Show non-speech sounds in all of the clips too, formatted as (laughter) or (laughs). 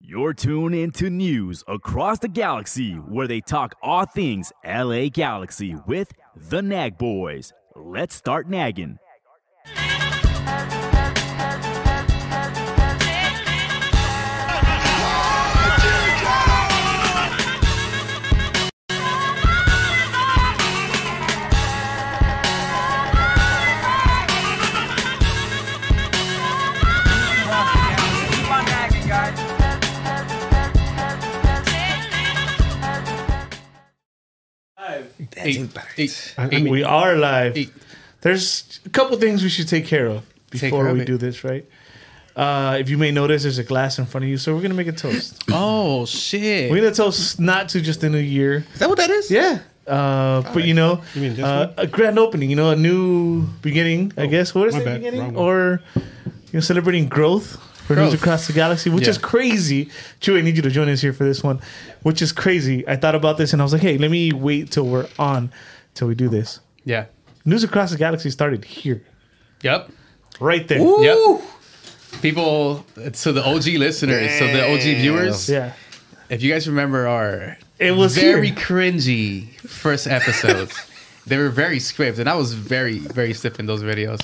You're tuned into news across the galaxy where they talk all things LA Galaxy with the Nag Boys. Let's start nagging. Eight, eight, I eight. we are live. Eight. There's a couple things we should take care of before care we it. do this, right? Uh, if you may notice, there's a glass in front of you, so we're gonna make a toast. (coughs) Oh shit! we're gonna toast not to just a new year, Is that what that is? yeah. Uh, but you know, You mean this uh, a grand opening. You know, a new beginning. I guess. What is my it? Beginning or you know, celebrating growth for Growth. news across the galaxy, which Yeah. is crazy. Chewy, I need you to join us here for this one, which is crazy. I thought about this and I was like, hey, let me wait till we're on till we do this. Yeah. News across the galaxy started here, Yep. right there. Yep. People, so the OG listeners, so the OG viewers, Yeah, if you guys remember our it was very here. cringy first episodes, they were very scripted, and I was very, very stiff in those videos.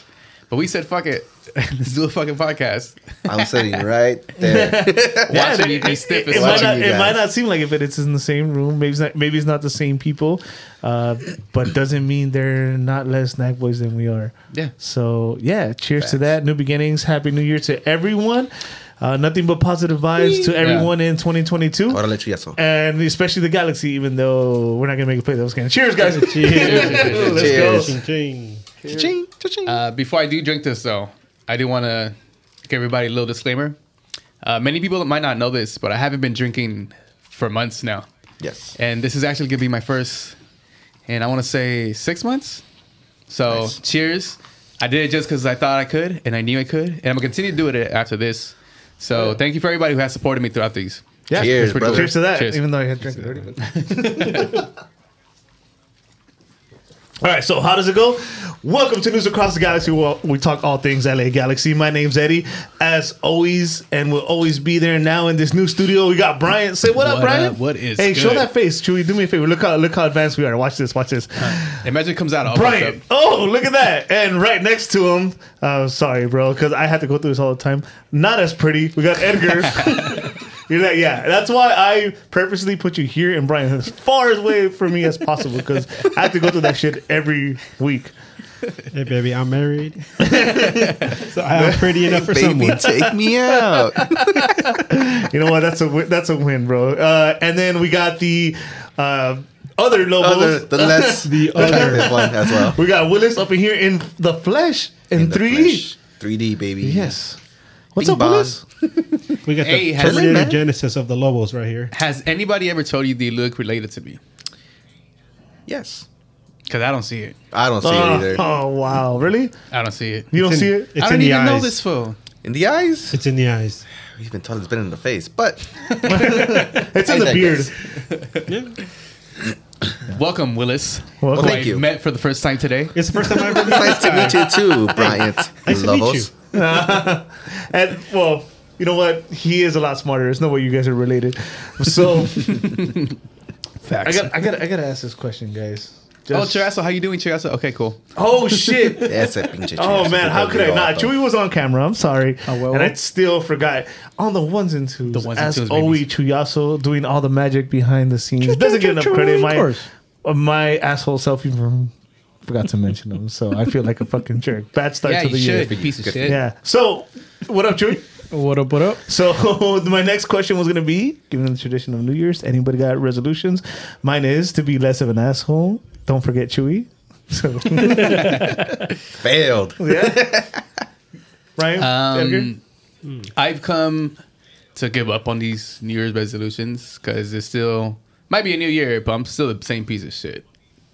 But we said, "Fuck it, let's (laughs) do a fucking podcast." I'm sitting right there. (laughs) Watching it, you be it- stiff it, as it might not, it might not seem like if it, it's in the same room. Maybe it's not, maybe it's not the same people, uh, but doesn't mean they're not less snack boys than we are. Yeah. So yeah, cheers to that. New beginnings. Happy New Year to everyone. Uh, nothing but positive vibes to everyone in 2022. And especially the Galaxy, even though we're not gonna make a play those games. Cheers, guys! (laughs) Cheers. Let's Cheers. go. Ching, ching. Cha-ching, cha-ching. Uh, before I do drink this, though, I do want to give everybody a little disclaimer. Uh, many people might not know this, but I haven't been drinking for months now. yes. and this is actually gonna be my first, and I want to say six months. So Nice. cheers! I did it just because I thought I could, and I knew I could, and I'm gonna continue to do it after this. So thank you for everybody who has supported me throughout these. Yeah, Cheers, pretty brother. Cheers to that. Cheers. Even though I had drank it already. (laughs) all right, so how does it go? Welcome to News Across the Galaxy. Where we talk all things LA Galaxy. My name's Eddie, as always, and will always be there. Now in this new studio, we got Brian. Say what, up, What Brian? up? What is Hey, show good? that face, Chewy. Do me a favor. Look how look how advanced we are. Watch this. Watch this. Imagine it comes out all Brian. up. Oh, look at that. And right next to him, uh, sorry, bro, because I have to go through this all the time. Not as pretty. We got Edgar. (laughs) You're like, yeah. That's why I purposely put you here and Brian as far away from me as possible because I have to go through that shit every week. Hey, baby, I'm married. (laughs) so I am pretty enough for Baby, someone. take me out. (laughs) You know what? That's a win, that's a win, bro. Uh, and then we got the uh, other logos. Other, the less (laughs) The other. one as well. we got Willis up in here in the flesh in, In 3D. flesh. 3D, baby. Yes. What's Bing up, bong. Willis? We got Hey, the has- Terminator. Genesis of the Lobos right here. Has anybody ever told you they look related to me? Yes. Because I don't see it. I don't see Oh, it either. oh, wow. Really? I don't see it. You don't It's see it? It's I don't in the even know eyes. this fool. In the eyes? It's in the eyes. He's been told it's been in the face, but (laughs) It's in I the beard. (laughs) Yeah. Welcome, Willis. Well, who thank I you. met for the first time today. It's the first time I've ever (laughs) nice to meet you too, Bryant. Nice to meet Lobos. You. (laughs) And well, you know what? He is a lot smarter. There's no way you guys are related. So (laughs) facts. I got I got I gotta ask this question, guys. oh, Just- Chiraso, how you doing, Chiraso? Okay, cool. Oh shit. (laughs) Ese pinche Oh man, how could I not? guapo. Chewy was on camera. I'm sorry, Oh, well, and I still forgot on the ones and twos. The ones and as twos, always, babies. Chuyaso doing all the magic behind the scenes. Doesn't get enough credit. Of My course. uh, my asshole self even forgot to mention them, so I feel like a fucking jerk. Bad start Yeah, to you the year. should, you piece of shit. Yeah. So, what up, Chewy? What up, what up? So (laughs) my next question was gonna be, given the tradition of New Year's, anybody got resolutions? Mine is to be less of an asshole. Don't forget Chewy. So (laughs) Failed. (laughs) yeah. Right? Um, I've come to give up on these New Year's resolutions because it's still might be a new year, but I'm still the same piece of shit.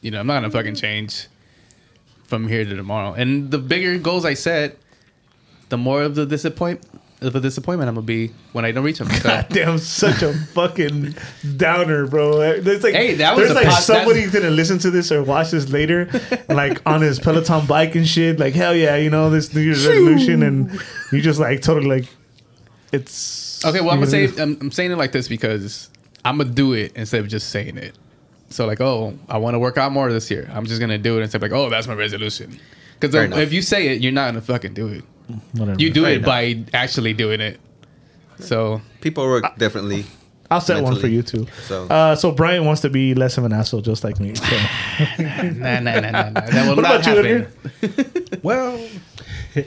You know, I'm not gonna fucking change from here to tomorrow. And the bigger goals I set, the more of the disappoint of a disappointment I'm gonna be when I don't reach them. (laughs) So, God damn, such a fucking downer, bro. There's like, Hey, that was there's like pos- somebody that's- gonna listen to this or watch this later, (laughs) like on his Peloton bike and shit. Like, hell yeah, you know this New Year's resolution, and you just like totally like, it's Okay, well, I'm gonna say I'm, I'm saying it like this because I'm gonna do it instead of just saying it. So like, oh, I want to work out more this year. I'm just gonna do it instead of like, oh, that's my resolution. Because Fair if, you say it, you're not gonna fucking do it. Whatever. You do Fair it enough. by actually doing it. So People work differently. I'll set one for you too. So- uh, so Brian wants to be less of an asshole, just like me. So. (laughs) nah, nah, nah, nah, nah. That will (laughs) What not about you, happen. Edgar? (laughs) Well, uh,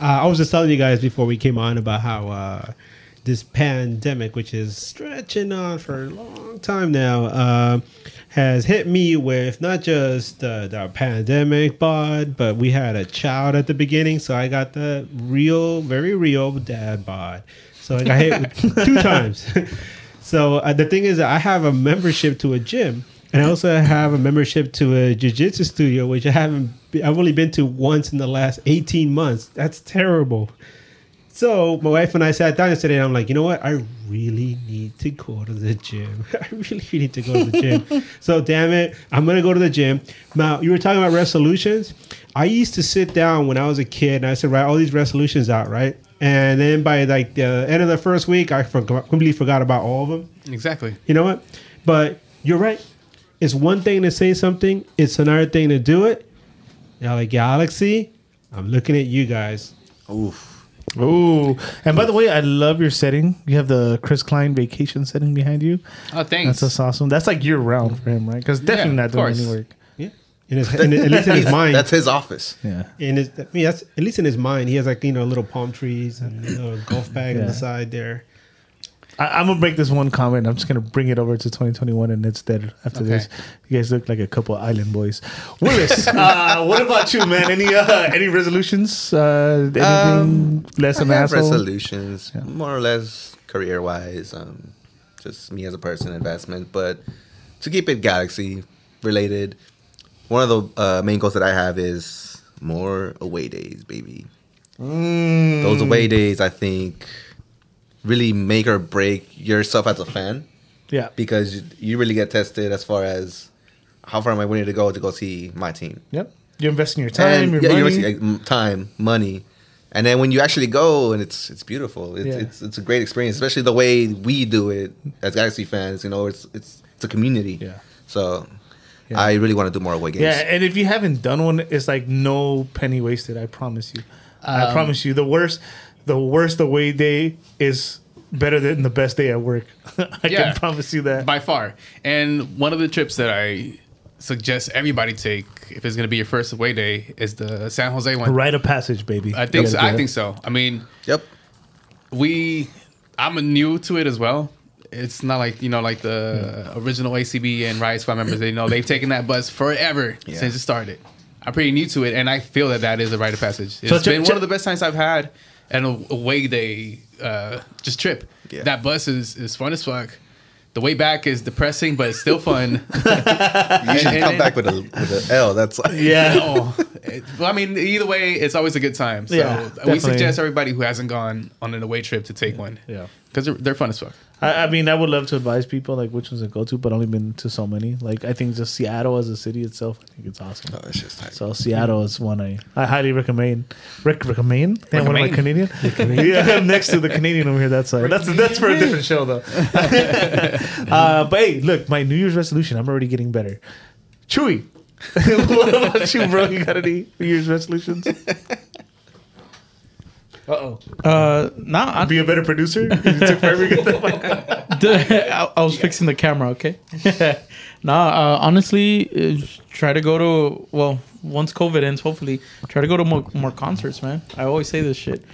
I was just telling you guys before we came on about how uh, this pandemic, which is stretching on for a long time now, uh, has hit me with not just uh, the pandemic bod, but we had a child at the beginning, so I got the real, very real dad bod. So I got hit (laughs) two times. (laughs) So uh, the thing is, I have a membership to a gym, and I also have a membership to a jiu-jitsu studio, which I haven't. I've only been to once in the last eighteen months. That's terrible. So my wife and I sat down yesterday, and I'm like, you know what? I really need to go to the gym. (laughs) I really need to go to the gym. (laughs) so damn it, I'm gonna go to the gym. Now you were talking about resolutions. I used to sit down when I was a kid, and I said, write all these resolutions out, right? And then by like the end of the first week, I forgot, completely forgot about all of them. Exactly. You know what? But you're right. It's one thing to say something, it's another thing to do it. LA Galaxy, I'm looking at you guys. Oof. Ooh, and by the way, I love your setting. You have the Chris Klein vacation setting behind you. Oh, thanks. That's just awesome. That's like year round for him, right? Because definitely Yeah, not of doing course. any work. Yeah. In his, in, at least in his (laughs) mind. That's his office. Yeah. in his, I mean, that's at least in his mind. He has like you know little palm trees and you know, a golf bag on the side there. I, I'm gonna make this one comment. I'm just gonna bring it over to 2021, and it's dead after Okay. this. You guys look like a couple island boys. Willis, (laughs) uh, what about you, man? Any uh, any resolutions? Uh, anything Um, less I an have asshole? resolutions, more or less career wise. Um, just me as a person, investment. But to keep it galaxy related, one of the uh, main goals that I have is more away days, baby. Mm. Those away days, I think, really make or break yourself as a fan Yeah. because you, you really get tested as far as how far am I willing to go to go see my team. Yep. You're investing your time, And, your yeah, money. you're wasting, like, time, money, and then when you actually go and it's it's beautiful. It's Yeah. it's, it's a great experience, especially the way we do it as Galaxy fans. You know, it's it's it's a community. Yeah. So Yeah. I really want to do more away games. Yeah, and if you haven't done one, it's like no penny wasted. I promise you. I Um, promise you. The worst, the worst away day is better than the best day at work. (laughs) I Yeah. can promise you that. by far. And one of the trips that I suggest everybody take if it's going to be your first away day is the San Jose one. Rite of passage, baby. I think so. I think so. I mean, Yep. we I'm new to it as well. It's not like you know, like the hmm. original ACB and Riot Squad members. They know they've taken that bus forever (laughs) Yeah. since it started. I'm pretty new to it, and I feel that that is a rite of passage. It's So check- been one check- of the best times I've had and a away day uh, just trip. Yeah. That bus is is fun as fuck. The way back is depressing, but it's still fun. (laughs) You should and- come and- back with a with an L. That's like, Yeah. (laughs) oh, it- well, I mean, either way, it's always a good time. So Yeah, we definitely. suggest everybody who hasn't gone on an away trip to take one. Yeah. Because they're, they're fun as fuck. I, I mean, I would love to advise people like which ones to go to, but I've only been to so many. Like I think just Seattle as a city itself, I think it's awesome. Oh, it's just like, So Seattle is one I, I highly recommend. Rec- recommend? Damn, what am I Recommend. Canadian? (laughs) yeah, I'm next to the Canadian over here. That's side. That's that's for a different show though. (laughs) uh, but hey, look, my New Year's resolution. I'm already getting better. Chewy, (laughs) what about you, bro? You got any New Year's resolutions? Uh oh. Uh, nah, I, Be a better producer. You took forever to get that mic. (laughs) I, I was fixing the camera. Okay. (laughs) nah, uh, honestly, uh, try to go to well once COVID ends. Hopefully, try to go to more, more concerts, man. I always say this shit.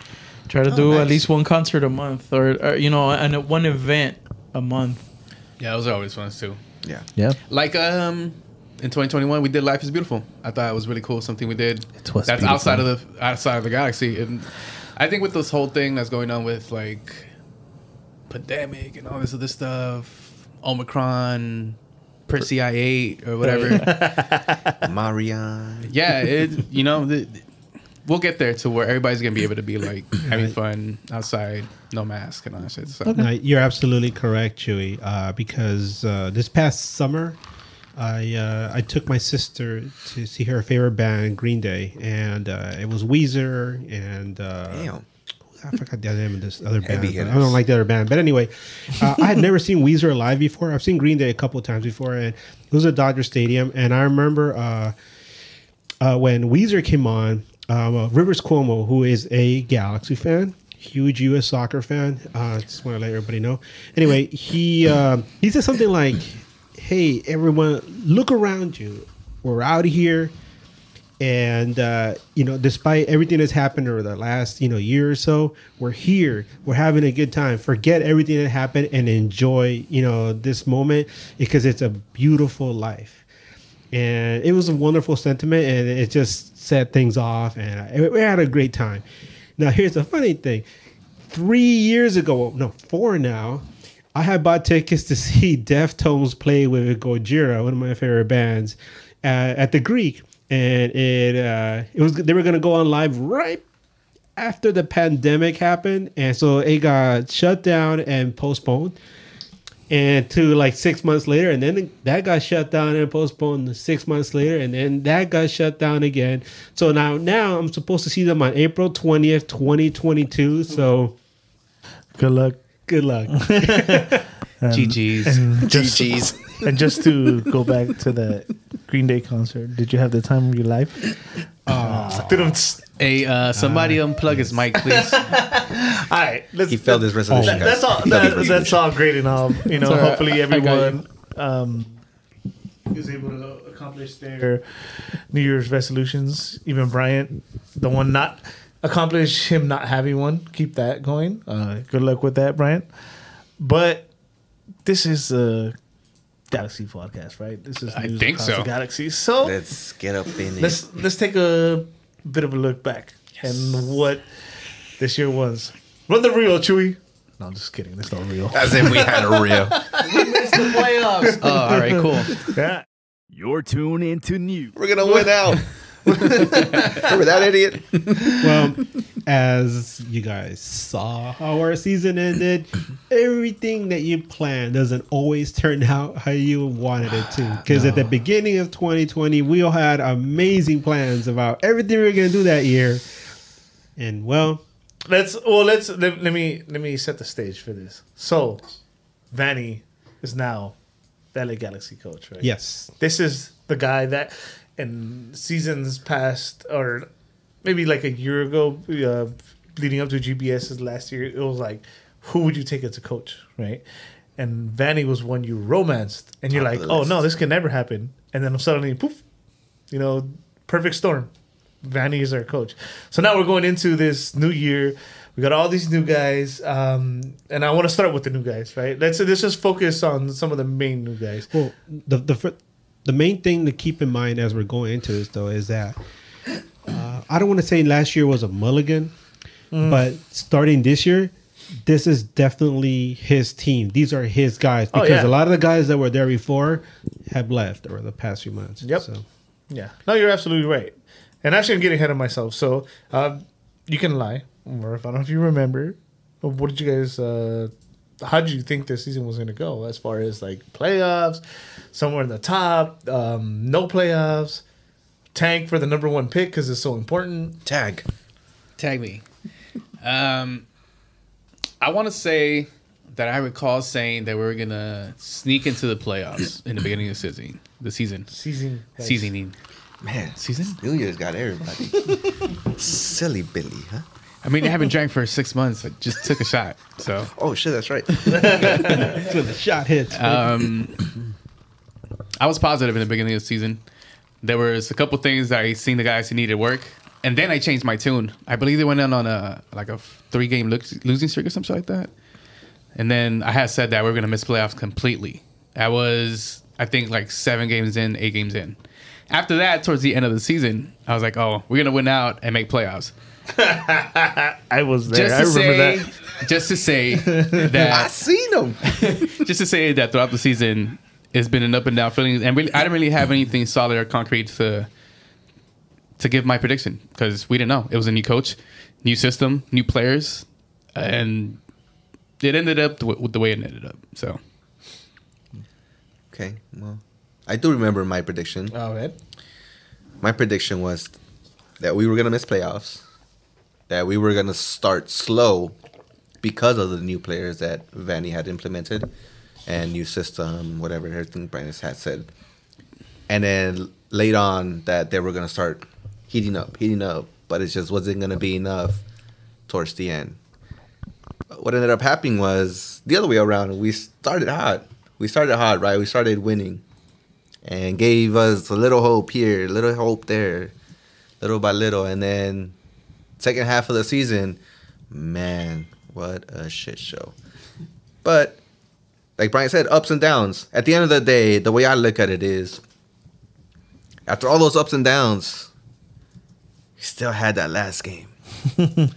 Try to do at least one concert a month, or, or you know, and one event a month. Yeah, those are always fun too. yeah. Yeah. Like um, in 2021, we did "Life Is Beautiful." I thought it was really cool. Something we did It was that's beautiful. outside of the outside of the galaxy, and I think with this whole thing that's going on with like pandemic and all this other stuff, Omicron, Persei 8 or whatever. (laughs) Marion. yeah, it you know the, we'll get there to where everybody's gonna be able to be like (clears throat) having fun outside, no mask and all that shit. So No, you're absolutely correct, Chewy. Uh, because uh, this past summer, I uh, I took my sister to see her favorite band, Green Day, and uh, it was Weezer and uh, Damn. who I forgot the other name of this other band. I don't like the other band. But anyway, uh, I had never seen Weezer live before. I've seen Green Day a couple of times before, and it was at Dodger Stadium. And I remember uh, uh, when Weezer came on, um, uh, Rivers Cuomo, who is a Galaxy fan, huge U.S. soccer fan. Uh, just want to let everybody know. Anyway, he uh, he said something like, "Hey, everyone, look around you. We're out here." and uh, you know despite everything that's happened over the last you know year or so we're here. We're having a good time. Forget everything that happened and enjoy you know this moment because it's a beautiful life. And it was a wonderful sentiment and it just set things off and I, we had a great time. Now here's the funny thing. Three years ago no four now i had bought tickets to see (laughs) deftones play with gojira one of my favorite bands uh, at the greek and it uh, it was they were gonna go on live right after the pandemic happened, and so it got shut down and postponed, and to like six months later, and then that got shut down and postponed six months later, and then that got shut down again. So now now I'm supposed to see them on April twentieth, twenty twenty two. So Good luck. Good luck. (laughs) GG's. And just, GG's. and just to go back to the Green Day concert, did you have the time of your life? Didn't. Hey, uh, somebody unplug his mic, please. (laughs) All right, let's. He failed his resolution, that- that's all. He failed his That, that's resolution. all great and all. You know, all right. hopefully I everyone um, is able to accomplish their New Year's resolutions. Even Bryant, the one not accomplish him not having one, keep that going. Uh, good luck with that, Bryant. But this is a Galaxy podcast, right? This is I think across so. the Galaxy. So Let's get up in it. let's let's take a bit of a look back and what this year was. Run the reel, Chewy. No, I'm just kidding. That's not real. As if we had a (laughs) real. oh, all right, cool. Yeah. You're tuned into news. We're gonna win out. (laughs) (laughs) Remember that idiot? (laughs) well, as you guys saw how our season ended, everything that you planned doesn't always turn out how you wanted it to. Because at the (sighs) beginning of 2020, we all had amazing plans about everything we were going to do that year. And well, Let's well let's let, let me let me set the stage for this. So Vanney is now the LA Galaxy coach, right? yes. This is the guy that in seasons past or maybe like a year ago, uh, leading up to GBS's last year, it was like, who would you take as a coach, right? And Vanney was one you romanced, and you're Top like, oh no, this can never happen. And then suddenly, poof, you know, perfect storm. Vanney is our coach. So now we're going into this new year. We got all these new guys, um, and I want to start with the new guys, right? Let's let's just focus on some of the main new guys. Well, the the fir- the main thing to keep in mind as we're going into this though is that uh, I don't want to say last year was a mulligan, Mm. but starting this year, this is definitely his team. These are his guys Oh, because yeah. a lot of the guys that were there before have left over the past few months. Yep. So Yeah. No, you're absolutely right. And actually, I'm getting ahead of myself. So uh, you can lie, or if I don't know if you remember, what did you guys? Uh, how did you think this season was going to go as far as like playoffs, somewhere in the top, um, no playoffs, tank for the number one pick because it's so important. Tag. Tag me. Um, I want to say that I recall saying that we were gonna sneak into the playoffs in the beginning of the season. The season, Season, guys. seasoning, Man, season. New Year's got everybody. (laughs) Silly Billy, huh? I mean, I haven't drank for six months. I just took a shot. So, (laughs) Oh shit, that's right. (laughs) That's when the shot hits. um, I was positive in the beginning of the season. There was a couple things that I seen the guys who needed work, and then I changed my tune. I believe they went on on a like a three game losing streak or something like that. And then I had said that we were gonna miss playoffs completely. I was, I think, like seven games in, eight games in. After that, towards the end of the season, I was like, "Oh, we're gonna win out and make playoffs." (laughs) I was there. Just I remember say, that. just to say (laughs) that I that seen him. (laughs) just to say that throughout the season, it's been an up and down feeling, and really, I didn't really have anything solid or concrete to to give my prediction because we didn't know. It was a new coach, new system, new players, and it ended up the the way it ended up. So Okay, well, I do remember my prediction. Oh man. My prediction was that we were gonna miss playoffs, that we were gonna start slow because of the new players that Vanney had implemented and new system, whatever everything Brandon had said. And then late on that they were gonna start heating up, heating up, but it just wasn't gonna be enough towards the end. What ended up happening was the other way around. We started hot. We started hot, right? We started winning and gave us a little hope here, a little hope there, little by little, and then second half of the season, man, what a shit show. But like Brian said, ups and downs. At the end of the day, the way I look at it is, after all those ups and downs, he still had that last game. (laughs)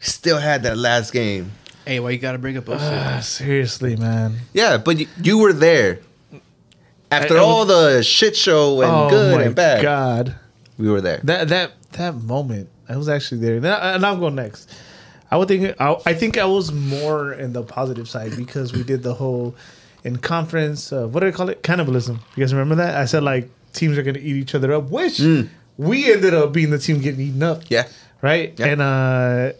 still had that last game. Hey, why you gotta bring up Ah, bullshit? seriously, man. Yeah, but you, you were there. After I- I all the shit show and oh good my and bad, God. we were there. That that that moment, I was actually there. Now, and I'll go next. I would think I, I think I was more in the positive side because we did the whole in conference. Uh, what do I call it? Cannibalism. You guys remember that? I said like teams are going to eat each other up, which we ended up being the team getting eaten up. Yeah. Right. Yeah. And uh,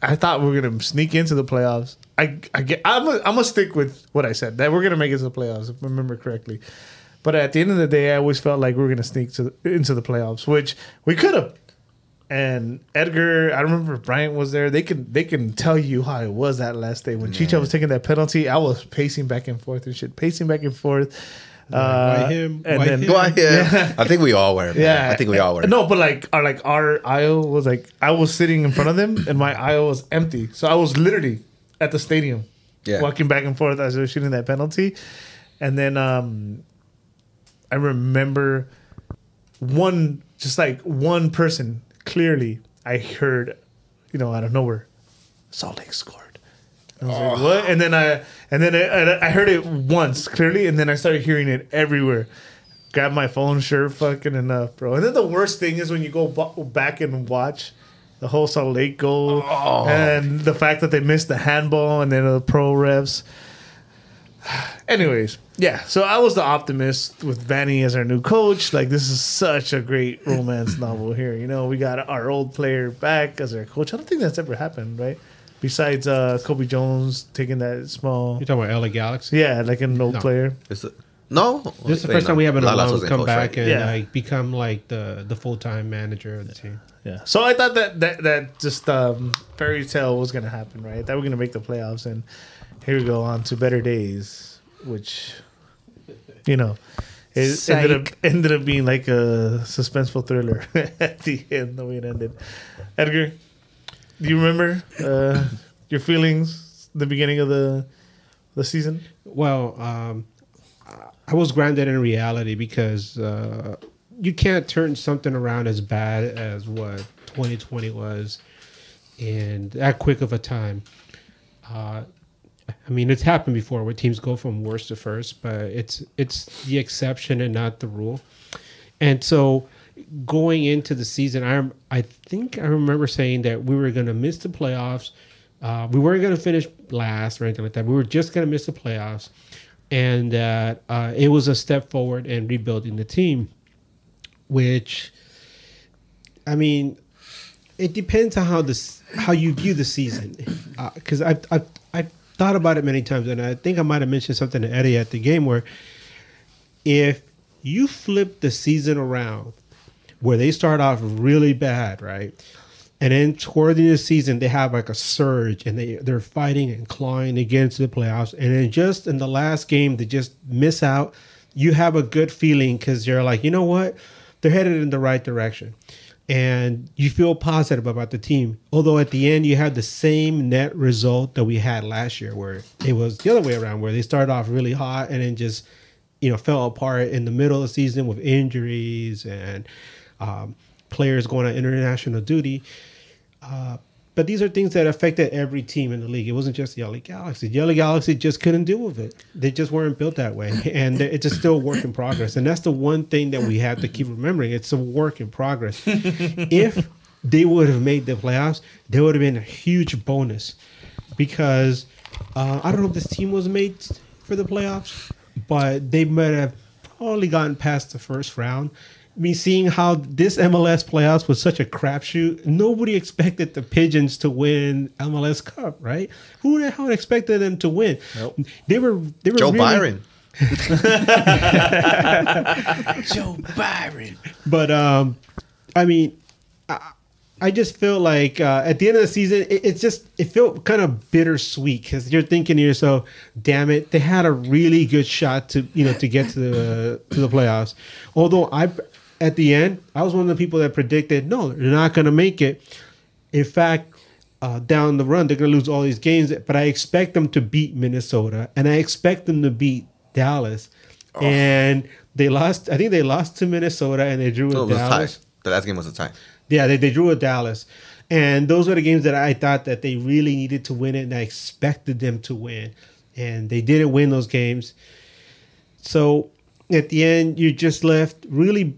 I thought we were going to sneak into the playoffs. I I get I'm a, I'm gonna stick with what I said that we're gonna make it to the playoffs if I remember correctly. But at the end of the day, I always felt like we were gonna sneak to into the playoffs, which we could have. And Edgar, I remember Bryant was there. They can they can tell you how it was that last day when Chicha was taking that penalty. I was pacing back and forth and shit, pacing back and forth. Uh, Why him? And Why then him? Go ahead. I think we all were. man. yeah, I think we all were. No, but like our like our aisle was like I was sitting in front of them and my aisle was empty, so I was literally at the stadium, Yeah. walking back and forth as they were shooting that penalty, and then um, I remember one just like one person clearly I heard, you know, out of nowhere, Salt Lake scored. I was like, what? And then I and then I, I heard it once clearly, and then I started hearing it everywhere. Grab my phone, sure, fucking enough, bro. And then the worst thing is when you go ba- back and watch the whole Salt Lake goal, oh. and the fact that they missed the handball, and then the pro refs. Anyways, yeah. So I was the optimist with Vanney as our new coach. Like this is such a great romance novel here. You know, we got our old player back as our coach. I don't think that's ever happened, right? Besides uh, Cobi Jones taking that small, You're talking about LA Galaxy. yeah, like an old No. player. Is it- no. This is the first no. time we have an Lalas alum come coach, back right? and Yeah. like become like the the full time manager of the team. Yeah. So I thought that that that just um, fairy tale was gonna happen, right? That we're gonna make the playoffs, and here we go on to better days, which you know. It ended up ended up being like a suspenseful thriller (laughs) at the end, the way it ended. Edgar, do you remember uh, your feelings the beginning of the the season? Well, um, I was grounded in reality because uh, you can't turn something around as bad as what 2020 was in that quick of a time. Uh, I mean, it's happened before where teams go from worst to first, but it's it's the exception and not the rule. And so, going into the season, I I think I remember saying that we were going to miss the playoffs. Uh, we weren't going to finish last or anything like that. We were just going to miss the playoffs, and that uh, it was a step forward in rebuilding the team. Which, I mean, it depends on how this how you view the season. Because I've, I've I've thought about it many times, and I think I might have mentioned something to Eddie at the game where if you flip the season around, where they start off really bad, right? And then toward the end of the season, they have like a surge and they, they're fighting and clawing to get into the playoffs. And then just in the last game, they just miss out. You have a good feeling because you're like, you know what? They're headed in the right direction. And you feel positive about the team. Although at the end, you have the same net result that we had last year, where it was the other way around, where they started off really hot and then just you know fell apart in the middle of the season with injuries and um, players going on international duty. Uh, but these are things that affected every team in the league. It wasn't just the LA Galaxy. The LA Galaxy just couldn't deal with it. They just weren't built that way, (laughs) and it's just still a work in progress. And that's the one thing that we have to keep remembering. It's a work in progress. (laughs) if they would have made the playoffs, there would have been a huge bonus because uh, I don't know if this team was made for the playoffs, but they might have probably gotten past the first round. Me seeing how this MLS playoffs was such a crapshoot. Nobody expected the Pigeons to win MLS Cup, right? Who the hell expected them to win? Nope. They were they were Joe really- Byron. (laughs) Joe Byron. But um, I mean, I, I just feel like uh, at the end of the season, it, it's just it felt kind of bittersweet because you're thinking to yourself, "Damn it, they had a really good shot to you know to get to the to the playoffs." Although I, at the end, I was one of the people that predicted, "No, they're not going to make it." In fact. Uh, down the run, they're going to lose all these games, but I expect them to beat Minnesota and I expect them to beat Dallas. And they lost. I think they lost to Minnesota and they drew with No, it was a tie. Dallas. The last game was a tie. Yeah, they, they drew with Dallas. And those were the games that I thought that they really needed to win it, and I expected them to win. And they didn't win those games. So at the end, you're just left really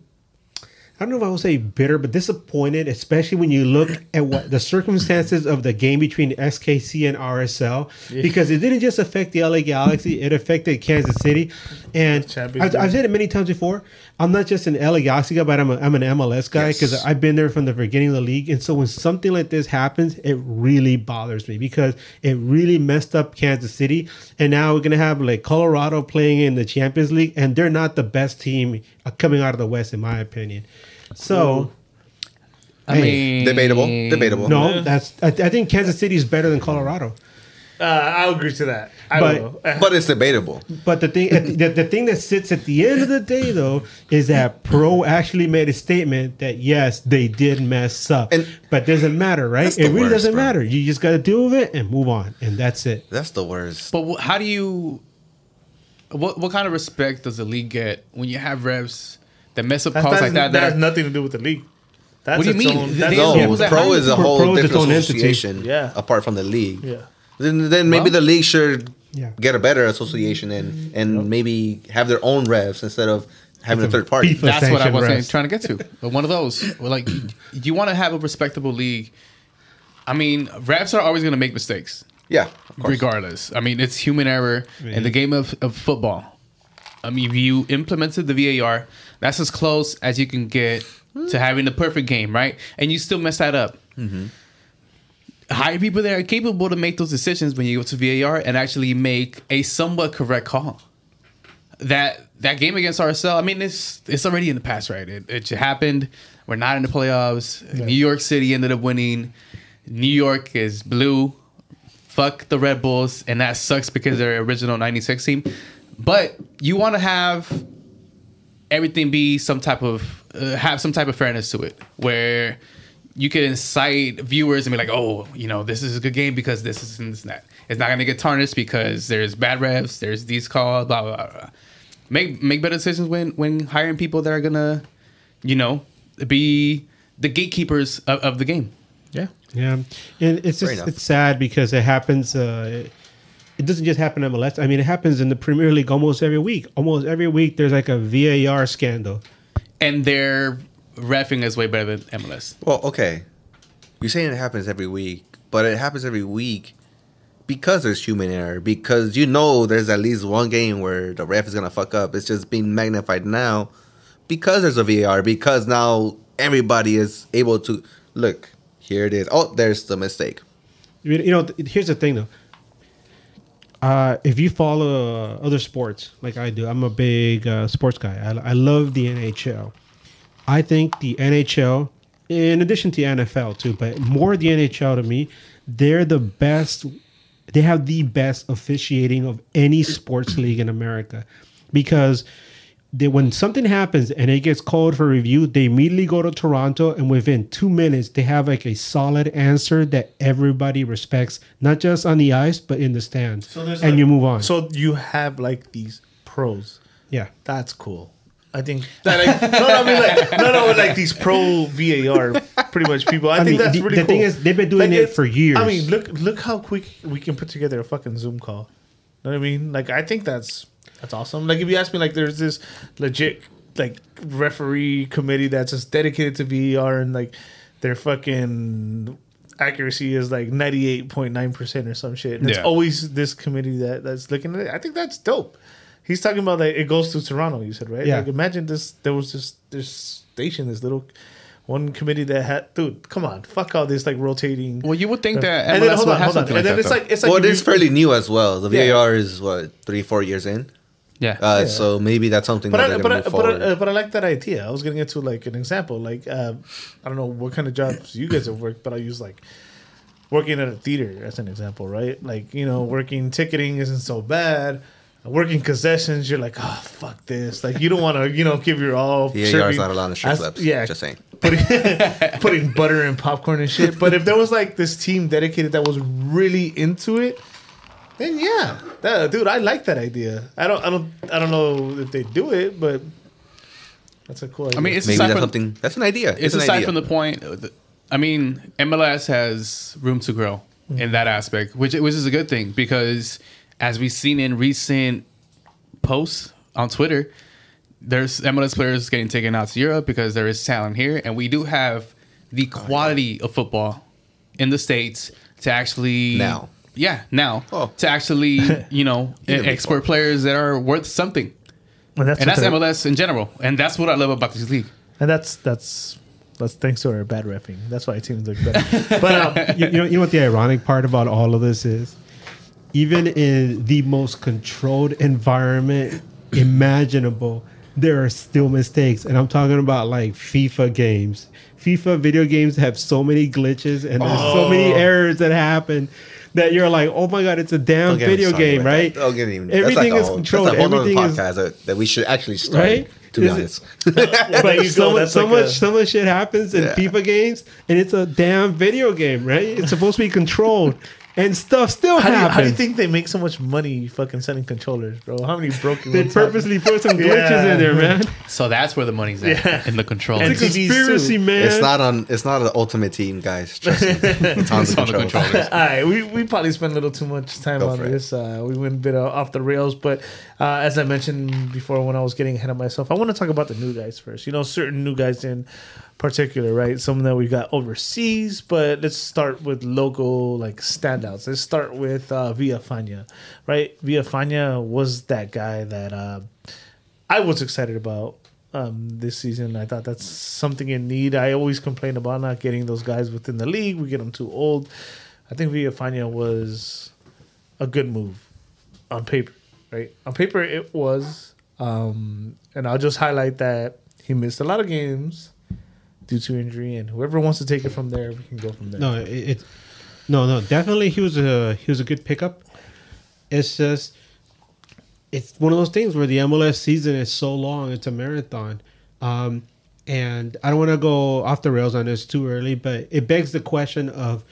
I don't know if I would say bitter, but disappointed, especially when you look at what the circumstances of the game between SKC and RSL, because it didn't just affect the LA Galaxy; it affected Kansas City. And I've, I've said it many times before. I'm not just an LA Galaxy guy, but I'm, a, I'm an MLS guy because Yes. I've been there from the beginning of the league. And so when something like this happens, it really bothers me because it really messed up Kansas City. And now we're gonna have like Colorado playing in the Champions League, and they're not the best team coming out of the West, in my opinion. So. I Hey, mean, Debatable. Debatable. No, that's. I, I think Kansas City is better than Colorado. Uh, I'll agree to that. I But- will. Uh, But it's debatable. But the thing, the, the, the thing that sits at the end of the day, though, is that Pro actually made a statement that yes, they did mess up, And- but doesn't matter, right? It really worst, doesn't bro. matter. You just got to deal with it and move on, and that's it. That's the worst. But how do you? What what kind of respect does the league get when you have refs that mess up that, calls that's- like that? that that has nothing to do with the league. That's What do you mean? Own, that's they- No, Yeah, pro is a whole Pro is different own entity. association Yeah. apart from the league. yeah. Then, then maybe Well- the league should Yeah. get a better association and and maybe have their own refs instead of having a third party. FIFA That's what I was saying, trying to get to. But one of those, like, you want to have a respectable league. I mean, refs are always going to make mistakes, Yeah, regardless. I mean, it's human error in the game of, of football. I mean, if you implemented the VAR, that's as close as you can get to having the perfect game, right? And you still mess that up. Mm-hmm. Hire people that are capable to make those decisions when you go to VAR and actually make a somewhat correct call that that game against RSL, I mean, it's it's already in the past, right? It, it happened. We're not in the playoffs. New York City ended up winning. New York is blue. Fuck the Red Bulls, and that sucks because they're original '96 team. But you want to have everything be some type of uh, have some type of fairness to it, where you can incite viewers and be like, oh, you know, this is a good game because this is and this and that. It's not gonna get tarnished because there's bad refs, there's these calls, blah blah blah. Make make better decisions when when hiring people that are gonna, you know, be the gatekeepers of, of the game. Yeah. Yeah, and it's Fair just enough. it's sad because it happens. Uh, it, it doesn't just happen in MLS. I mean, it happens in the Premier League almost every week. Almost every week, there's like a VAR scandal. And their refing is way better than MLS. Well, okay. You're saying it happens every week, but it happens every week because there's human error. Because you know there's at least one game where the ref is gonna fuck up. It's just being magnified now because there's a VAR. Because now everybody is able to look. Here it is. Oh, there's the mistake. You know, here's the thing though. Uh, if you follow uh, other sports like I do, I'm a big uh, sports guy. I, I love the NHL. I think the NHL, in addition to NFL too, but more the NHL to me, they're the best. They have the best officiating of any sports league in America, because they, when something happens and it gets called for review, they immediately go to Toronto, and within two minutes, they have like a solid answer that everybody respects, not just on the ice but in the stands. So there's and like- you move on. So you have like these pros. yeah, That's cool. I think (laughs) that like, (laughs) no, no, I mean like no, no, like these pro VAR, pretty much people. I, I think mean, that's the- really the cool. thing is, they've been doing it for years. I mean, look, look how quick we can put together a fucking Zoom call. You Know what I mean? Like, I think that's that's awesome. Like, if you ask me, like, there's this legit like referee committee that's just dedicated to VAR and like their fucking accuracy is like 98.9% or some shit. And Yeah. it's always this committee that that's looking at it. I think that's dope. he's talking about that it goes to Toronto. You said right? Yeah. Like imagine this. There was this this station, this little one committee that had. Dude, come on, fuck all this like rotating. Well, you would think uh, that and then MLS hold would on, have hold on, something and then it's that, like it's like well, it's fairly new as well. The Yeah. VAR is what three, four years in. Yeah. Uh, Yeah. So maybe that's something But that I, but gonna I, but. I, uh, but I like that idea. I was getting into like an example. Like uh, I don't know what kind of jobs you guys have worked, but I use like working at a theater as an example, right? Like you know, working ticketing isn't so bad. Working concessions, you're like, oh fuck this. Like you don't want to, you know, give your all. (laughs) Yeah, is serving- not allowed in strip clubs. Yeah, just saying. putting (laughs) (laughs) putting butter and popcorn and shit. But if there was like this team dedicated that was really into it, then yeah, that, dude, I like that idea. I don't, I don't, I don't know if they do it, but that's a cool. Idea. I mean, it's Maybe that's from, something. That's an idea. It's an aside idea. from the point. uh, I mean, MLS has room to grow in that aspect, which which is a good thing because as we've seen in recent posts on Twitter, there's MLS players getting taken out to Europe because there is talent here, and we do have the quality of football in the states to actually Now. Yeah, now Oh. to actually (laughs) you know export players that are worth something, and that's and that's MLS in general, and that's what I love about this league. and that's that's that's thanks to our bad repping. That's why teams look better. but um, (laughs) you, you know, you know what the ironic part about all of this is? Even in the most controlled environment (clears throat) imaginable, there are still mistakes. And I'm talking about like FIFA games. FIFA video games have so many glitches and there's so many errors that happen that you're like, oh my god, it's a damn Don't get me video game, with right? that. Don't get me. that's Everything like a is whole- controlled. That's a whole Everything other is podcast that, that we should actually start. Right? To be Is honest. (laughs) there you so go. much, so like much, a- so much shit happens in Yeah. FIFA games, and it's a damn video game, right? It's supposed to be controlled, and stuff still How do, you, happens. how do you think they make so much money fucking selling controllers, bro? How many broken they ones happen? purposely put some (laughs) glitches Yeah. in there, man? So that's where the money's at Yeah. in the control. And It's a TVs conspiracy, man. It's not on. It's not an ultimate team, guys. Trust me. (laughs) It's on the It's on the controls. controllers. All right, we, we probably spent a little too much time Go on for it. this. Uh, we went a bit uh, off the rails, but uh, as I mentioned before, when I was getting ahead of myself, I want to talk about the new guys first. You know, certain new guys in particular, right? Some that we got overseas, but let's start with local like standouts. Let's start with uh, Villafaña, right? Villafaña was that guy that uh, I was excited about um, this season. I thought that's something in need. I always complain about not getting those guys within the league. We get them too old. I think Villafaña was a good move on paper, right? On paper, it was. Um, and I'll just highlight that he missed a lot of games due to injury, and whoever wants to take it from there, we can go from there. No, it, it no, no, definitely he was a he was a good pickup. It's just it's one of those things where the MLS season is so long; it's a marathon. Um, and I don't want to go off the rails on this too early, but it begs the question of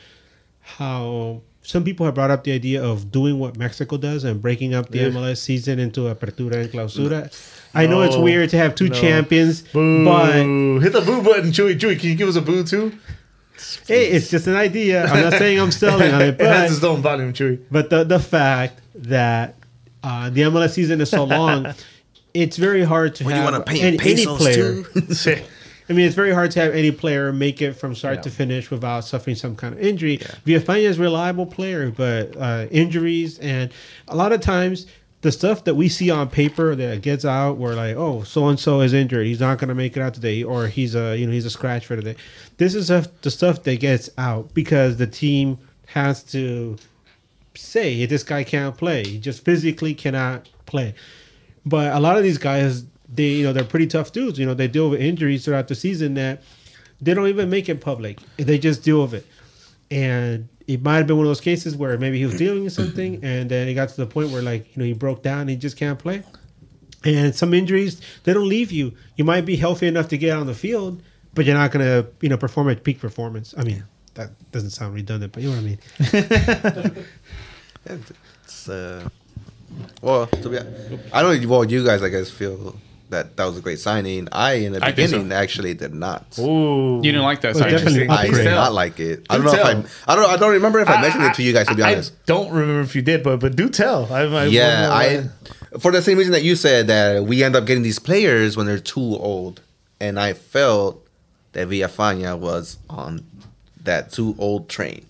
how some people have brought up the idea of doing what Mexico does and breaking up the Yeah. MLS season into apertura and clausura. I know it's weird to have two No. champions, Boo! but Hit the boo button, Chewy. Chewy, can you give us a boo too? hey, it's just an idea. I'm not saying I'm selling on it, (laughs) it has but its own volume, Chewy. But the the fact that uh, the MLS season is so long, (laughs) it's very hard to What do you have want to pay any, in any pesos player. (laughs) I mean, it's very hard to have any player make it from start Yeah. to finish without suffering some kind of injury. Villafaña is a reliable player, but uh, injuries and a lot of times the stuff that we see on paper that gets out, we're like, oh, so and so is injured, he's not going to make it out today, or he's a you know he's a scratch for today. This is the stuff that gets out because the team has to say "Hey, this guy can't play. He just physically cannot play. But a lot of these guys, they you know they're pretty tough dudes. You know they deal with injuries throughout the season that they don't even make it public. They just deal with it. And it might have been one of those cases where maybe he was dealing with something, (clears throat) and then it got to the point where like you know he broke down, and he just can't play. And some injuries they don't leave you. You might be healthy enough to get on the field, but you're not gonna you know perform at peak performance. I mean that doesn't sound redundant, but you know what I mean. (laughs) It's, uh, well, to be, I don't. know Well, you guys, I guess, feel that that was a great signing. I, in the I think so. beginning, actually did not. Ooh, You didn't like that, Well, sign. I did not like it. I don't Do know if I. I don't. I don't remember if I, mentioned it to you guys. To be I, honest. don't remember if you did, but but do tell. I, I yeah, I. For the same reason that you said that we end up getting these players when they're too old, and I felt that Villafaña was on that too old train.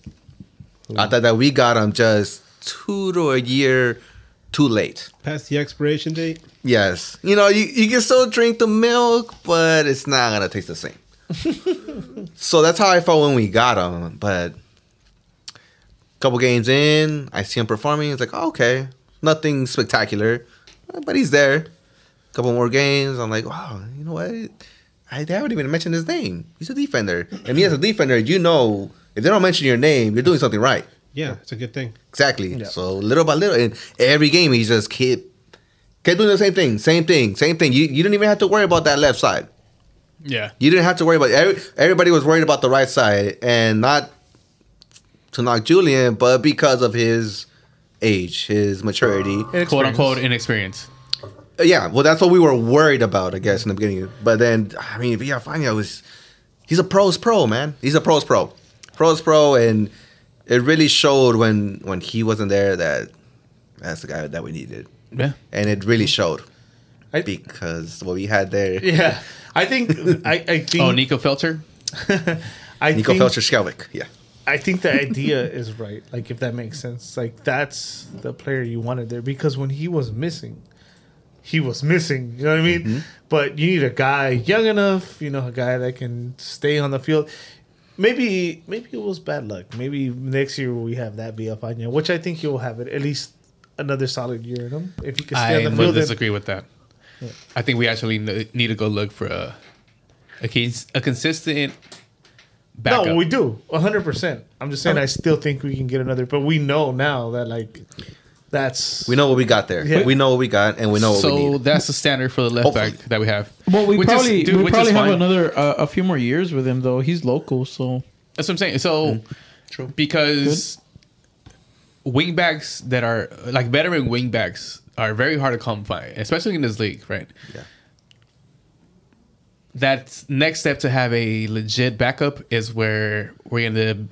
I thought that we got him just two to a year too late. Past the expiration date. Yes. You know, you, you can still drink the milk, but it's not going to taste the same. (laughs) so that's how I felt when we got him. But a couple games in, I see him performing. It's like, oh, okay, nothing spectacular, but he's there. A couple more games, I'm like, wow, you know what? I haven't even mentioned his name. He's a defender. And me as a defender, you know, if they don't mention your name, you're doing something right. Yeah, it's a good thing. Exactly. So little by little, in every game, he just kept kept doing the same thing, same thing, same thing. You you didn't even have to worry about that left side. Yeah. You didn't have to worry about every, everybody was worried about the right side, and not to knock Julian, but because of his age, his maturity. Quote unquote inexperience. Uh, Yeah, well, that's what we were worried about, I guess, in the beginning. But then, I mean, Villafaña was, he's a pro's pro, man. He's a pro's pro. Pro's pro, and it really showed when when he wasn't there that that's the guy that we needed. Yeah. And it really showed. I- because what we had there, (laughs) Yeah, I think I, I (laughs) think Oh, Nico Felter. (laughs) I Nico think, Felcher Skelwick. Yeah. I think the idea is right. Like if that makes sense. Like that's the player you wanted there because when he was missing, he was missing. You know what I mean? Mm-hmm. But you need a guy young enough, you know, a guy that can stay on the field. Maybe maybe it was bad luck. Maybe next year we have that Villafaña, which I think you'll have it at least another solid year in him if he can stay I on the would field. and- disagree with that. I think we actually need to go look for a a, cons- a consistent backup. No, we do, hundred percent. I'm just saying, I still think we can get another, but we know now that like that's We know what we got there. Yeah. We know what we got, and we know what so we need. that's the standard for the left Hopefully. back that we have. Well, we Which is- probably dude, we probably have fine. another uh, a few more years with him though. He's local, so That's what I'm saying. So, true because wingbacks that are like veteran wingbacks are very hard to come by, especially in this league, right? Yeah. That next step to have a legit backup is where we're gonna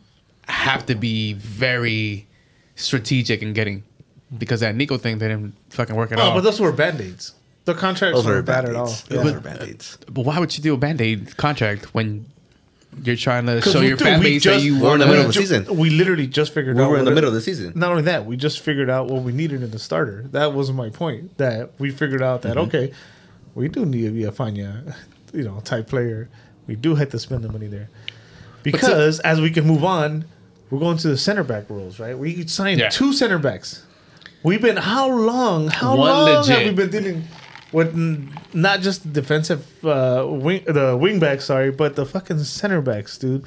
have to be very strategic in getting because that Nico thing didn't fucking work at Oh, all. but those were band aids. The contracts Those were are bad bad at all. aids. Yeah. Those are bad aids. But why would you do a band aid contract when you're trying to show we- your dude, fan we base that you We're in the middle of the season. We literally just figured We out. were in the middle of the season. Not only that, we just figured out what we needed in the starter. That was my point. That we figured out Mm-hmm. that okay, we do need to be a Fanya, (laughs) you know, type player. We do have to spend the money there because as we can move on, we're going to the center back rules. right? We signed Yeah. two center backs. We've been how long? How One long have we been dealing with n- not just the defensive uh, wing, the wing backs, sorry, but the fucking center backs, dude.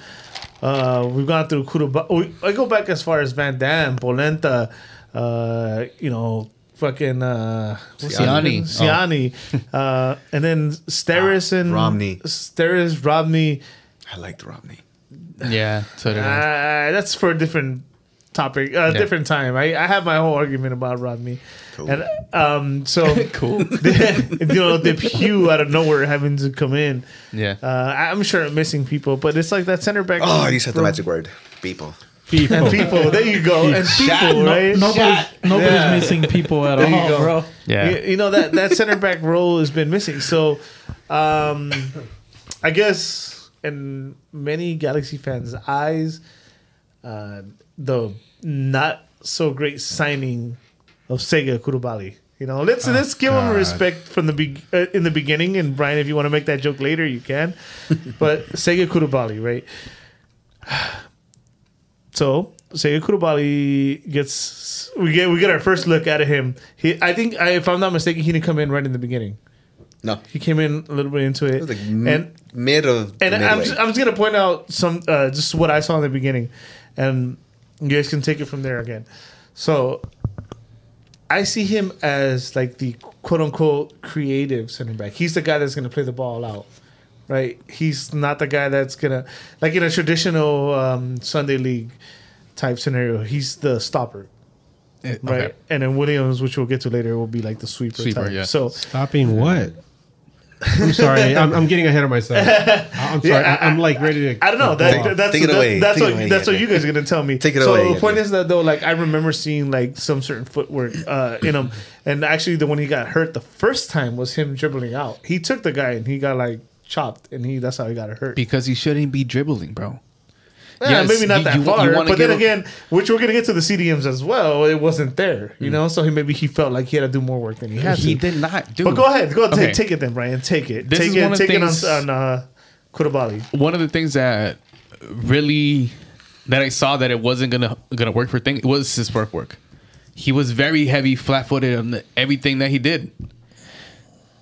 Uh, we've gone through Kuruba. we- I go back as far as Van Damme, Polenta, uh, you know, fucking uh, what's his Ciani. name? Ciani, uh, and then Steres and Romney. Steres, Romney. I liked Romney. Yeah, so Uh, that's for a different topic, a different time. I, I have my whole argument about Rodney, Cool. and um, so (laughs) cool. (laughs) you know, the Pew out of nowhere having to come in. Yeah. Uh, I'm sure I'm missing people, but it's like that center back. Oh, you said the magic word. People. And people, there you go, and people, no, right? nobody's nobody's Yeah. missing people at There you all, go. bro. Yeah. You, you know that that center back role has been missing. So, um, I guess in many Galaxy fans' eyes, uh, the not so great signing of Sega Coulibaly. You know, let's let's give him respect from the be- uh, in the beginning. And Brian, if you want to make that joke later, you can. (laughs) but Sega Coulibaly, right? (sighs) So Sega Coulibaly gets we get we get our first look at him. He I think I, if I'm not mistaken, he didn't come in right in the beginning. No. He came in a little bit into it, It like m- and mid of and I'm just, I'm just gonna point out some uh, just what I saw in the beginning, and you guys can take it from there again. So I see him as like the quote unquote creative center back. He's the guy that's gonna play the ball out, right? He's not the guy that's gonna like in a traditional um, Sunday league type scenario. He's the stopper, Eh, right? okay. And then Williams, which we'll get to later, will be like the sweeper. Sweeper, type. yeah. So Stopping what? I'm sorry. (laughs) I'm, I'm getting ahead of myself. (laughs) I'm sorry. Yeah, I, am like ready to. I don't know. That, that's take it that- That's Take it what away, that's what you guys are gonna tell me. Take it so away, the point Edgar. is that though, like I remember seeing like some certain footwork uh, in him, and actually the one he got hurt the first time was him dribbling out. He took the guy and he got like chopped, and he that's how he got hurt. Because he shouldn't be dribbling, bro. Yeah, Yes, maybe not you- that you- you far. wanna but then again, which we're gonna get to the CDMs as well. It wasn't there, you know. So he maybe he felt like he had to do more work than he had he to. did not do. But go ahead, go ahead, Okay. take, take it then, Brian. Take it. This take is it. one of Take things- it on, on uh, Coulibaly. one of the things that really that I saw that it wasn't gonna gonna work for thing was his work work. He was very heavy, flat footed on the, everything that he did.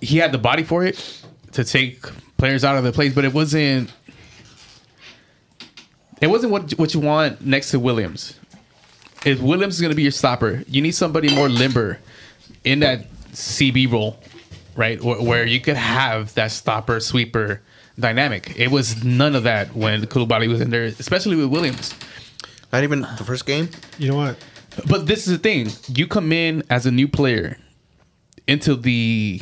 He had the body for it to take players out of the place, but it wasn't. It wasn't what what you want next to Williams. If Williams is going to be your stopper, you need somebody more limber in that CB role, right? Where, where you could have that stopper sweeper dynamic. It was none of that when Coulibaly was in there, especially with Williams. Not even the first game. You know what? But this is the thing: you come in as a new player into the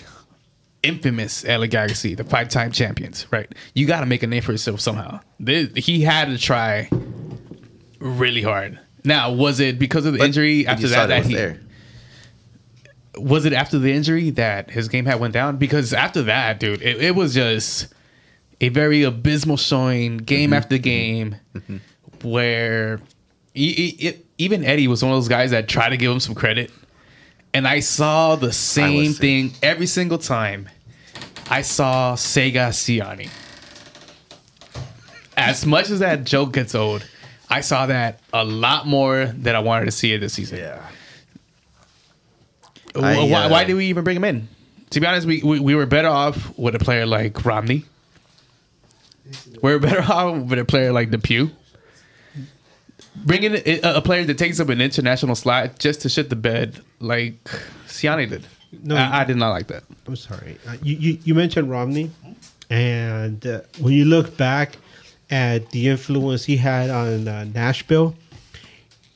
infamous LA Galaxy, the five-time champions, right? You got to make a name for yourself somehow. This, he had to try really hard. Now, was it because of the But injury after that that was he there. was it after the injury that his game had went down? Because after that, dude, it, it was just a very abysmal showing game Mm-hmm. after game, where e- e- it, even Eddie was one of those guys that tried to give him some credit, and I saw the same thing every single time. I saw Sega Ciani. As much as that joke gets old, I saw that a lot more than I wanted to see it this season. Yeah. I, why, uh, why did we even bring him in? To be honest, we, we, we were better off with a player like Romney. We're better (laughs) off with a player like DePuy. Bringing a, a player that takes up an international slot just to shit the bed like Ciani did. No. I, I did not like that. I'm sorry. Uh, you, you you mentioned Romney, and uh, when you look back at the influence he had on uh, Nashville,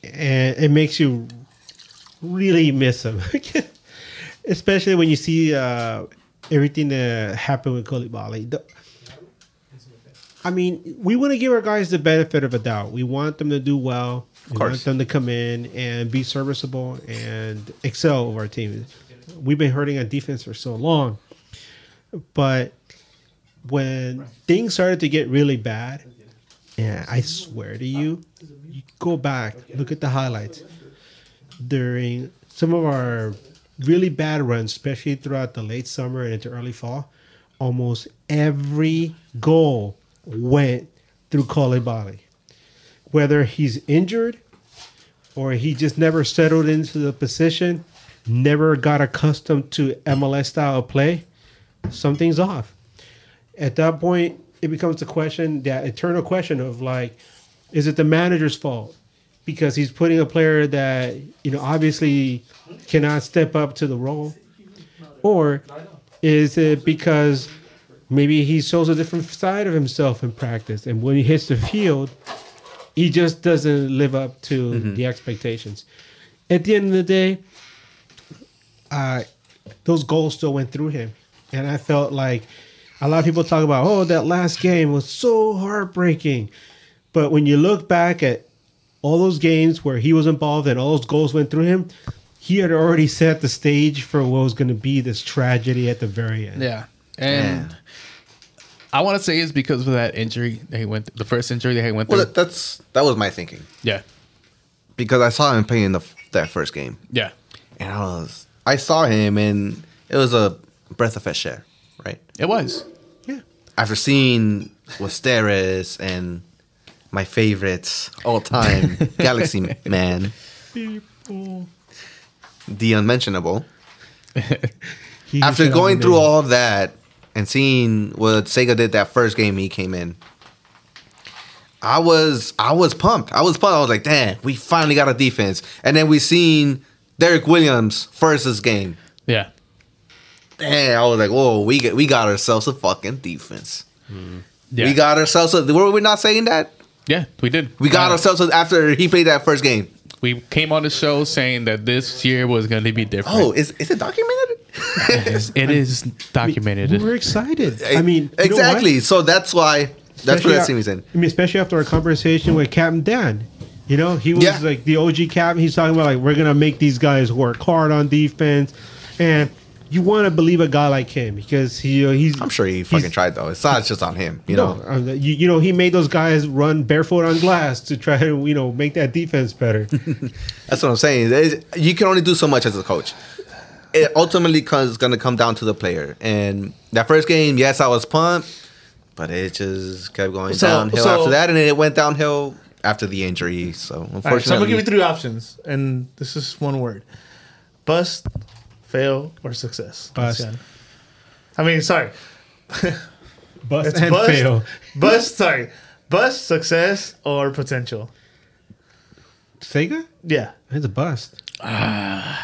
and it makes you really miss him, (laughs) especially when you see uh, everything that happened with Coulibaly. The- I mean, we want to give our guys the benefit of a doubt. We want them to do well. Of We want them to come in and be serviceable and excel over our team. We've been hurting on defense for so long. But when things started to get really bad, and I swear to you, you go back, look at the highlights. During some of our really bad runs, especially throughout the late summer and into early fall, almost every goal went through Coulibaly. Whether he's injured or he just never settled into the position, never got accustomed to MLS style of play, something's off. At that point, it becomes the question, that eternal question of like, is it the manager's fault? Because he's putting a player that, you know, obviously cannot step up to the role? Or is it because maybe he shows a different side of himself in practice and when he hits the field, he just doesn't live up to the expectations. At the end of the day, uh, those goals still went through him. And I felt like a lot of people talk about, oh, that last game was so heartbreaking. But when you look back at all those games where he was involved and all those goals went through him, he had already set the stage for what was going to be this tragedy at the very end. Yeah. And Yeah. I want to say it's because of that injury that he went the first injury that he went through. Well, that, that's that was my thinking yeah. because I saw him playing the that first game, Yeah. and I was I saw him, and it was a breath of fresh air, right? It was. Yeah. After seeing Westeros and my favorites all time, (laughs) Galaxy Man, the unmentionable. (laughs) After going through all that and seeing what Sega did that first game he came in, I was I was pumped. I was pumped. I was like, damn, we finally got a defense. And then we seen Derrick Williams versus game. Yeah. Damn, I was like, whoa, we get we got ourselves a fucking defense. Yeah. We got ourselves a were we not saying that? Yeah, we did. We got Uh, ourselves a, after he played that first game. We came on the show saying that this year was going to be different. Oh, is is it documented? It is documented. we're excited. I mean, you know exactly. So that's why that's Especially what that a- scene was in. I mean, especially after our conversation with Captain Dan. You know, he was Yeah. like the OG captain. He's talking about like we're gonna make these guys work hard on defense, and you want to believe a guy like him because he, you know, he's. I'm sure he fucking tried though. It's not just on him, you no, know. uh, you, you know, he made those guys run barefoot on glass to try to, you know, make that defense better. (laughs) That's what I'm saying. You can only do so much as a coach. It ultimately comes going to come down to the player. And that first game, yes, I was pumped, but it just kept going So- downhill so- after that, and it went downhill after the injury. So All right, unfortunately, so I'm gonna give you three options, and this is one word: bust, fail, or success. Bust. I mean, sorry, (laughs) Bust it's and bust, fail. bust. Sorry, bust, success, or potential. Sega? Yeah, It's a bust. Fuck.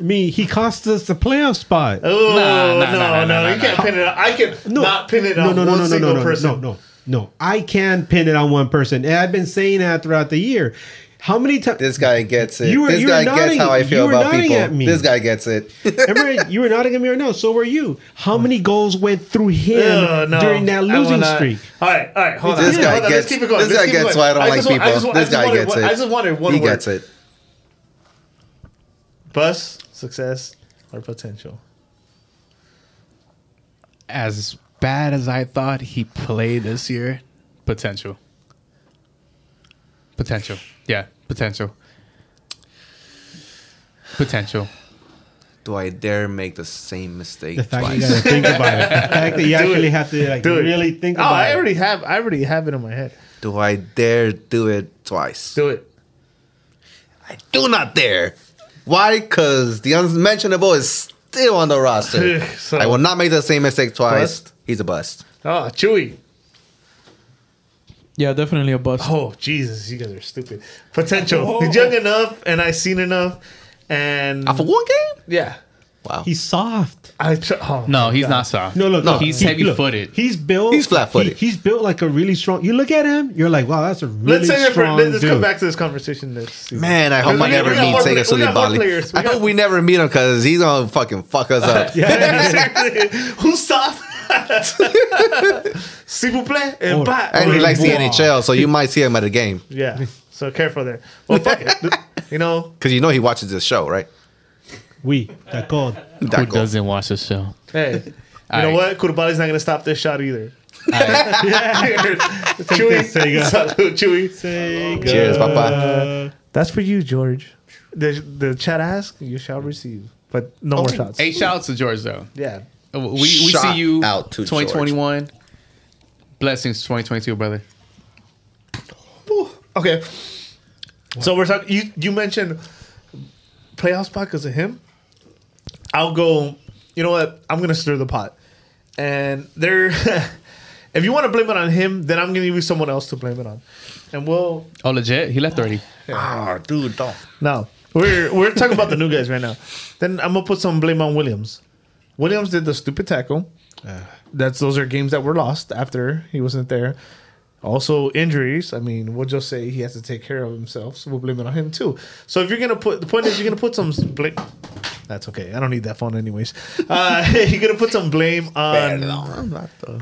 I mean, he cost us the playoff spot. Oh Nah, nah, no, nah, nah, no, nah, you nah, can't nah. pin it. On, I can No. not pin it no, on no, no, one no, no, single no, no, person. no, no, no. I can pin it on one person, and I've been saying that throughout the year. How many times? this guy gets it. You were- this you were guy gets nodding- how I you feel were about nodding people. at me. This guy gets it. Remember, (laughs) you were nodding at me right now. So were you. How many goals went through him Uh, no, during that losing streak? All right, all right, hold on. This on. guy hold on, let's gets- keep it going. this Let's guy keep it gets why I don't like just want- people. just want- This guy wanted gets it. I just wanted one he word. gets it. Bust, success, or potential. As bad as I thought he played this year, potential. Potential. Yeah, potential. Potential. Do I dare make the same mistake The fact twice? you got to think about it. The (laughs) fact that you actually have to like Do it. really think Oh, about I it. already have. I already have it in my head. Do I dare do it twice? Do it. I do not dare. Why? Because the unmentionable is still on the roster. (laughs) So- I will not make the same mistake twice. Bust? He's a bust. Oh, Chewy. Yeah, definitely a bust. Oh, Jesus, you guys are stupid. Potential. (laughs) He's young enough, and I seen enough, and Off of one game? yeah, Wow. He's soft. I. Tr- oh, No, he's God. not soft. No, look, No, look, he's he- heavy look, footed. He's built. He's flat-footed. he- he's built like a really strong. You look at him, you're like, wow, that's a really Let's say it for. strong Let's let's come back to this conversation next season. Man, I hope We I never meet more Sega play- we got more players. Sulibali. I hope we never meet him because he's gonna fucking fuck us up. (laughs) (laughs) exactly. Who's soft? (laughs) S'il vous plaît, and Oh. And he likes the NHL, so you might see him at a game Yeah. So careful there. Well, fuck it. You know, because you know he watches this show, right? We that called. Who doesn't watch the show? hey, you know what? Coulibaly's not gonna stop this shot either. (laughs) Chewy, this, Sega. Chewy. Sega. Cheers, Papa. That's for you, George. The the chat asks, you shall receive, but no more shots. Hey, shout out to George though. Yeah. Uh, We we Shout see you out to 2021. Blessings 2022, brother. Okay. So we're talking. You you mentioned playoff spot because of him. I'll go. You know what? I'm gonna stir the pot, and there. (laughs) if you want to blame it on him, then I'm gonna give you someone else to blame it on, and we'll. Oh, legit? He left already. Ah, dude, don't. No, we're we're talking about the new guys right now. Then I'm gonna put some blame on Williams. Williams did the stupid tackle. That's those are games that were lost after he wasn't there. Also injuries. I mean, we'll just say he has to take care of himself, so we'll blame it on him too. So if you're gonna put the point is you're gonna put some blame. That's okay. I don't need that phone anyways. Uh, (laughs) you're gonna put some blame on. Not the,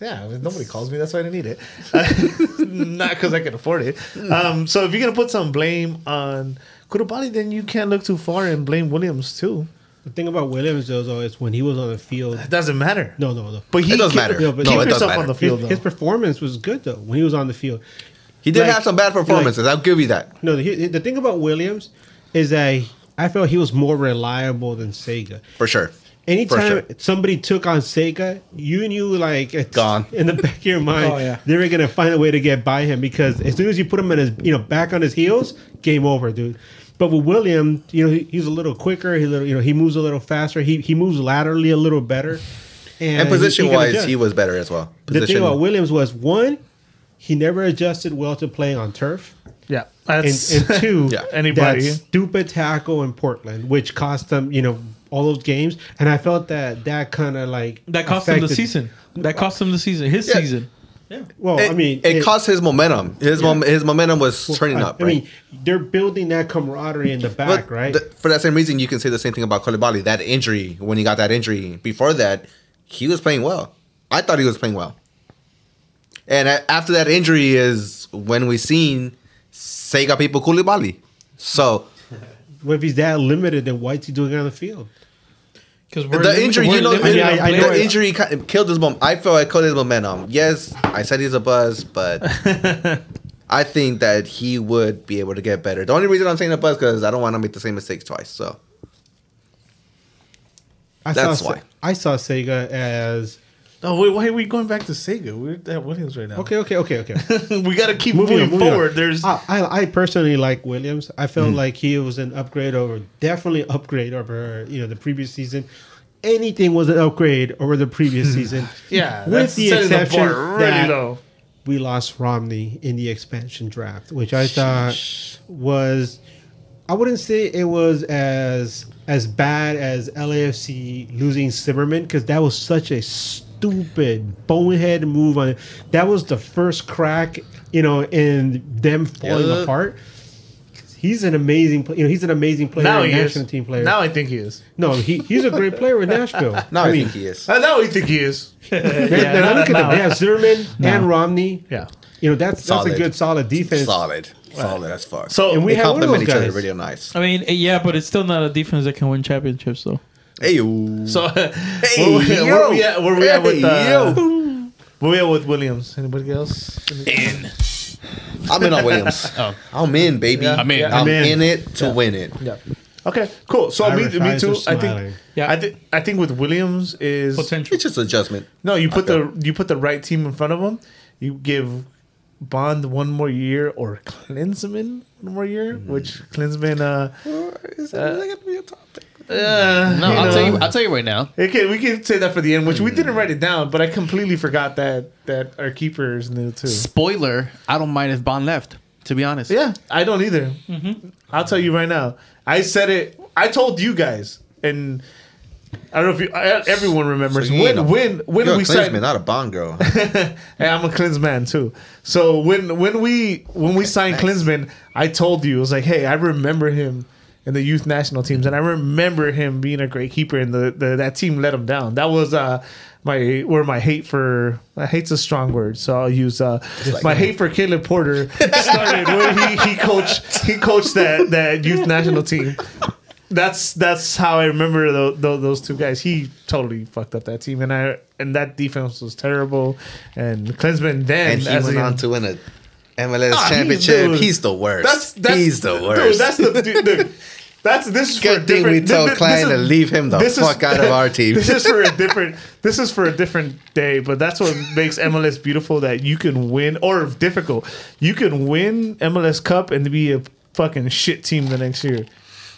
Yeah, nobody calls me. That's why I didn't need it. (laughs) Not because I can afford it. Um, so if you're gonna put some blame on Coulibaly, then you can't look too far and blame Williams too. The thing about Williams though, though is when he was on the field. It doesn't matter. No, no, no. But he It doesn't keep- matter. No, but keep it doesn't yourself matter. on the field his though. performance was good though when he was on the field. He did Like- have some bad performances. I'll give you that. No, the, the thing about Williams is that I felt he was more reliable than Sega. For sure. Anytime sure. somebody took on Sega, you knew like it's Gone. in the back of your (laughs) mind. Oh, yeah. they were gonna find a way to get by him because as soon as you put him in his, you know, back on his heels, game over, dude. But with William, you know, he, he's a little quicker. He little, you know, he moves a little faster. He he moves laterally a little better. And he- position he can wise, he was better as well. The thing about Williams was one, he never adjusted well to playing on turf. Yeah, And, that's and two, (laughs) Yeah. Anybody. that stupid tackle in Portland, which cost them, you know, all those games. And I felt that that kind of like That cost him the season. That cost him the season. His Yeah. season. Well, it, I mean, it, cost his momentum. His mom, his momentum was turning I, up. I right? mean, they're building that camaraderie in the back, But right? th- for that same reason, you can say the same thing about Coulibaly. That injury, when he got that injury, before that, he was playing well. I thought he was playing well. And after that injury is when we seen Sega people Coulibaly. So (laughs) Well, if he's that limited, then why is he doing it on the field? Because the injury, you know, limited on the players. injury killed his momentum. I feel I killed his momentum. Yes, I said he's a buzz, but (laughs) I think that he would be able to get better. The only reason I'm saying a buzz because I don't want to make the same mistakes twice. So I That's saw, why. I saw Sega as Oh wait, why are we going back to Sega? We're at Williams right now. okay, okay, okay, okay. (laughs) we got to keep Moving moving, moving on. forward. There's I, I I personally like Williams. I felt hmm. like he was an upgrade over, definitely upgrade over, you know, the previous season. Anything was an upgrade over the previous (laughs) season. yeah, with that's the exception bar really that low. we lost Romney in the expansion draft, which I thought was I wouldn't say it was as as bad as LAFC losing Zimmerman because that was such a stupid bonehead move on it. That was the first crack, you know, in them falling Yeah. apart. He's an amazing, you know, he's an amazing player, Now he national is. team player. Now I think he is. no, he, he's a great player in Nashville. (laughs) now I, think he is. Uh, now I think he is. (laughs) They, now look at them. They have Zimmerman and Romney. Yeah. You know, that's that's a good solid defense. Solid, solid as fuck. So And we they have one of those each other guys. really nice. I mean, yeah, but it's still not a defense that can win championships, though. Hey, yo. so (laughs) Hey, where, we- where we at? Where we at with uh, yo. where we at with Williams? Anybody else? In. I'm in on Williams. (laughs) Oh. I'm in, baby. Yeah. I'm in. I'm I'm in. in it to win it. Yeah. Okay. Cool. So Irish me, me too. I think. Yeah. I think. I think with Williams is Potential. It's just adjustment. no. You put the you put the right team in front of him. You give Bond one more year or Klinsmann one more year, Mm-hmm. which Klinsmann. Uh, Is that gonna be a topic? Uh, No, you I'll know. tell you. I'll tell you right now. Okay, we can say that for the end, which we didn't write it down, but I completely forgot that that our keepers knew too. Spoiler: I don't mind if Bond left. To be honest. Yeah, I don't either. I'll tell you right now. I said it. I told you guys, and I don't know if you, I- everyone remembers So when a- when when You're we a Klinsmann, signed. not a Bond girl. (laughs) Hey, I'm a Klinsmann too. So when when we when we signed nice. Klinsmann, I told you it was like, hey, I remember him in the youth national teams, and I remember him being a great keeper, and the, the that team let him down. That was uh my where my hate for I hate's a strong word, so I'll use uh my hate for Caleb Porter started when he he coached he coached that that youth national team. That's that's how I remember tho- tho- those two guys. He totally fucked up that team, and I and that defense was terrible. And Klinsmann then and he went on to win a MLS Ah, championship. dude. He's, the worst. That's, that's he's the dude, worst. that's the dude, dude, that's this is for a Good thing we different- told thi- thi- Klein this to leave him the this is- fuck out of our (laughs) team. This is for a different. This is for a different day, but that's what makes MLS beautiful. That you can win, or difficult. You can win MLS Cup and be a fucking shit team the next year.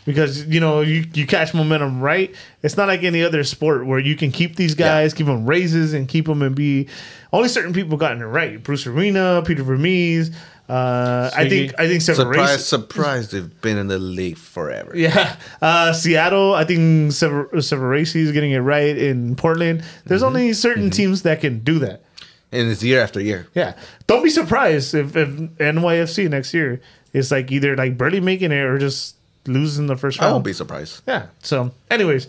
Because you know you, you catch momentum right. It's not like any other sport where you can keep these guys, give them raises, and keep them and be. Only certain people gotten it right. Bruce Arena, Peter Vermes. Uh, I think I think several surprise, surprise! They've been in the league forever. (laughs) yeah, uh, Seattle. I think Sever- Savarese is getting it right in Portland. There's Mm-hmm. only certain teams that can do that. and it's year after year. Yeah, don't be surprised if, if NYFC next year is like either like barely making it or just losing the first round. I won't be surprised. Yeah. So, anyways,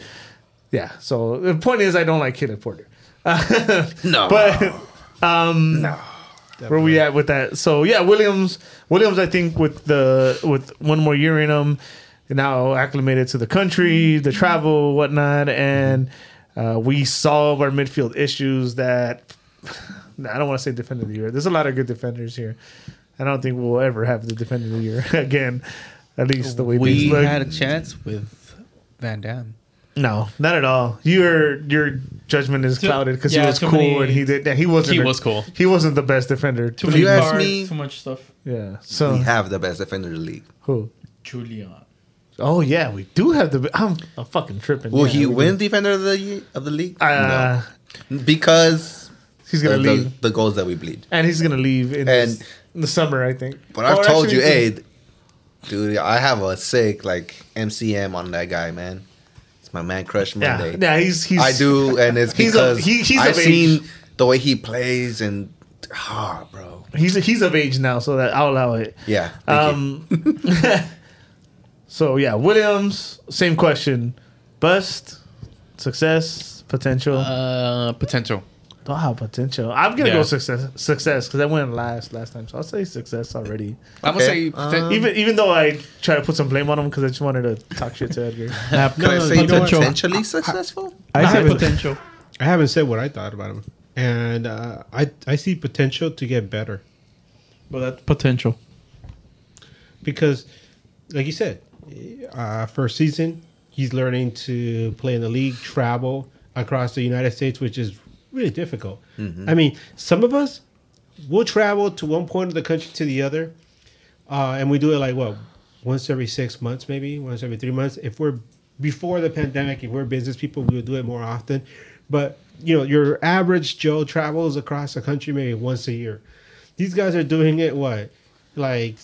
yeah. So the point is, I don't like Caleb Porter. (laughs) No, But um, where we at with that? So yeah, Williams. Williams, I think with the with one more year in him, now acclimated to the country, the travel, whatnot, and uh, we solve our midfield issues. That I don't want to say defender of the year. There's a lot of good defenders here. I don't think we'll ever have the defender of the year (laughs) again. At least the way We things look. had a chance with Van Damme. No, not at all. Your your judgment is clouded because he was cool many- and he did. That he wasn't. He a- was cool. He wasn't the best defender. Too many you ask me- too much stuff. Yeah. So we have the best defender in the league. who? Julian. Oh yeah, we do have the. I'm, I'm fucking tripping. Will Yeah, he win do. defender of the of the league? Uh, no, because He's gonna the, leave, the goals that we bleed. and he's gonna leave in, And- this- in the summer, I think. But I've told you, it's- hey, dude, I have a sick like MCM on that guy, man. It's my man Crush Yeah, Monday. yeah, yeah he's he's. I do, and it's (laughs) he's a- because he- he's I've seen age. the way he plays, and ah, bro, He's he's of age now, so that I'll allow it. yeah. Thank you. Um. (laughs) so yeah, Williams. Same question. Bust, success, potential. Uh, potential. Don't have potential. I'm gonna go success, success, because I went last last time, so I'll say success already. I'm gonna say poten- even even though I try to put some blame on him because I just wanted to talk shit to Edgar. (laughs) Can I no, say you know what? potentially successful? I I see haven't- potential. I haven't said what I thought about him, and uh, I I see potential to get better But that's potential. because, like you said, uh, first season he's learning to play in the league, travel across the United States, which is really difficult. I mean, some of us will travel to one point of the country to the other, uh, and we do it like what once every six months, maybe once every three months. If we're before the pandemic, if we're business people, we would do it more often. But you know, your average Joe travels across the country maybe once a year. These guys are doing it what, like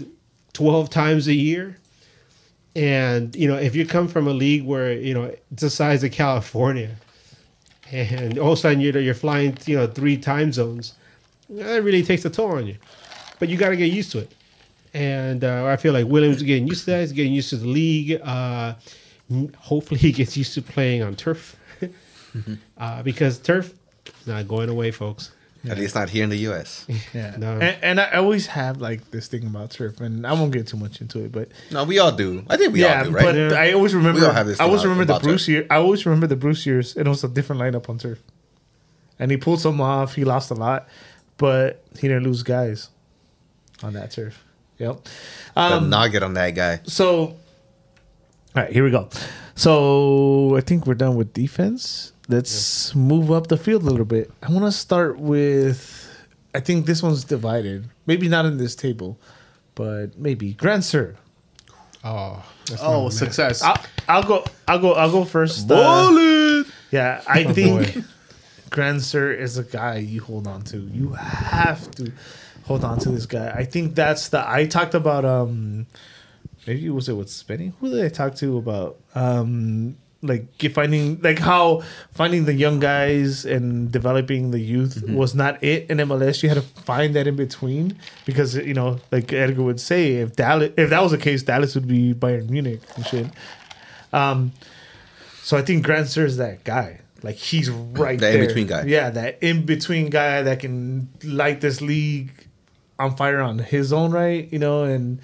twelve times a year. And you know, if you come from a league where you know it's the size of California, and all of a sudden you're you're flying you know three time zones, that really takes a toll on you. But you got to get used to it. And uh, I feel like Williams is getting used to that. He's getting used to the league. Uh, hopefully, he gets used to playing on turf (laughs) uh, because turf is not going away, folks. At least not here in the U.S. (laughs) Yeah. No. And, and I always have like this thing about turf, and I won't get too much into it, but No, we all do. I think we yeah, all do, right? but Yeah. I always remember. We all have this I always remember the Bruce turf. year. I always remember the Bruce years, and it was a different lineup on turf. And he pulled some off. He lost a lot, but he didn't lose guys on that turf. Yep. the Um, nugget on that guy. so, all right, here we go. So I think we're done with defense. Let's move up the field a little bit. I want to start with. I think this one's divided. Maybe not in this table, but maybe Grandsir. oh, that's Oh, success. I'll, I'll go. I'll go. I'll go first. Uh, yeah, I Oh, think boy. (laughs) Grandsir is a guy you hold on to. You have to hold on to this guy. I think that's the. I talked about. Um, maybe was it with Spenny? Who did I talk to about? Um, like finding like how finding the young guys and developing the youth was not it in MLS. You had to find that in between because you know, like Edgar would say, if Dallas, if that was the case, Dallas would be Bayern Munich and shit. Um, so I think Grandsir is that guy. Like he's right The there. in-between guy. Yeah, that in between guy that can light this league on fire on his own right, you know, and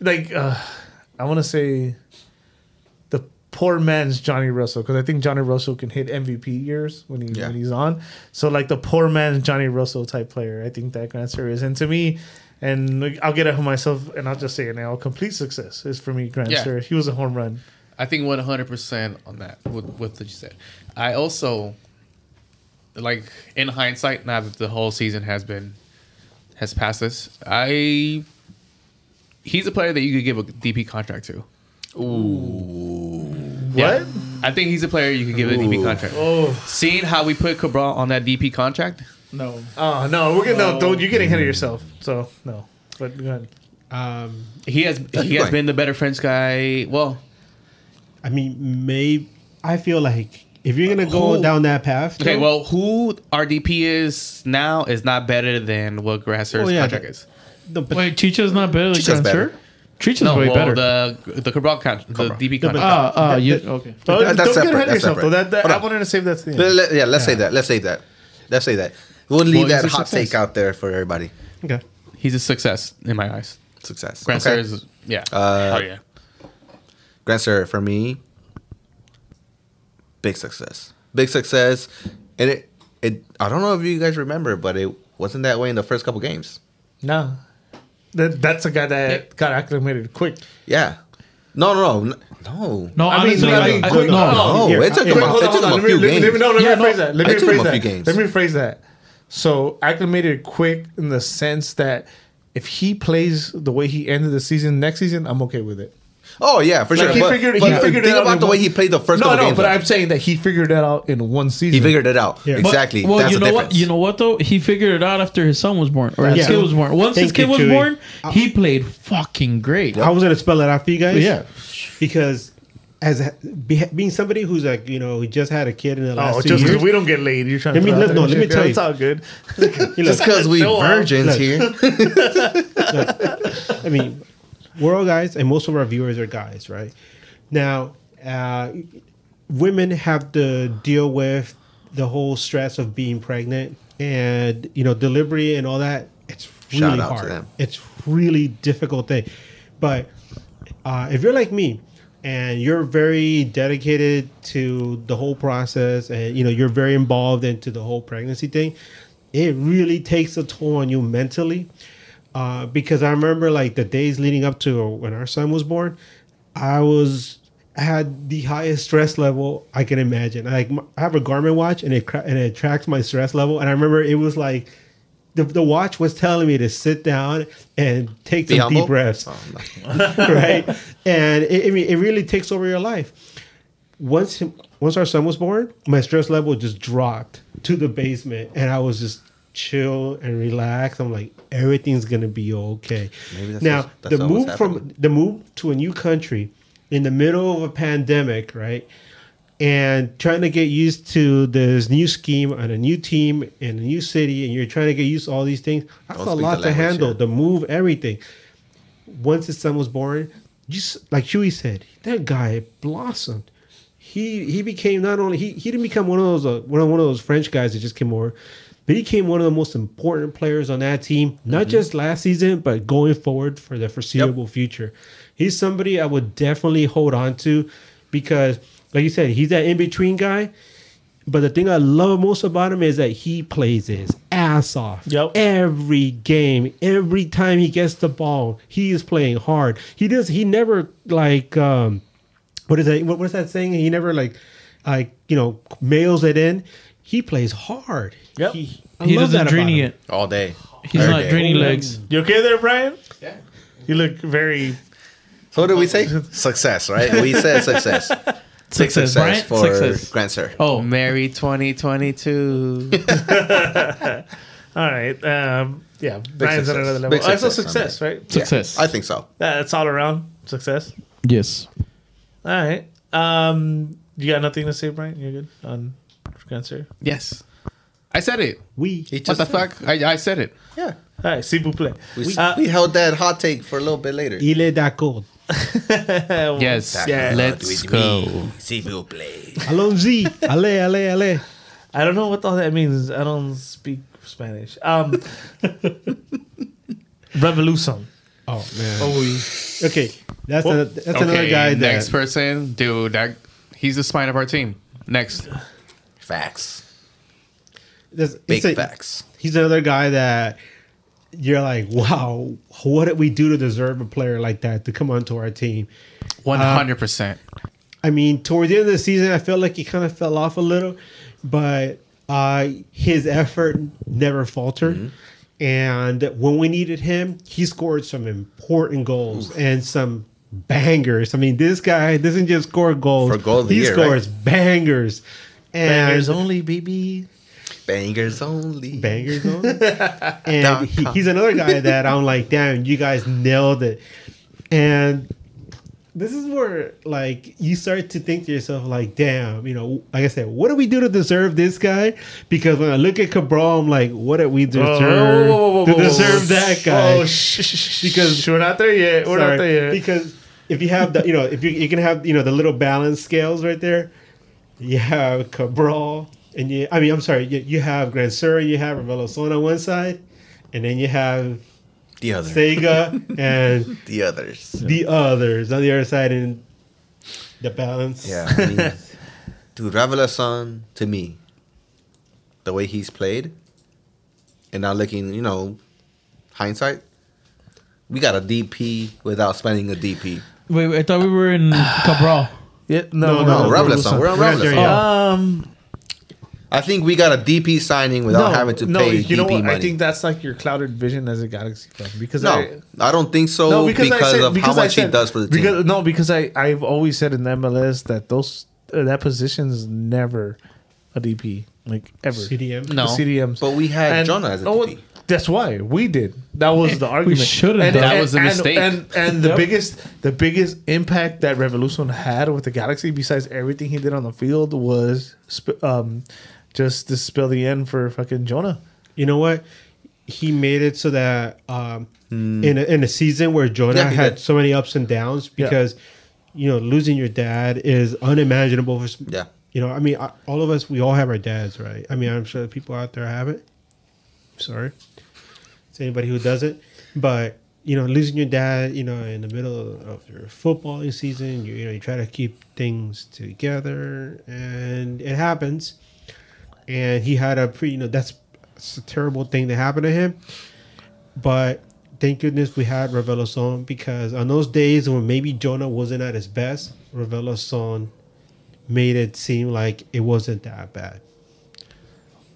like uh, I want to say the poor man's Johnny Russell because I think Johnny Russell can hit MVP years when he Yeah. when he's on. So like the poor man's Johnny Russell type player, I think that Grandsir is. And to me, and like, I'll get it for myself, and I'll just say it now: complete success is for me, Grand Yeah. Sir. He was a home run. I think 100% on that with, with what you said. I also, like, in hindsight, now that the whole season has been, has passed us, I, he's a player that you could give a DP contract to. Ooh. What? I think he's a player you could give a DP contract. Oh, Seeing how we put Cabral on that DP contract, No. oh no, we're getting no, don't you're getting ahead of yourself. So no, but go ahead. Um, he has he has right. been the better French guy. Well, I mean, maybe I feel like if you're gonna go Who- down that path, okay, Joe, well, who RDP is now is not better than what Grasser's Oh, yeah, contract the- is. The, but Wait, Chicha's not better than Chicha's Grand better. Sir? Chicha's No, way well, better. the the Cabral contract, the Cabral. DP No, but- contract. Ah, ah, That- you, okay. Don't, That's don't get ahead of that's yourself separate. though. That, that I wanted to save that thing. Let- let- yeah, let's say that. Let's say that. Let's say that. We'll leave Well, that hot success. take out there for everybody. okay. He's a success in my eyes. Success. Grasser Okay. is yeah. Uh, oh yeah. Grandster for me, big success. Big success, and it it. I don't know if you guys remember, but it wasn't that way in the first couple games. No, that that's a guy that got acclimated quick. Yeah. No, no, no, no. No, I mean, honestly, I mean, I- quick- no, No, Here, it took him, Hold a, on, it took hold on. a Let me, few let me, let me, games. no, let Yeah, me no. rephrase that. Let me It rephrase that. games. Let me rephrase that. So acclimated quick in the sense that if he plays the way he ended the season next season, I'm okay with it. Oh yeah, for Like sure. he but, figured, but he figured think it out about in the way he played the first No, couple no, games. but though. I'm saying that he figured that out in one season. he figured it out Yeah. exactly. Well, That's you know difference. what? You know what though? He figured it out after his son was born, or his Yeah. kid was born. Once his kid you, was Chewy. born, uh, he played fucking great. I was gonna spell it out for you guys. Yeah. because as a, being somebody who's like you know he just had a kid in the oh, last Oh, two just years. because we don't get laid, you're trying Let to me- throw let- no, let me tell you. It's all good. you know, Just because we Show off. virgins Look. here. (laughs) I mean, we're all guys, and most of our viewers are guys, right? Now, uh, women have to deal with the whole stress of being pregnant and you know delivery and all that. It's Shout really out to hard. them. It's really difficult thing. But uh, if you're like me, and you're very dedicated to the whole process, and you know you're very involved into the whole pregnancy thing, it really takes a toll on you mentally. Uh, because I remember like the days leading up to when our son was born, I was I had the highest stress level I can imagine. Like m- I have a Garmin watch and it cra- and it tracks my stress level, and I remember it was like the, the watch was telling me to sit down and take Be some humble? deep breaths, Oh, no. (laughs) right? And it, I mean, it really takes over your life. Once him, once our son was born, my stress level just dropped to the basement, and I was just chill and relax. I'm like, everything's gonna be okay. Maybe that's now the move from the move to a new country in the middle of a pandemic, right? And trying to get used to this new scheme and a new team in a new city, and you're trying to get used to all these things. That's Don't a lot to handle. yeah. The move, everything. Once his son was born, just like Chewy said, that guy blossomed. He he became not only he, he didn't become one of those uh, one of one of those French guys that just came over, but he became one of the most important players on that team. Not Mm-hmm. just last season, but going forward for the foreseeable future. He's somebody I would definitely hold on to because, like you said, he's that in between guy. But the thing I love most about him is that he plays his ass off. Yep. Every game, every time he gets the ball, he is playing hard. He does. He never like um, what is that? What, what's that saying? He never like like you know mails it in. He plays hard. Yep. He, I He love doesn't that about him. it. All day. He's Every not day. draining legs. You okay there, Brian? Yeah. You look very. So what did we say? Success, right? We said success. (laughs) Big Success, success Brian? for Success. Grandsir. Oh, Merry 2022. (laughs) All right. Um, yeah, Brian's success. at another level. Big Oh, so success, success, right? success. I think so. That's all around success. yes. All right. Um, you got nothing to say, Brian? You're good on cancer. yes. I said it. We He What just the fuck? I, I said it. Yeah. All right, s'il vous plaît. We, Uh, we held that hot take for a little bit later. il est d'accord. (laughs) Yes. Yeah. Let's go. S'il vous plaît. Allons-y. allez, allez, allez. I don't know what all that means. I don't speak Spanish. Um, (laughs) Raveloson. Oh man. Oh, Okay, that's Well, a, that's another guy that next person, dude. That he's the spine of our team. Next, Facts. That's- Big he's a- facts. He's another guy that you're like, wow, what did we do to deserve a player like that to come onto our team? one hundred percent. I mean, towards the end of the season, I felt like he kind of fell off a little, but uh, his effort never faltered. And when we needed him, he scored some important goals and some bangers. I mean, this guy doesn't just score goals; For goal of the he year, scores bangers. And bangers only, baby. Bangers only. bangers only. (laughs) and he, he's another guy that I'm like, damn, you guys nailed it. And this is where like you start to think to yourself, like, damn, you know, like I said, what do we do to deserve this guy? Because when I look at Cabral, I'm like, what did we deserve to deserve that guy? Oh, sh- sh- sh- Because- we're not there yet. We're Sorry. not there yet. Because if you have the, you know, if you you can have, you know, the little balance scales right there, you have Cabral, and you, I mean, I'm sorry, you, you have Grandsir, you have Raveloson on one side, and then you have The other. Sega (laughs) and the others. the others on the other side, and the balance. Yeah. I mean, (laughs) dude, Raveloson, to me, the way he's played, and now looking, you know, hindsight, we got a DP without spending a DP. Wait, wait, I thought we were in (sighs) Cabral. Yeah, No, no, no, No, Raveloson. We're on We're not there Raveloson. yet. Um, I think we got a DP signing without having to no, pay you know DP what? money. I think that's like your clouded vision as a Galaxy fan because no, I, I, don't think so no because, because, I said, of because how much said, he does for the team. because, No, because I I've always said in the MLS that those uh, that position is never a DP like ever. CDM. The No. CDMs. But we had And- Jonah as a oh, DP. That's why we did. That was the (laughs) argument. We should've And- done. That and- was the mistake. And and the Yep. biggest the biggest impact that Raveloson had with the Galaxy, besides everything he did on the field, was um, just to spill the end for fucking Jonah. You know what? He made it so that um, in a, in a season where Jonah Yeah, had did. so many ups and downs because you know losing your dad is unimaginable. For, s- Yeah. You know, I mean, I, all of us, we all have our dads, right? I mean, I'm sure people out there have it. Sorry, to anybody who doesn't, but you know, losing your dad, you know, in the middle of your footballing season, you, you know, you try to keep things together, and it happens. And he had a pretty, you know, that's, that's a terrible thing that happened to him. But thank goodness we had Raveloson because on those days when maybe Jonah wasn't at his best, Raveloson made it seem like it wasn't that bad.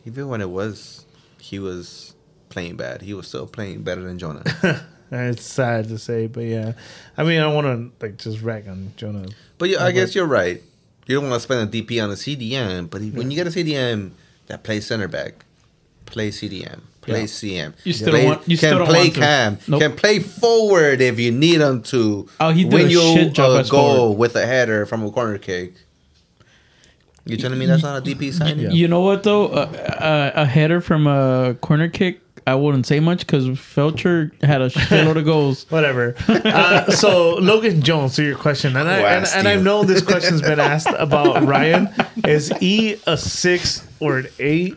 Even when it was, he was playing bad. He was still playing better than Jonah. (laughs) It's sad to say, but yeah. I mean, I don't want to like just rag on Jonah. But yeah, I guess you're right. You don't want to spend a DP on a CDM, but when you get a CDM that plays center back, play CDM, play Yeah. CM. You still play, want- you can still play cam, Nope. can play forward if you need him to. Oh, he did win a you shit job a as goal forward. with a header from a corner kick. You telling me that's not a DP signing? You know what though? Uh, uh, a header from a corner kick, I wouldn't say much because Felcher had a shitload of goals. (laughs) Whatever. Uh, so Logan Jones, to your question, and I and, and I know this question's been asked about Ryan. Is he a six or an eight?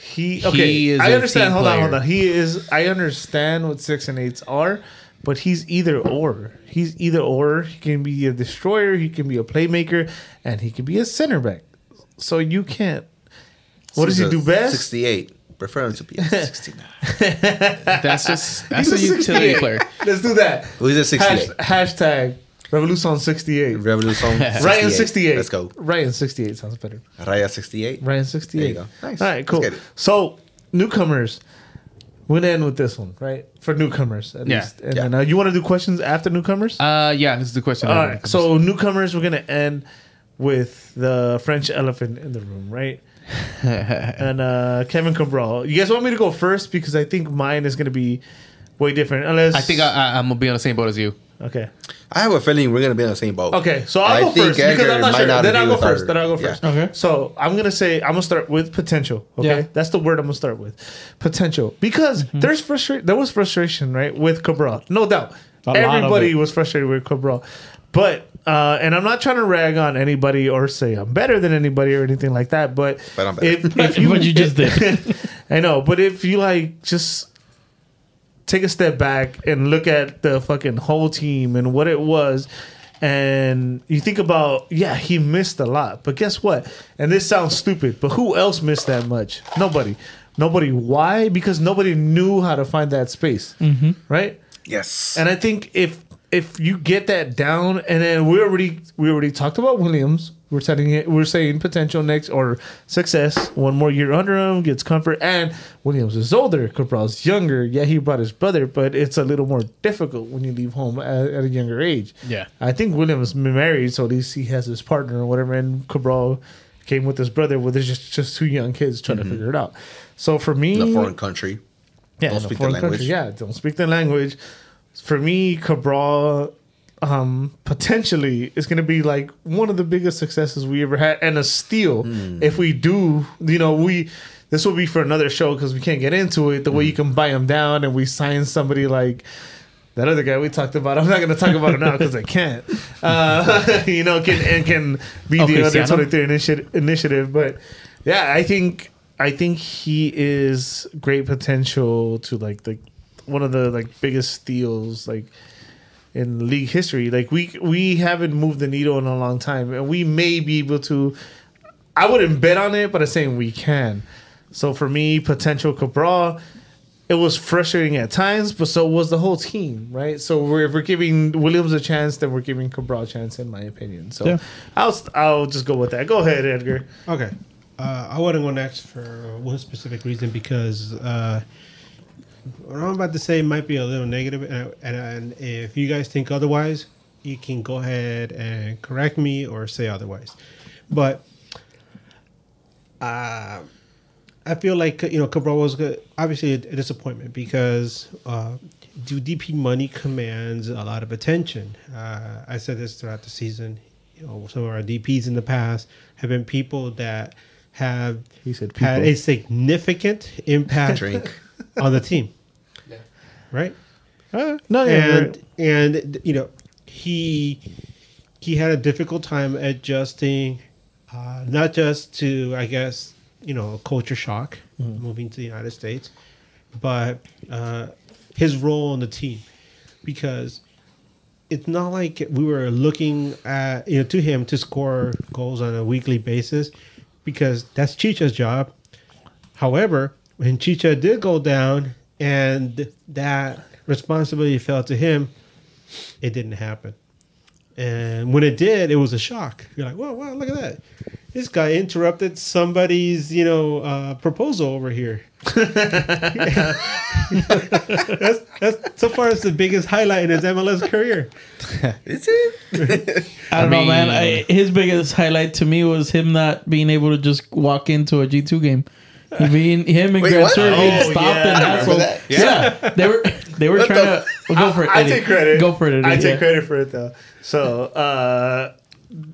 He okay. He is I a understand. team Hold on, hold on. He is. I understand what six and eights are, but he's either or. He's either or. He can be a destroyer. He can be a playmaker, and he can be a center back. So you can't. What does he do best? 68. Prefer him to be a (laughs) 69. That's just that's a a utility player. Let's do that. Who is a Hash, 68? hashtag Revolution 68. Revolution (laughs) 68. Ryan 68. Let's go. Ryan 68 sounds better. Raya 68. Ryan 68. There you go. Nice. All right, cool. Let's get it. So, newcomers. We're gonna end with this one, right? For newcomers, at Yeah. least. And Yeah. then uh, you want to do questions after newcomers? Uh, yeah, this is the question. All right. So newcomers, we're gonna end with the French elephant in the room, right? (laughs) and uh Kevin Cabral. You guys want me to go first because I think mine is gonna be way different. Unless I think I, I, I'm gonna be on the same boat as you. Okay. I have a feeling we're gonna be on the same boat. Okay, so I'll I go think first because I'm not sure. not then I'll go first. our- Then I'll go yeah. first. Okay. So I'm gonna say I'm gonna start with potential. Okay, Yeah. that's the word I'm gonna start with. Potential because Mm-hmm. there's frustration. There was frustration, right, with Cabral. No doubt. A Everybody was frustrated with Cabral, but uh, and I'm not trying to rag on anybody or say I'm better than anybody or anything like that. But, But I'm better. if, if (laughs) you But you just did. (laughs) I know, but if you like just take a step back and look at the fucking whole team and what it was. And you think about yeah he missed a lot but guess what? And this sounds stupid but who else missed that much? Nobody. Nobody. Why? Because nobody knew how to find that space. Mm-hmm. Right? Yes. and I think if if you get that down, and then we already we already talked about Williams. We're setting it. We're saying potential next or success. One more year under him gets comfort, and Williams is older. Cabral's younger. Yeah, he brought his brother, but it's a little more difficult when you leave home at, at a younger age. Yeah. I think Williams is married, so at least he has his partner or whatever. And Cabral came with his brother, where there's just just two young kids trying to mm-hmm. figure it out. So for me, in a foreign country. yeah, Don't speak the language. country. Yeah, don't speak the language. For me, Cabral um, potentially is going to be like one of the biggest successes we ever had, and a steal Hmm. if we do. You know, we this will be for another show because we can't get into it. The way you Hmm. can buy them down, and we sign somebody like. That other guy we talked about, I'm not going to talk about it now because I can't. (laughs) Uh, (laughs) you know, can and can be Oh, the under Cristiano? 23 initiative, initiative. But yeah, I think I think he is great potential to like the one of the like biggest steals like in league history. Like we we haven't moved the needle in a long time, and we may be able to. I wouldn't bet on it, but I'm saying we can. So for me, potential Cabral, it was frustrating at times, but so was the whole team, right? So we're, if we're giving Williams a chance, then we're giving Cabral a chance, in my opinion. So Yeah. I'll I'll just go with that. Go ahead, Edgar. Okay. Uh, I wouldn't go next for one specific reason because uh, what I'm about to say might be a little negative, and, and, and if you guys think otherwise, you can go ahead and correct me or say otherwise. But uh, I feel like you know Cabral was good, obviously a, disappointment because uh, DP money commands a lot of attention. Uh, I said this throughout the season. You know, some of our DPs in the past have been people that have He said had a significant impact Drink. On the team. Right? Uh, no, yeah, and and you know he he had a difficult time adjusting uh, not just to i guess you know culture shock moving to the united states but uh, his role on the team because it's not like we were looking at you know to him to score goals on a weekly basis because that's Chicha's job. However, when Chicha did go down and that responsibility fell to him, it didn't happen. And when it did, it was a shock. You're like, "Whoa, wow, look at that! This guy interrupted somebody's, you know, uh, proposal over here." (laughs) that's, that's so far it's the biggest highlight in his MLS career. (laughs) Is it? (laughs) I don't I know, man. I, his biggest highlight to me was him not being able to just walk into a G two game. Being him and Wait, Grant what? Sur being Oh, stopped yeah, and I remember hassled. that. Yeah. they were they were What trying the to well, go for it. I Eddie. take credit. Go for it. Eddie. I take yeah. credit for it though. So, uh,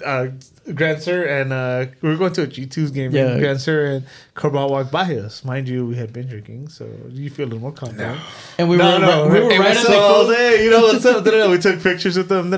uh, Grandsir and uh, we were going to a G2's game. Yeah. And Grandsir and Corbin walked by us. Mind you, we had been drinking, so you feel a little more confident. And we were we were Hey, right what's at up? the Hey, you know what's up? (laughs) Da-da-da. we took pictures with them.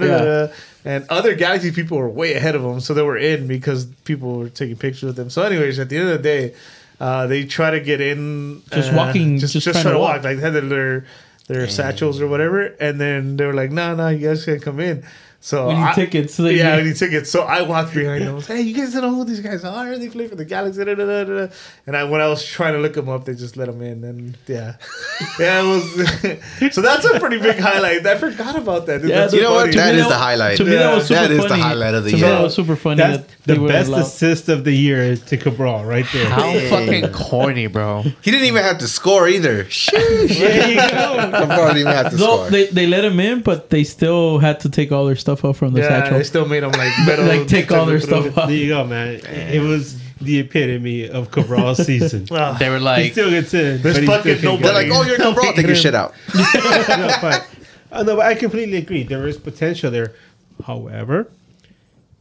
And other Galaxy people were way ahead of them, so they were in because people were taking pictures with them. So, anyways, at the end of the day, uh, they try to get in, Just uh, walking- just, just just, trying try to walk. walk. Like they had their their satchels or whatever, and then they were like, "No, no, you guys can't come in." So We need I- tickets. So yeah, we need tickets. So I walked behind (laughs) them. I was, Hey, you guys don't know who these guys are? They play for the Galaxy. Da, da, da, da. And I, when I was trying to look them up, they just let them in. And yeah, (laughs) yeah, it was. (laughs) so that's a pretty big highlight. I forgot about that. Dude. Yeah, That's You You know so what? funny. To That me, is that- the highlight. To me, that was super That is funny. the highlight of the to me, year. that was super funny. That's that the best allowed- assist of the year to Cabral right there. How fucking corny, bro. He didn't even have to score either. Sheesh. there you go. Cabral didn't even have to No, score. they, they let him in, but they still had to take all their stuff off from the Yeah, satchel. they still made them like metal. (laughs) like take all their stuff off. There you go, man. It was the epitome of Cabral's (laughs) season. Ah, They were he like, still gets in. There's but fucking still can't They're get like, oh, you're Cabral. Take your shit out. (laughs) no, but, uh, no, but I completely agree. There is potential there. However,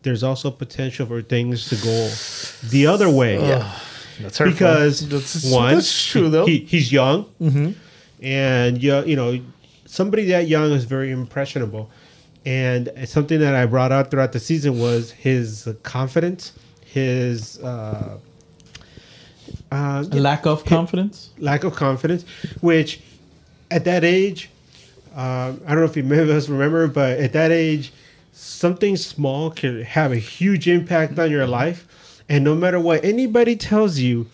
there's also potential for things to go the other way. that's hurtful. Because that's, one, that's true though. he, he's young, and you you know, somebody that young is very impressionable. And something that I brought out throughout the season was his confidence, his uh, uh, lack of confidence. lack of confidence, which at that age, uh, I don't know if you (laughs) many of us remember, but at that age, something small can have a huge impact on your life. And no matter what anybody tells you,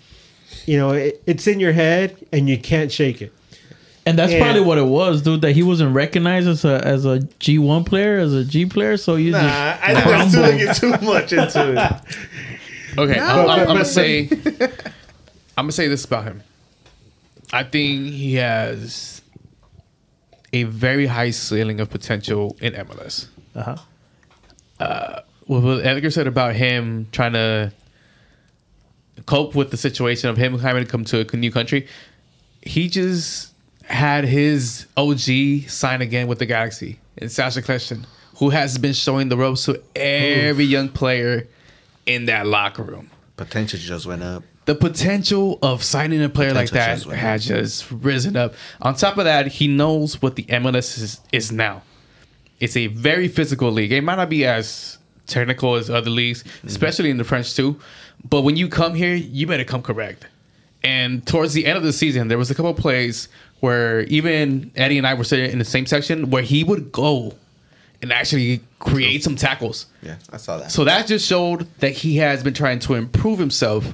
you know, it, it's in your head and you can't shake it. And that's Yeah. probably what it was, dude. That he wasn't recognized as a as a G one player, as a G player. So you Nah, just I think that's too, crumbled. get too much into it. (laughs) okay, I'm, I'm, I'm gonna say, (laughs) I'm gonna say this about him. I think he has a very high ceiling of potential in MLS. Uh-huh. what what Edgar said about him trying to cope with the situation of him having to come to a new country, he just had his OG sign again with the Galaxy and Sacha Kljestan, who has been showing the ropes to every young player in that locker room. Potential just went up. The potential of signing a player like that just went has just risen up. On top of that, he knows what the MLS is, is now. It's a very physical league. It might not be as technical as other leagues, mm-hmm. especially in the French too. But when you come here, you better come correct. And towards the end of the season, there was a couple of plays where even Eddie and I were sitting in the same section where he would go and actually create some tackles. Yeah, I saw that. So that just showed that he has been trying to improve himself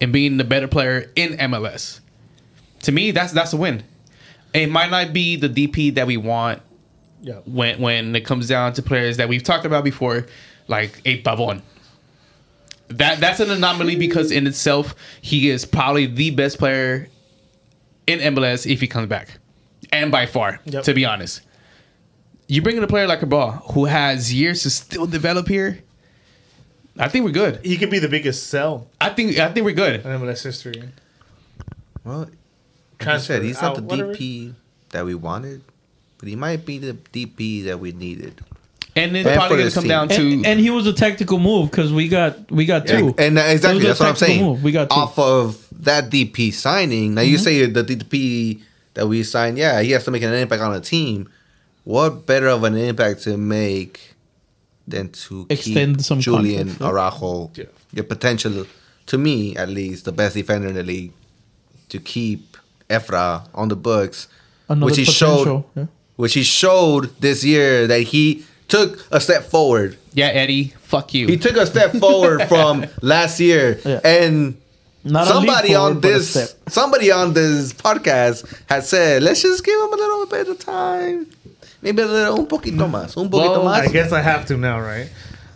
and being the better player in MLS. To me, that's that's a win. It might not be the DP that we want Yeah. when when it comes down to players that we've talked about before, like a Pavon. That that's an anomaly because in itself, he is probably the best player in MLS if he comes back, and by far, Yep. to be honest. You bring in a player like a ball who has years to still develop here. I think we're good. He could be the biggest sell I think I think we're good. in MLS history. well, like you Transfer said, he's not out, the whatever. DP that we wanted, but he might be the DP that we needed. And it's And probably for going to come team. down to and, and he was a tactical move because we got we got two. And, and exactly, that's what I'm saying. move. We got two. Off of that DP signing, now you mm-hmm. say the DP that we signed, yeah, he has to make an impact on a team. What better of an impact to make than to Extend keep some Julian contract, yeah. Araujo, Yeah. your potential, to me at least, the best defender in the league, to keep Efra on the books, Another which he showed yeah. which he showed this year that he took a step forward. Yeah, Eddie, fuck you. He took a step (laughs) forward from last year, Yeah. and Not somebody leap on forward, but a this somebody on this podcast had said, "Let's just give him a little bit of time, maybe a little un poquito más, un poquito Well, más." I guess I have to now, right?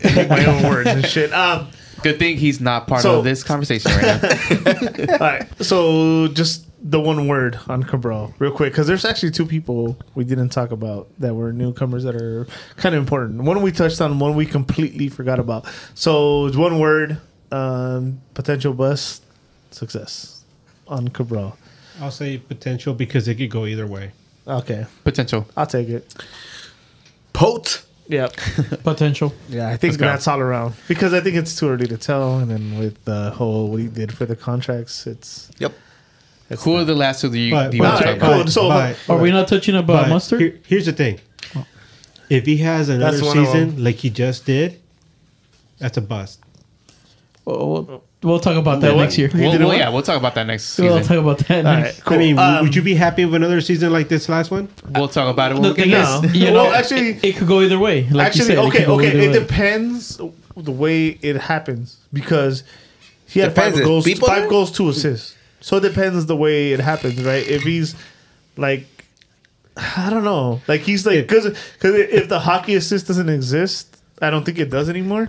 Make my own words and shit. Um, Good thing he's not part So- of this conversation right now. (laughs) all right. So just the one word on Cabral, real quick, because there's actually two people we didn't talk about that were newcomers that are kind of important. One we touched on, one we completely forgot about. So it's one word, um, potential bust, success on Cabral. I'll say potential because it could go either way. Okay, Potential. I'll take it. Pote. Yep. (laughs) Potential. Yeah, I think Let's go. that's all around because I think it's too early to tell. And then with the whole what he did for the contracts, it's. Yep. It's Who are the last two that you, But- you but- want to talk cool. about? So- But- Are we not touching about but mustard? here- here's the thing: if he has another That's one of season like he just did, that's a bust. Oh, we'll, we'll talk about that what? next year. Well, did well, yeah, we'll talk about that next We'll talk about that All next. right, cool. I mean, Um, would you be happy with another season like this last one? We'll talk about it when The we get thing there. No. is, you Well, actually- it, it could go either way. Like you Actually, said, it okay, could go okay. It way. depends the way it happens because he had Depends five if goals, people five there? goals, two assists. So it depends the way it happens, right? If he's like, I don't know, like he's like because because if the hockey assist doesn't exist, I don't think it does anymore.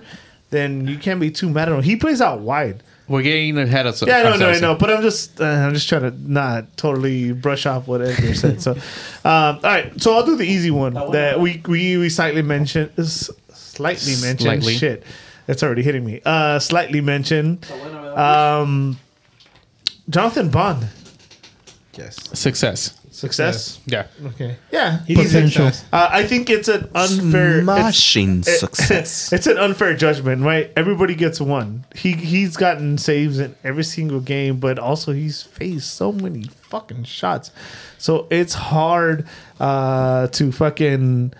Then you can't be too mad at him. He plays out wide. We're getting ahead of Yeah, I know, no, I know, but I'm just, uh, I'm just trying to not totally brush off what Edgar said. So, (laughs) um, all right, so I'll do the easy one that we we, we slightly mentioned, s- slightly mentioned. Slightly. Shit, it's already hitting me. Uh, slightly mentioned. Um, Jonathan Bond, Yes. Success. success. Yeah. Okay, yeah, He's Potential. success. Uh, I think it's an unfair. it's- Smashing it- (laughs) success. it's an unfair judgment, right? Everybody gets one. He he's gotten saves in every single game, but also he's faced so many fucking shots. So it's hard uh, to fucking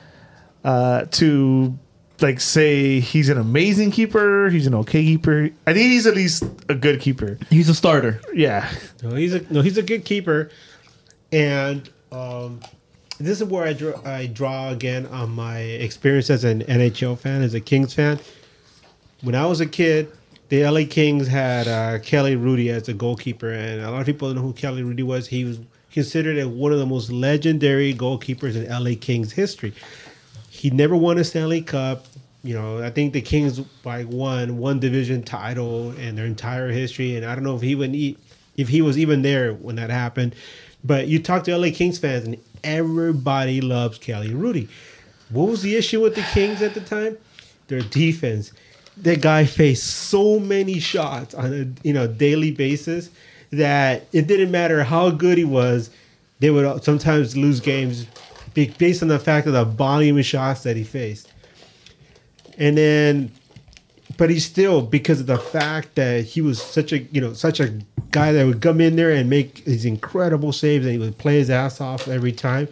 uh, to like say he's an amazing keeper. He's an okay keeper. I think he's at least a good keeper. He's a starter. Yeah, No, he's a no, he's a good keeper, and um, this is where I draw I draw again on my experience as an NHL fan, as a Kings fan. When I was a kid, the LA Kings had uh, Kelly Hrudey as a goalkeeper, and a lot of people don't know who Kelly Hrudey was. He was considered as one of the most legendary goalkeepers in LA Kings history. He never won a Stanley Cup. You know, I think the Kings like won one division title in their entire history, and I don't know if he would if he was even there when that happened. But you talk to LA Kings fans, and everybody loves Kelly Hrudey. What was the issue with the Kings at the time? Their defense. That guy faced so many shots on a you know daily basis that it didn't matter how good he was. They would sometimes lose games based on the fact of the volume of shots that he faced. And then, but he still because of the fact that he was such a you know such a guy that would come in there and make these incredible saves and he would play his ass off every time.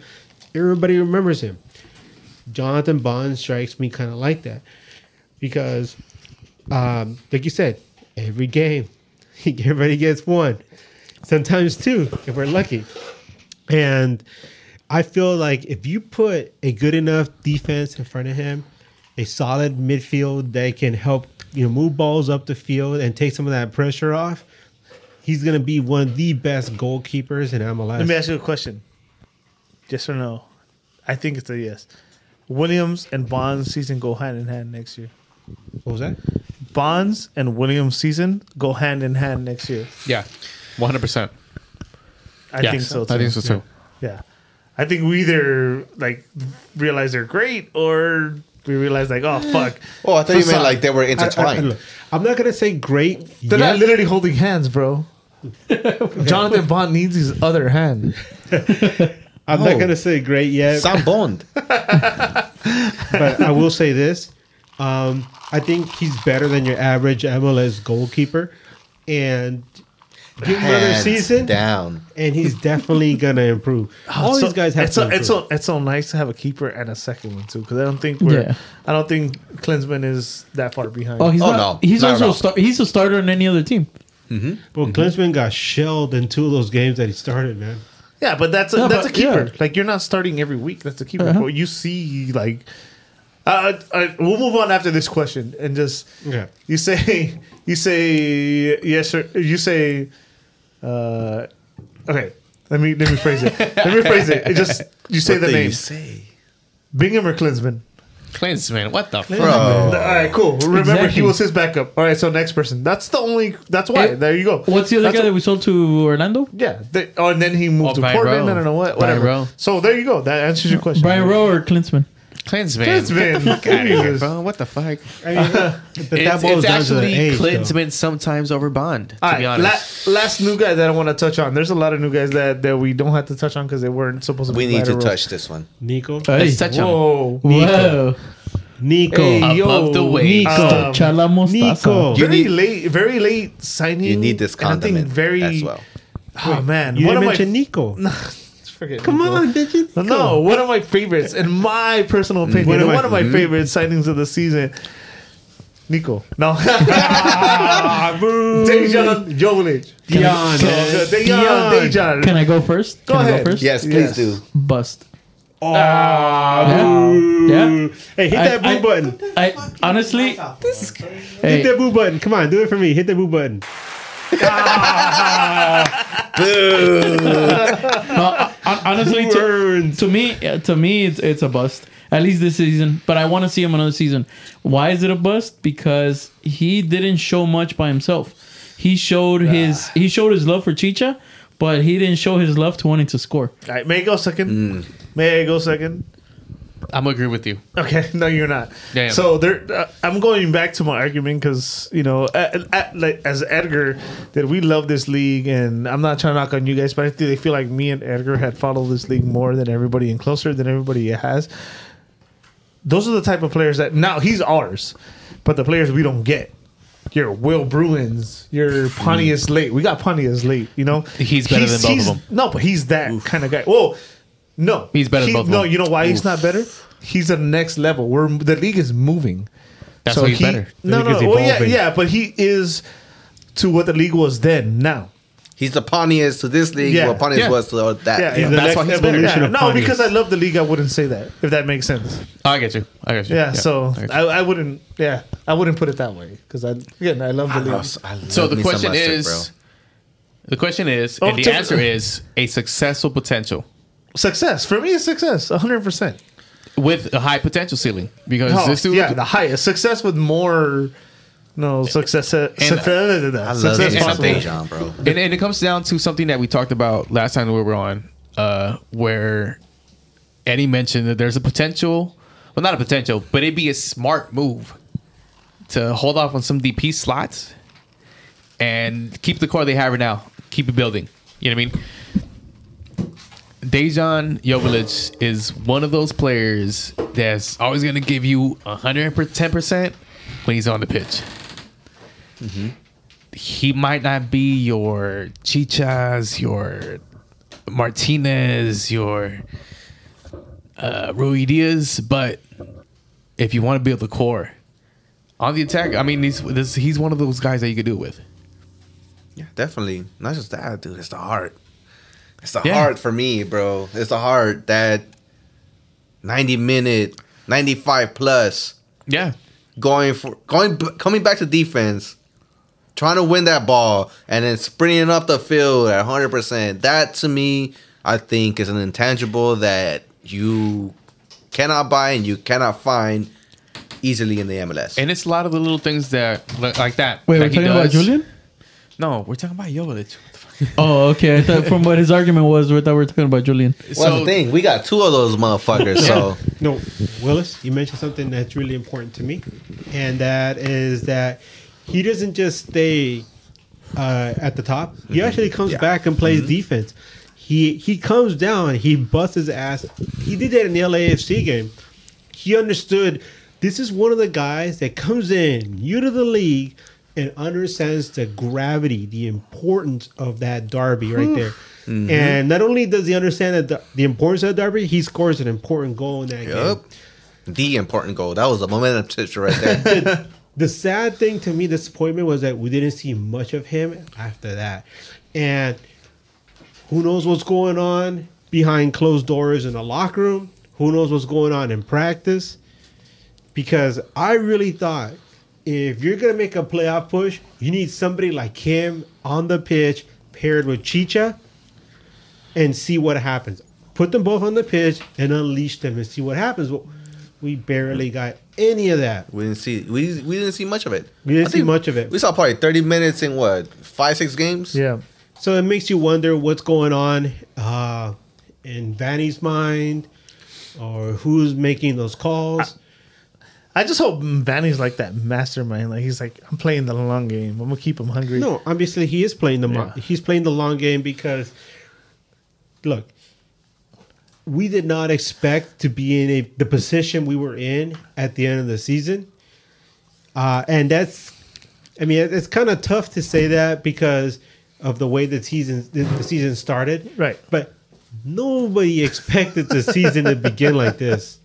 Everybody remembers him. Jonathan Bond strikes me kind of like that because, um, like you said, every game (laughs) everybody gets one, sometimes two if we're lucky. And I feel like if you put a good enough defense in front of him, a solid midfield that can help you know move balls up the field and take some of that pressure off, he's gonna be one of the best goalkeepers in MLS. let me ask you a question. Yes or no? I think it's a yes. Williams and Bonds season go hand in hand next year. what was that? Bonds and Williams season go hand in hand next year. Yeah. 100%. I Yeah, think so too. I think so too. Yeah. I think we either like realize they're great or we realize like, oh fuck. Oh, I thought you meant Facade. like they were I, I- I- intertwined. I'm not gonna say great. They're yet. not literally holding hands, bro. (laughs) Jonathan Bond needs his other hand. (laughs) I'm Oh. not gonna say great yet. Sam Bond. (laughs) but I will say this: um, I think he's better than your average MLS goalkeeper, and give him another season, down. and he's definitely gonna improve. (laughs) All So- these guys have it's to so, it's so it's so nice to have a keeper and a second one too because I don't think we're Yeah. I don't think Klinsmann is that far behind. Oh, he's Oh, not. no. He's Not also a star- he's a starter in any other team. Well, Klinsmann got shelled in two of those games that he started, man. Yeah, but that's a, No, that's a keeper. yeah. Like you're not starting every week. That's a keeper. Uh-huh. But you see, like, uh, uh, we'll move on after this question and just yeah. you say you say yes or you say. Uh, okay, let me let me phrase it. let me phrase it. It just you say What the name you say? Bingham or Klinsmann. Klinsmann, what the fuck? All right, cool. Remember, he was his backup. All right, so next person. That's the only. That's why. Hey, there you go. What's the other That's guy a- that we sold to Orlando? Yeah. They, oh, and then he moved Oh, to Brian Portland. Rowe. I don't know what. Brian Whatever. Rowe. So there you go. That answers your question. Brian Rowe or Klinsmann? Klinsmann. Klinsmann. Fuck outta here, bro. What the fuck? I mean, but It's, boils it's down to the actually age, though. Klinsmann sometimes over Bond, to All be right, honest. la- last new guy that I want to touch on. There's a lot of new guys that, that we don't have to touch on because they weren't supposed to. We be need to lateral. touch this one. Nico. Hey. Let's touch him. Whoa. Whoa. Nico. Hey, Above the waist. Nico. Um, Chala Mostaza. Nico. You very need- late, very late signing. You need this and I think condiment very. as well. Oh man, You one didn't of mention my. Nico. (laughs) Forget Come Nico. on, did you? No, no, one of my favorites, in my personal opinion, One of my- one of my favorite signings of the season. Nico. No. (laughs) (laughs) Dejan Jovic. Dion. So, man. Dejan, Dion. Dejan. Can I go first? Go Can I ahead. go first? Yes, please Yes. do. Bust. Oh, Yeah. Yeah. Hey, hit I- that boo I- button. I honestly, Hit hey, that boo button. Come on, do it for me. Hit the boo button. ah, (laughs) boo. no, hon- honestly, to, to me, uh, to me, it's it's a bust. At least this season, but I want to see him another season. Why is it a bust? Because he didn't show much by himself. He showed his he showed his love for Chicha, but he didn't show his love to wanting to score. All right, may I go second? May I go second? I'm agree with you. Okay, (laughs) no, you're not. Damn. So there, uh, I'm going back to my argument because you know, at, at, like as Edgar, that we love this league, and I'm not trying to knock on you guys, but I think they feel like me and Edgar had followed this league more than everybody and closer than everybody has. Those are the type of players that now he's ours, but the players we don't get. Your Will Bruins, your Pontius late. We got Pontius late. You know, He's better than both of them. No, but he's that kind of guy. Whoa, no, He's better than He- both of No, them. you know why he's not better? He's the next level. We're the league is moving. That's why he's he- better. No, The league no, is well, yeah, yeah, but he is to what the league was then. Now, He's the Pontius to this league. Yeah. What Pontius Yeah. was to that. yeah, yeah. That's why he's better. Yeah, no, Pontius. because I love the league, I wouldn't say that if that makes sense. Oh, I get you. I get you. Yeah, so I you. I, I wouldn't. Yeah, I wouldn't put it that way because I again I love the I league. love, I love so the me some question is, bro. the question is, Oh, and the answer is a successful potential Success for me is success, hundred percent. with a high potential ceiling because this dude, Oh, yeah, the highest success with more. No success. uh, success, I love success me some possible. Dejan, bro. and, and it comes down to something that we talked about last time we were on, uh, where Eddie mentioned that there's a potential, well, not a potential, but it'd be a smart move to hold off on some DP slots and keep the core they have right now, keep it building. You know what I mean? Dejan Jovic is one of those players that's always going to give you 110% when he's on the pitch he might not be your Chichas, your Martinez, your uh, Ruidíaz, but if you want to build the core on the attack, I mean, he's this, he's one of those guys that you could do it with. Yeah, definitely. Not just that, dude. It's the heart. It's the Yeah. heart for me, bro. It's the heart that 90 minute, 95 plus, Yeah, going for going coming back to defense, trying to win that ball, and then sprinting up the field at 100. percent That to me, I think, is an intangible that you cannot buy and you cannot find easily in the MLS. and it's a lot of the little things that like like that. Wait, that we're he talking about. Julian? No, we're talking about Jovic. (laughs) Oh, okay. I thought from what his argument was, we thought we were talking about Julian. well, the thing we got two of those motherfuckers, so (laughs) No, Willis, you mentioned something that's really important to me, and that is that he doesn't just stay uh, at the top. He actually comes Yeah. back and plays defense. He he comes down, he busts his ass. He did that in the LAFC game. He understood this is one of the guys that comes in, new to the league, and understands the gravity, the importance of that derby right there. And mm-hmm. not only does he understand that the, the importance of the derby, he scores an important goal in that game. Yup. The important goal. That was a momentum switcher right there. (laughs) the sad thing to me, disappointment was that we didn't see much of him after that. And Who knows what's going on behind closed doors in the locker room? Who knows what's going on in practice? Because I really thought if you're gonna make a playoff push, you need somebody like him on the pitch paired with Chicha and see what happens. Put them both on the pitch and unleash them and see what happens. Well, we barely got any of that. We didn't see we we didn't see much of it. We didn't I see much of it. We saw probably thirty minutes in what five six games. Yeah. So it makes you wonder what's going on uh, in Vanney's mind or who's making those calls. I just hope Vanney's like that mastermind. Like he's like, I'm playing the long game. I'm gonna keep him hungry. No, obviously he is playing the Yeah. he's playing the long game because look, we did not expect to be in a the position we were in at the end of the season, uh, and that's I mean it's kind of tough to say that because of the way the season the season started, Right. But nobody (laughs) expected the season to begin like this.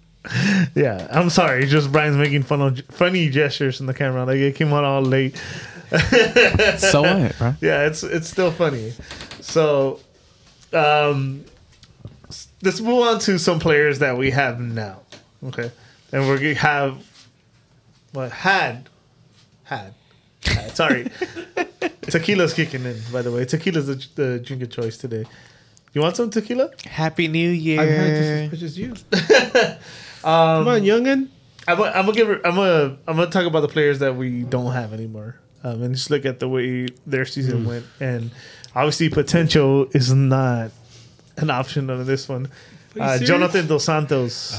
Yeah, I'm sorry. Just Brian's making fun of funny gestures in the camera. Like it came out all late. (laughs) so what, (laughs) bro? Yeah, it's it's still funny. So, um, let's move on to some players that we have now. Okay, and we're gonna have what had had. had sorry, (laughs) tequila's kicking in. By the way, tequila's the, the drink of choice today. You want some tequila? Happy New Year. I've had just as much as you. Come on, youngin. I'm gonna, I'm gonna give. her- I'm gonna. I'm gonna talk about the players that we don't have anymore, um, and just look at the way their season went. And obviously, potential is not an option on this one. Uh. Jonathan dos Santos.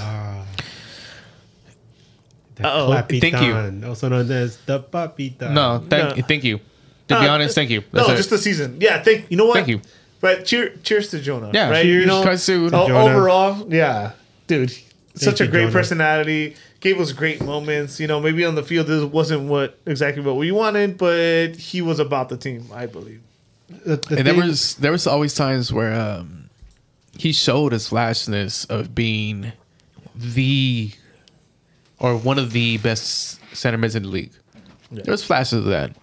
The Uh-oh. Thank you. Clapitan, Also known as the papita. No, thank No. thank you. To be Uh, honest, thank you. no, it. just the season. Yeah, thank you know what. Thank you. But cheer, cheers to Jonah. Yeah, right. cheers. You know, Because to- o- Jonah. overall, yeah, dude, such a great Jonah. personality. Gave us great moments. You know, maybe on the field this wasn't what exactly what we wanted, but he was about the team. I believe. The, the and there thing- was there was always times where um, he showed his flashness of being the or one of the best center mids in the league. There was flashes of that.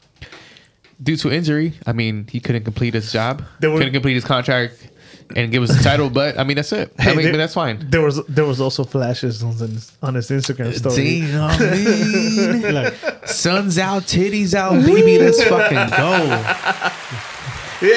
Due to injury, I mean, he couldn't complete his job. There were- couldn't complete his contract and give us the title. But I mean, that's it. I mean, there- that's fine. There was there was also flashes on his, on his Instagram story. Damn, man. Look, Sun's out, titties out, baby. Let's fucking go. (laughs)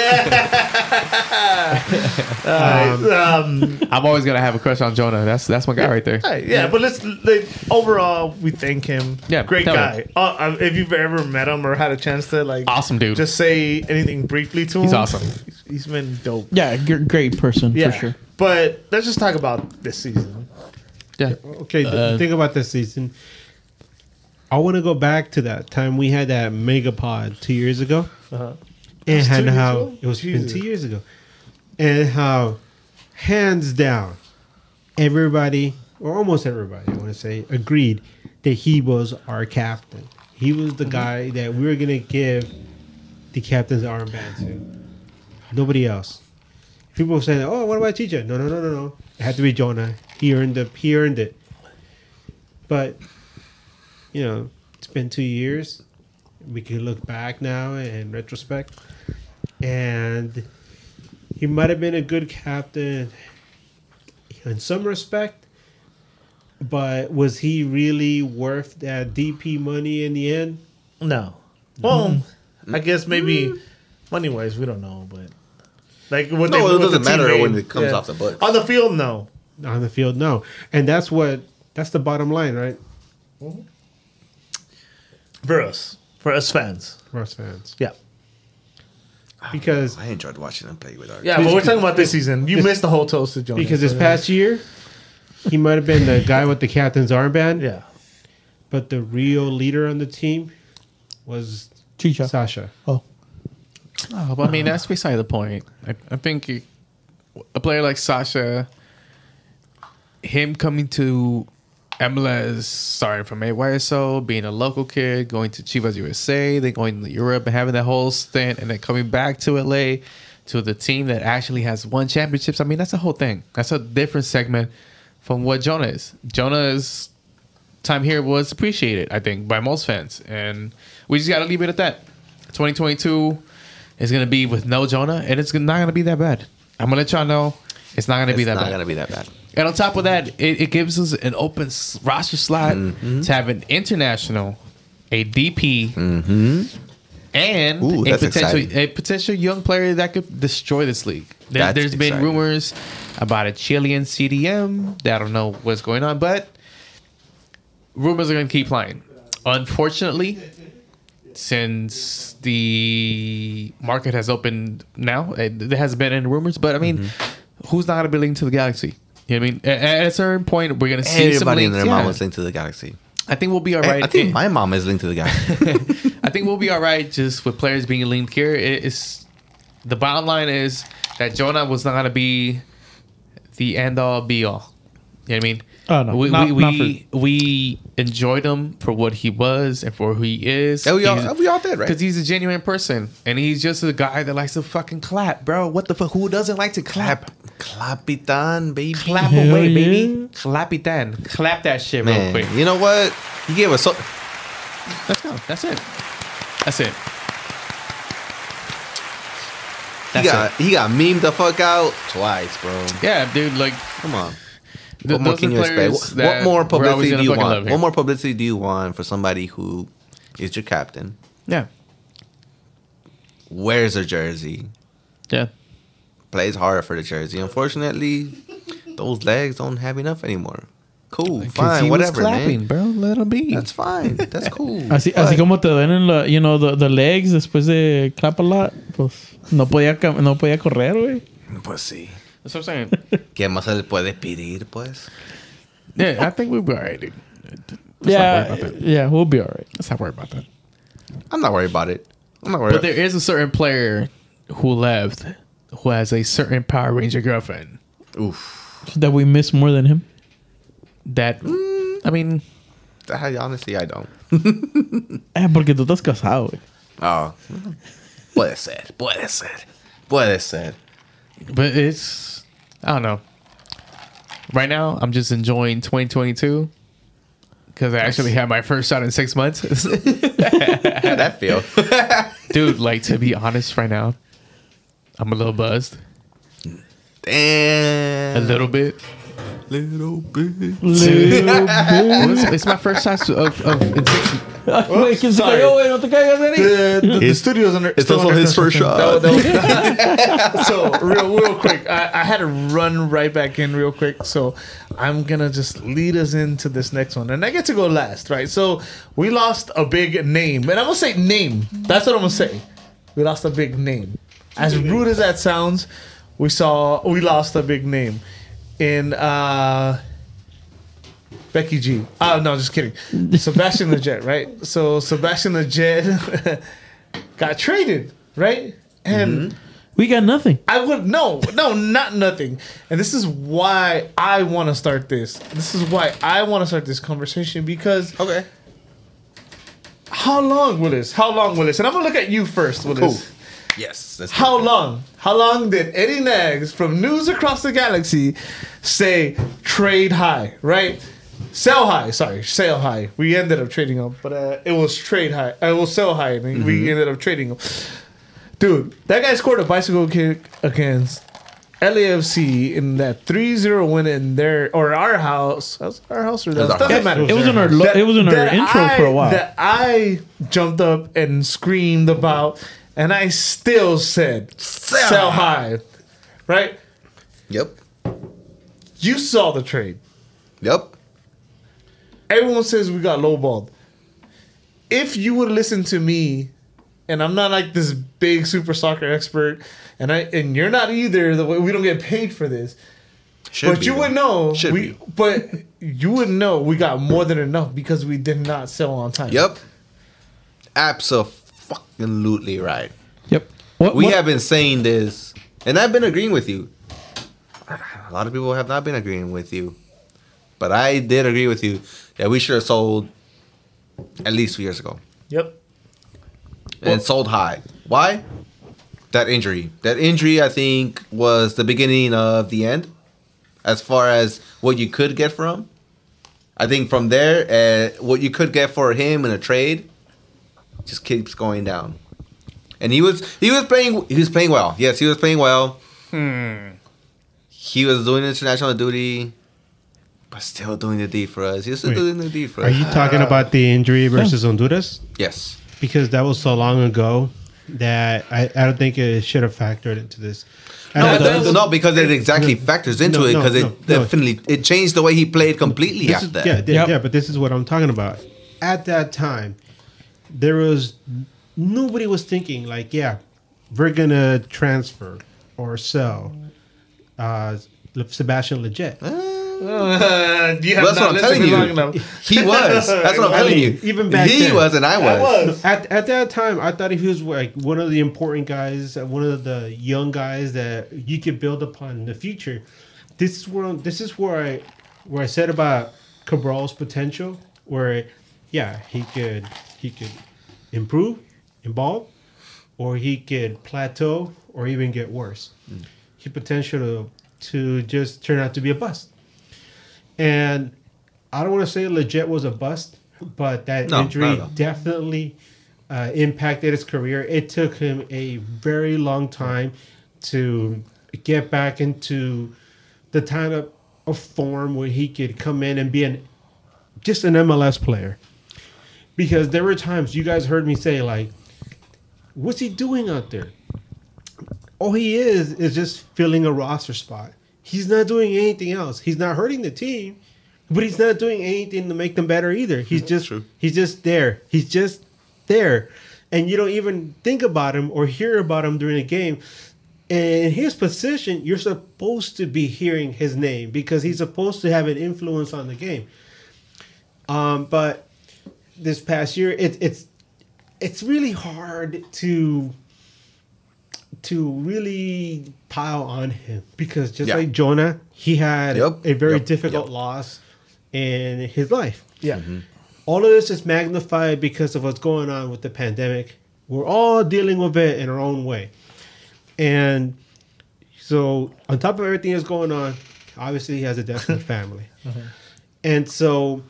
(laughs) Um, I'm always gonna have a crush on Jonah. That's that's my guy right there. hey, yeah, but let's like, overall we thank him. Yeah, great tell guy. me. Uh, uh, if you've ever met him or had a chance to like Awesome dude. just say anything briefly to him, He's awesome. he's- he's been dope. Yeah, g- great person Yeah, for sure. But let's just talk about this season. yeah. okay, the Uh, thing about this season, I want to go back to that time we had that mega pod two years ago, Uh-huh. And how it was been two years ago, and how hands down, everybody or almost everybody, I want to say, agreed that he was our captain. He was Mm-hmm. the guy that we were gonna give the captain's armband to. Nobody else. People were saying, "Oh, what about Chicha?" No, no, no, no, no. It had to be Jonah. He earned it. He earned it. But you know, it's been two years. We can look back now in retrospect, and he might have been a good captain in some respect. But was he really worth that DP money in the end? No. Well, I mm. guess maybe mm. money wise, we don't know, but like what No, it what doesn't matter team when it comes off the books. On the field, no. On the field, no. And that's what that's the bottom line, right? Mm-hmm. For us, for us fans, For us fans. yeah, (sighs) Because I enjoyed watching him play with our. yeah. But we're talking about this season. You missed the whole toast to Jonas. because this past year he might have been the guy with the captain's armband, yeah, but the real leader on the team was Chicha. Sacha. Oh, Oh, but I mean, that's beside the point. I, I think he- a player like Sacha, him coming to MLS, starting from AYSO, being a local kid, going to Chivas USA, then going to Europe and having that whole stint, and then coming back to LA to the team that actually has won championships. I mean, that's a whole thing. That's a different segment from what Jonah is. Jonah's time here was appreciated, I think, by most fans, and we just got to leave it at that. 2022 is going to be with no Jonah, and it's not going to be that bad. I'm gonna let y'all know it's not gonna be It's that not bad. gonna be that bad. And on top of that, it, it gives us an open roster slot Mm-hmm. to have an international, a DP, and Mm-hmm. Ooh, a potential exciting. a potential young player that could destroy this league. There, there's been exciting. rumors about a Chilean CDM. That I don't know what's going on, but rumors are going to keep flying. Unfortunately, since the market has opened now, eh, there hasn't been any rumors. But I mean, Mm-hmm. who's not going to be linked to the Galaxy? You know what I mean? At, at a certain point, we're going to see some Everybody and links. their mom Yeah. was linked to the galaxy. I think we'll be all right. Hey, right. I think my mom is linked to the galaxy. (laughs) I think we'll be all right just with players being linked here. It- It's the bottom line is that Jonah was not going to be the end all be all. You know what I mean? Oh, no. we Not- we not we, we enjoyed him for what he was and for who he is. Yeah, we all- He's- we all did, right? Because he's a genuine person and he's just a guy that likes to fucking clap, bro. What the fuck? Who doesn't like to clap? Clapitan, baby. Clap Hell away, yeah. baby. Clap it then. Clap that shit real Man, quick. you know what? He gave us so. Let's go. That's it. That's it. He That's got he got memed the fuck out twice, bro. Yeah, dude. Like Come on. th- What more can you expect? players What, what more publicity do you want? What more publicity do you want for somebody who is your captain? Yeah. Wears a jersey, Yeah. Plays hard for the jersey. Unfortunately, those legs don't have enough anymore. Cool, fine, whatever, man. bro. Let him be. That's fine. That's (laughs) cool. Así, But- así como te duelen la, you know, the, the legs después de clap a lot, pues no podía, no podía correr, güey. Pues sí. That's what I'm saying. (laughs) ¿Qué más se le puede pedir, pues? yeah, I think we'll be alright, dude. Let's Yeah, yeah, we'll be alright. Let's not worry about that. I'm not worried about it. I'm not worried. But there is a certain player who left who has a certain Power Ranger girlfriend Oof. That we miss more than him. that I mean, That, honestly, I don't. (laughs) Eh, porque tú estás casado, güey. Oh. Puede ser. Puede ser. Puede ser. but it's I don't know. Right now, I'm just enjoying 2022 because I actually had my first shot in six months. (laughs) How'd that feel? (laughs) Dude, like to be honest, right now, I'm a little buzzed, Damn. a little bit. little bit. Little Well, it's, it's my first shot of, of in six. Güey, ¿quién se sorry. cayó, güey? No te caigas, Eric. The, the, the It's- studio's under. It's also under his first construction. shot. (laughs) That was- so real, real quick, I, I had to run right back in real quick. So I'm gonna just lead us into this next one, and I get to go last, right? So we lost a big name, and I'm gonna say name. That's what I'm gonna say. We lost a big name. As rude as that sounds, we saw we lost a big name in. uh Becky G. Oh no, just kidding. Sebastian (laughs) Leggett, right? So Sebastian Lletget (laughs) got traded, right? And We got nothing. I would no, no, not nothing. And this is why I want to start this. This is why I want to start this conversation because Okay. how long, Willis? How long, Willis? And I'm gonna look at you first, Willis. Cool. Yes. That's How long? How long did Eddie Nags from News Across the Galaxy say trade high? Right? Sell high. Sorry, sell high. We ended up trading them, but uh, it was trade high. Uh, it was sell high, and we ended up trading them. Dude, that guy scored a bicycle kick against LAFC in that 3-0 win in their or our house. That's our house or was that our doesn't house. matter. It was in our lo- That- it was in our that intro for a while. That I jumped up and screamed about, and I still said Sell sell, high. Right? Yep. You saw the trade. Yep. Everyone says we got lowballed. If you would listen to me, and I'm not like this big super soccer expert, and I and you're not either. The way we don't get paid for this, Should but be, you though. would know. Should we, be. but you would know we got more than enough because we did not sell on time. Yep. Absolutely right. Yep. What, We what- have been saying this, and I've been agreeing with you. A lot of people have not been agreeing with you, but I did agree with you that we should have sold at least two years ago Yep. and sold high. Why? That injury. That injury, I think, was the beginning of the end, as far as what you could get from. I think from there, uh, what you could get for him in a trade just keeps going down. And he was he was playing he was playing well. Yes, he was playing well. Hmm. He was doing international duty, but still doing the D for us. He was still Wait, doing the D for us. Are you talking about the injury versus Honduras? yes. Because that was so long ago that I, I don't think it should have factored into this. No, And that- the- no, because it exactly factors into No, it because no, it no. definitely it changed the way he played completely this after is, that. yeah, Yep. yeah, but this is what I'm talking about. At that time, there was nobody was thinking like, yeah, we're gonna transfer or sell uh, Sebastian Lletget. Uh, (laughs) you have Well, that's not what I'm telling you. He was. That's what I'm (laughs) telling you. even back he then. was and I was. I was. At, at that time, I thought he was like one of the important guys, uh, one of the young guys that you could build upon in the future. This is where this is where I where I said about Cabral's potential, where yeah he could he could improve, evolve, or he could plateau or even get worse. He potential to, to just turn out to be a bust. And I don't want to say Lletget was a bust, but that No, injury not at all. definitely uh, impacted his career. It took him a very long time to get back into the kind of, of form where he could come in and be an just an MLS player. Because there were times you guys heard me say like, "What's he doing out there?" All he is is just filling a roster spot. He's not doing anything else. He's not hurting the team, but he's not doing anything to make them better either. He's just True. he's just there. He's just there. And you don't even think about him or hear about him during a game. And in his position, you're supposed to be hearing his name because he's supposed to have an influence on the game. Um, but this past year, it, it's it's really hard to to really pile on him because just Yeah. like Jonah, he had Yep. a very Yep. difficult Yep. loss in his life. Yeah. Mm-hmm. All of this is magnified because of what's going on with the pandemic. We're all dealing with it in our own way. And so, on top of everything that's going on, obviously he has a death in the (laughs) family. Uh-huh. And so,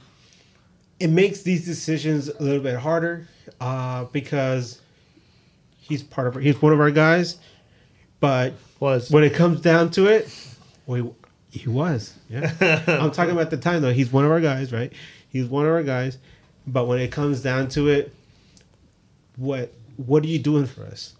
it makes these decisions a little bit harder uh, because he's part of he's one of our guys. But Was. when it comes down to it, well, he, he was. Yeah, (laughs) I'm talking about the time though. He's one of our guys, right? He's one of our guys. But when it comes down to it, what what are you doing for us?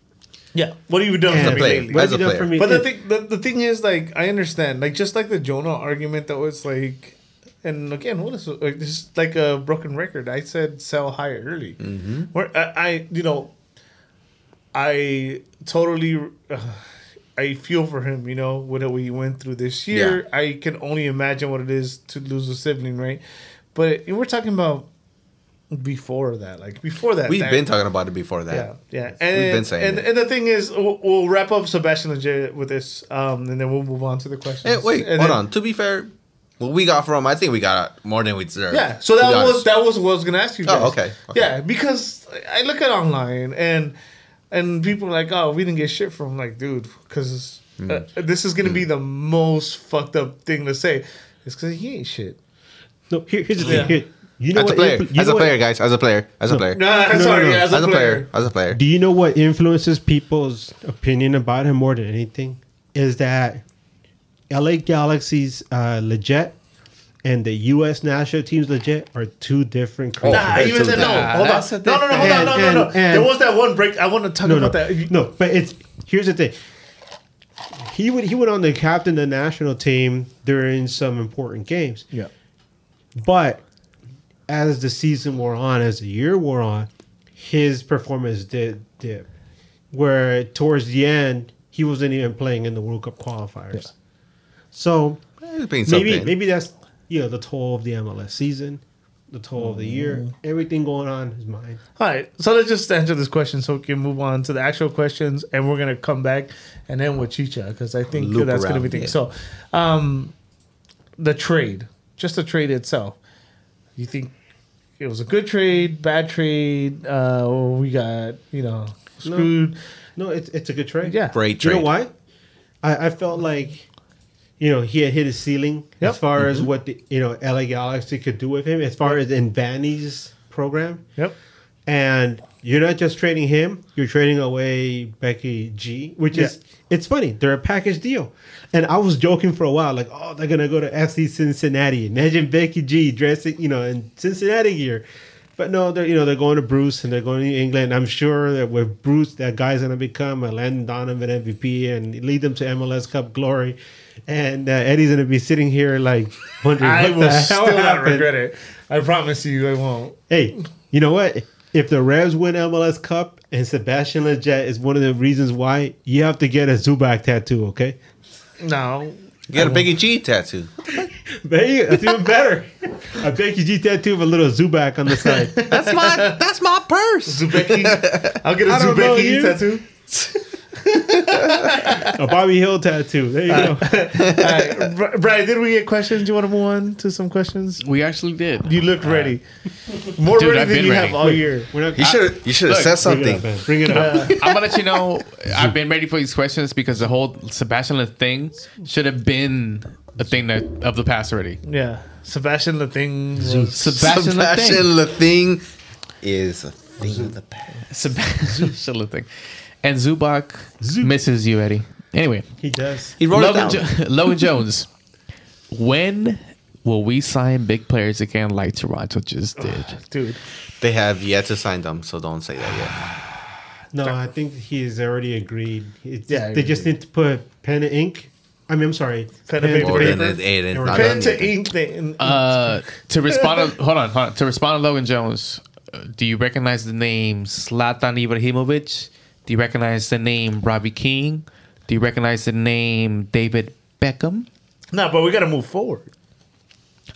Yeah. What have you done And for me player. lately? what have you done player. for me? But the thing, the, the thing is, like, I understand, like, just like the Jonah argument that was like, and again, what is like this is like a broken record. I said sell high early. Mm-hmm. Where I, I, you know, I totally, uh, I feel for him. You know what we went through this year. I can only imagine what it is to lose a sibling, right? But we're talking about before that, like before that. We've that- been talking about it before that. yeah, yeah. And, been saying and, it. and the thing is, we'll, we'll wrap up Sebastian Lletget with this, um, and then we'll move on to the questions. Hey, wait, And hold then- on. To be fair, what we got from, I think we got more than we deserve. Yeah, so that was honest. that was what I was gonna ask you. Oh, okay, okay. Yeah, because I look at online and and people are like, oh, we didn't get shit from. like, dude, because Hmm. uh, this is gonna be the most fucked up thing to say. It's because he ain't shit. no, here, here's the Yeah. thing. Here, you know as a player, influ- you as know a what- guys, as a player, as a player, No, I'm no, sorry. no. As, as a a player, player, as a player. Do you know what influences people's opinion about him more than anything? Is that LA Galaxy's uh, Lletget and the U.S. national team's Lletget are two different creatures. Nah, Very even said no. Hold on. No, no, no, hold on, no, no, And- no. and- There was that one break. I want to talk no, no, about that. no. But it's here's the thing. He would he went on to captain the national team during some important games. Yeah. But as the season wore on, as the year wore on, his performance did dip. Where towards the end, he wasn't even playing in the World Cup qualifiers. So been maybe something. maybe that's you know the toll of the MLS season, the toll of the year, Mm. everything going on is mine. All right, so let's just answer this question so we can move on to the actual questions, and we're gonna come back and then with Chicha because I think Loop that's gonna be the thing. yeah. So, um, the trade, just the trade itself, you think it was a good trade, bad trade? Uh, or we got you know screwed. No, it's it's a good trade. Yeah, Great trade. You know why? I, I felt like, you know, he had hit his ceiling Yep. as far Mm-hmm. as what the you know LA Galaxy could do with him, as far as in Vanney's program. Yep. and you're not just trading him; you're trading away Becky G, which is it's funny. They're a package deal, and I was joking for a while, like, oh, they're gonna go to FC Cincinnati. Imagine Becky G dressing, you know, in Cincinnati gear. But no, they're you know they're going to Bruce and they're going to England. I'm sure that with Bruce, that guy's gonna become a Landon Donovan MVP and lead them to MLS Cup glory. And uh, Eddie's gonna be sitting here like wondering I what will the hell still not regret it. I promise you, I won't. Hey, you know what? If the Revs win MLS Cup and Sebastian Lletget is one of the reasons why, you have to get a Zubac tattoo, okay? No. You got a Biggie G tattoo. There you go. That's even better. A Becky G tattoo with a little Zubac on the side. That's my that's my purse. Zubeki. I'll get a don't Zubeki tattoo. (laughs) A Bobby Hill tattoo. There you go. All right, Brian, did we get questions? Do you want to move on to some questions? We actually did. You look ready. More Dude, ready I've than been you ready. have all year. We're not. You should you should have Look, said Bring it up, something. Bring it up. (laughs) I'm gonna let you know. I've been ready for these questions because the whole Sebastian thing should have been a thing that of the past already. Yeah. Sebastian the thing. was- Sebastian, the thing. Sebastian the thing is a thing of the past. (laughs) Sebastian the thing. And Zubac misses you, Eddie. Anyway, He does. He wrote Logan, it down. jo- (laughs) Logan Jones. When will we sign big players again like Toronto just did? Dude. They have yet to sign them, so don't say that yet. (sighs) No, I think he's already agreed. It's Yeah, I they just agree. need to put pen and ink. I mean, I'm sorry. Pen and paper. Or then paper. it, it, it's not Pen done to yet. ink. Thing. Uh, to respond, to, hold on, hold on. To respond to Logan Jones, uh, do you recognize the name Zlatan Ibrahimovic? Do you recognize the name Robbie Keane? Do you recognize the name David Beckham? no, but we got to move forward.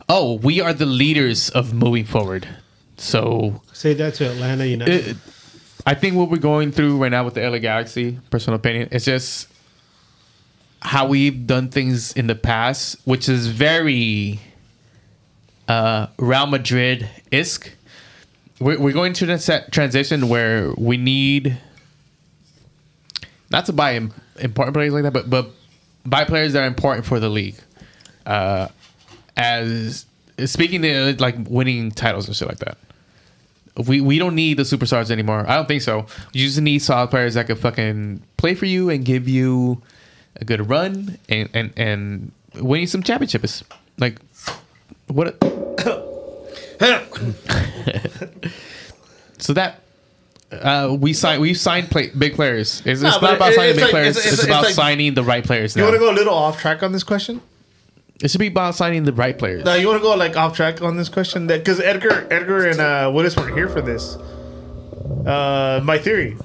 Oh, we are the leaders of moving forward. So Say that to Atlanta United. it, I think what we're going through right now with the LA Galaxy, personal opinion, it's just how we've done things in the past, which is very uh, Real Madrid isk. We're, we're going to this transition where we need not to buy im- important players like that, but but buy players that are important for the league. Uh, as speaking to like winning titles and shit like that. We we don't need the superstars anymore. I don't think so. You just need solid players that can fucking play for you and give you a good run and and and win you some championships. Like what? (coughs) (coughs) so that uh, we sign we signed play, big players. It's, No, it's not about it- signing it's big like- players. it's- It's, it's- it's about like- signing the right players. You want to go a little off track on this question? It should be about signing the right players. No, you want to go like off track on this question? That because Edgar, Edgar, and uh, Willis weren't here for this. Uh, my theory.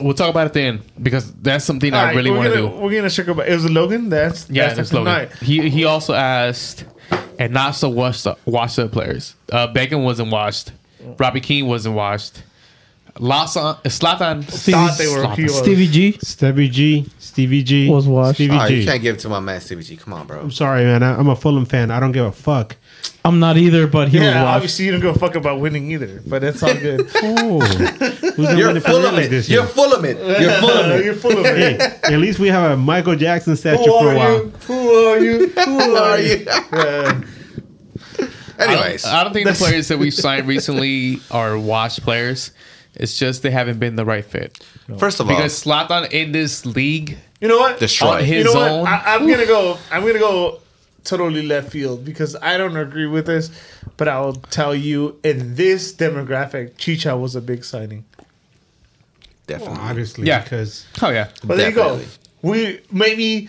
We'll talk about it then because that's something All I right, really want to do. We're gonna circle back. It was Logan. That's Yeah, that's that's the Logan. night. He he also asked, and not so washed up, washed up players. Uh, Beckham wasn't washed. Robbie Keane wasn't washed. Lawson, Zlatan, Thought they were heroes. Stevie G. Stevie G, Stevie G Was washed. Stevie Oh, you G. can't give it to my man Stevie G. Come on, bro. I'm sorry, man. I, I'm a Fulham fan. I don't give a fuck. I'm not either, but he was Yeah, washed. obviously you don't give a fuck about winning either, but it's all good. (laughs) Oh, who's gonna You're win the full of League it. this You're year? full of it. You're full of it. You're full of it. Hey, at least we have a Michael Jackson statue Who for a are while. you? Who are you? Who (laughs) Who are are you? you? Yeah. Anyways, I don't think the players that we've signed recently are washed players. It's just they haven't been the right fit. first of all, Because Zlatan in this league, You know what? destroy. on his you know own. what? I, I'm gonna go. I'm gonna go totally left field because I don't agree with this. But I will tell you, in this demographic, Chicha was a big signing. Definitely. Obviously, Yeah. because oh yeah, But there you go. We maybe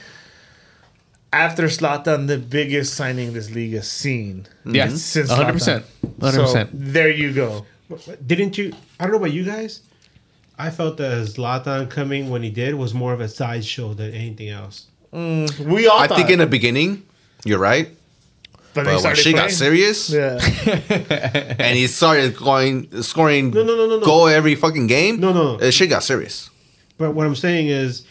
after Zlatan, the biggest signing this league has seen. yeah, Since hundred percent, Zlatan. hundred So percent. there you go. Didn't you? I don't know about you guys. I felt that Zlatan coming when he did was more of a sideshow than anything else. We all I thought, think in the beginning, you're right. but, But when started she got serious Yeah. and he started going scoring No, no, no, no, no. goal every fucking game, No, no. uh, she got serious. But what I'm saying is,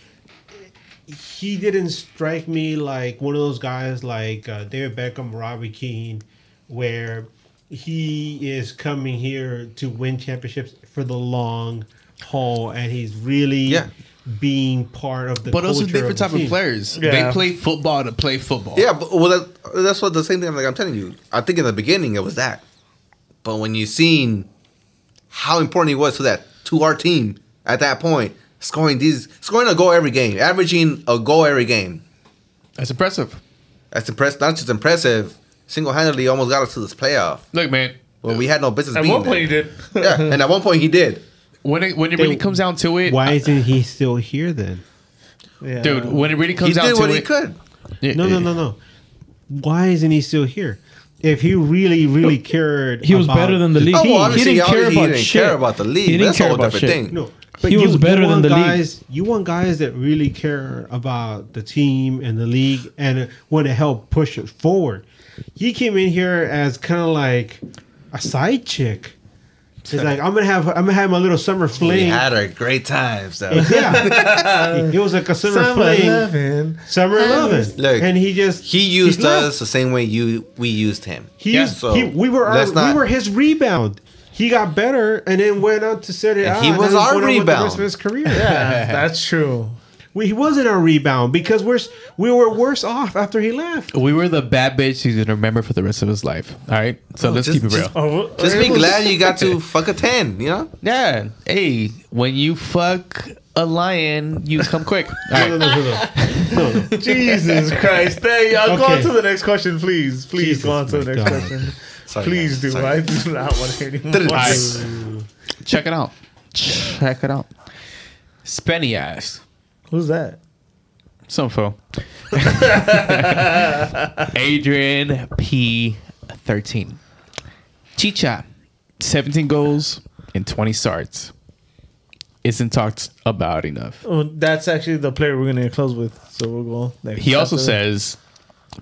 he didn't strike me like one of those guys like uh, David Beckham, Robbie Keane, where he is coming here to win championships for the long haul, and he's really Yeah. being part of the. But those are different the type of team. players. Yeah. They play football to play football. Yeah, but well, that, that's what the same thing. Like I'm telling you, I think in the beginning it was that, but when you seen how important he was to that to our team at that point, scoring these scoring a goal every game, averaging a goal every game. That's impressive. That's impressive. Not just impressive, single handedly almost got us to this playoff Look, man. when we had no business. At being one point, he there. did. (laughs) yeah, and at one point he did. When it when it really comes down to it, Why isn't he still here then? Yeah. dude, when it really He comes down did to what it, he could. Yeah, No, no, no, no. Why isn't he still here? If he really, really cared, He was about better than the league. Oh, he, well, he didn't care obviously he about didn't care about the league. He didn't That's a care whole about different shit. thing. No, He was better than the league. guys, You want guys that really care about the team and the league and want to help push it forward. He came in here as kind of like a side chick. He's like, I'm gonna have, I'm gonna have my little summer We fling. had our great times though. yeah, it was like a summer, Summer fling, loving. summer loving. Look, and he just He used he left. us the same way you we used him. He, Yeah, used, so he we were our, not- we were his rebound. He got better and then went on to set it And out. he was now he's our going the rebound. rest of his career. Yeah, that's true. We, he wasn't our rebound because we're we were worse off after he left. we were the bad bitch he's gonna remember for the rest of his life. All right, so oh, let's just- keep it real. just- Oh, Just be (laughs) glad you got to fuck a ten. You know. yeah, hey, when you fuck a lion, you come quick. (laughs) All No, no, right. no, no, no. no, no. (laughs) Jesus Christ. Hey, I'll go on to the next question, please. Please Jesus, go on to the next God. question. Sorry, Please guys. do. Sorry. I do not want to hear anymore. Nice. Check it out. Check it out. Spenny ass. Who's that? Some fool. (laughs) Adrian P. 13. Chicha. 17 goals and 20 starts. Isn't talked about enough. Oh, that's actually the player we're gonna close with. So we'll go. Next. He also After- says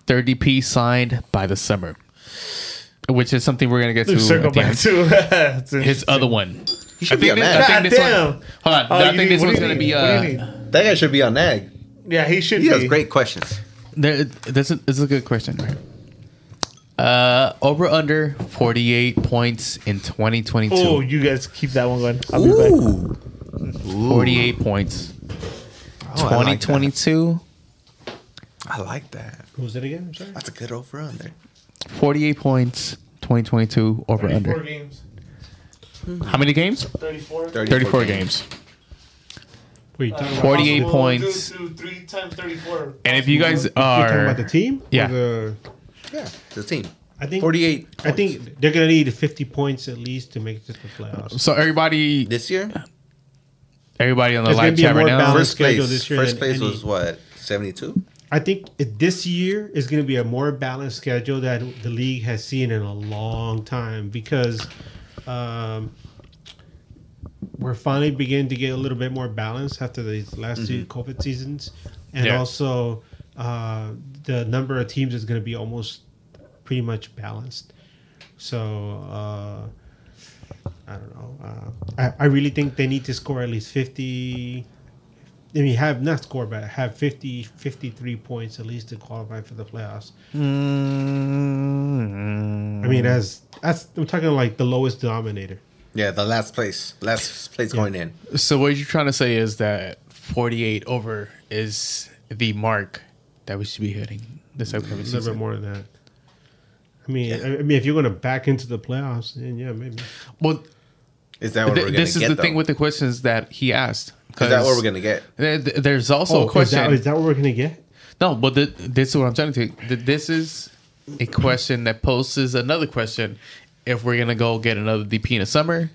30p signed by the summer, which is something we're going to get to. Circle back to (laughs) His other one. He should I be think on this- that. I think God this one- damn. Hold on. Oh, I think need- this one's going to be. need? What do Uh, you need? That guy should be on nag. Yeah, he should He be. has great questions. There, this, is, this a good question. Right? Uh, over under 48 points in 2022. Oh, you guys keep that one going. I'll be back. Ooh. 48 points. Oh, I like that. 2022, I like that. Who was it again? I'm sorry. That's a good over under. 48 points. 2022 over 34 under. games. How many games? 34. 34 games. Wait, you talking about, 48 points. do- do times 34. And if you guys you're talking about the team? Yeah. the- Yeah, the team. I think 48 I think they're gonna need 50 points at least to make it to the playoffs. so everybody, This year, everybody on the live chat right now. first place. this year First place any- was what 72. I think it, this year is going to be a more balanced schedule that the league has seen in a long time because um, we're finally beginning to get a little bit more balance after these last two COVID seasons, and Yeah. also uh, the number of teams is going to be almost pretty much balanced. So. Uh, I don't know. Uh, I, I really think they need to score at least 50. I mean, have not score, but have 50, 53 points at least to qualify for the playoffs. I mean, as that's I'm talking like the lowest denominator. Yeah, the last place. Last place going in. So what you're trying to say is that 48 over is the mark that we should be hitting this upcoming A little bit more than that. I mean, I, I mean, if you're going to back into the playoffs, then yeah, maybe. Well, Is that what th- we're gonna get? this is the though? thing with the questions that he asked. Is that what we're gonna get? There- There's also Oh, a is question. that, is that what we're going to get? No, but the, this is what I'm trying to tell you. Th- This is a question that poses another question. If we're gonna go get another DP in the summer,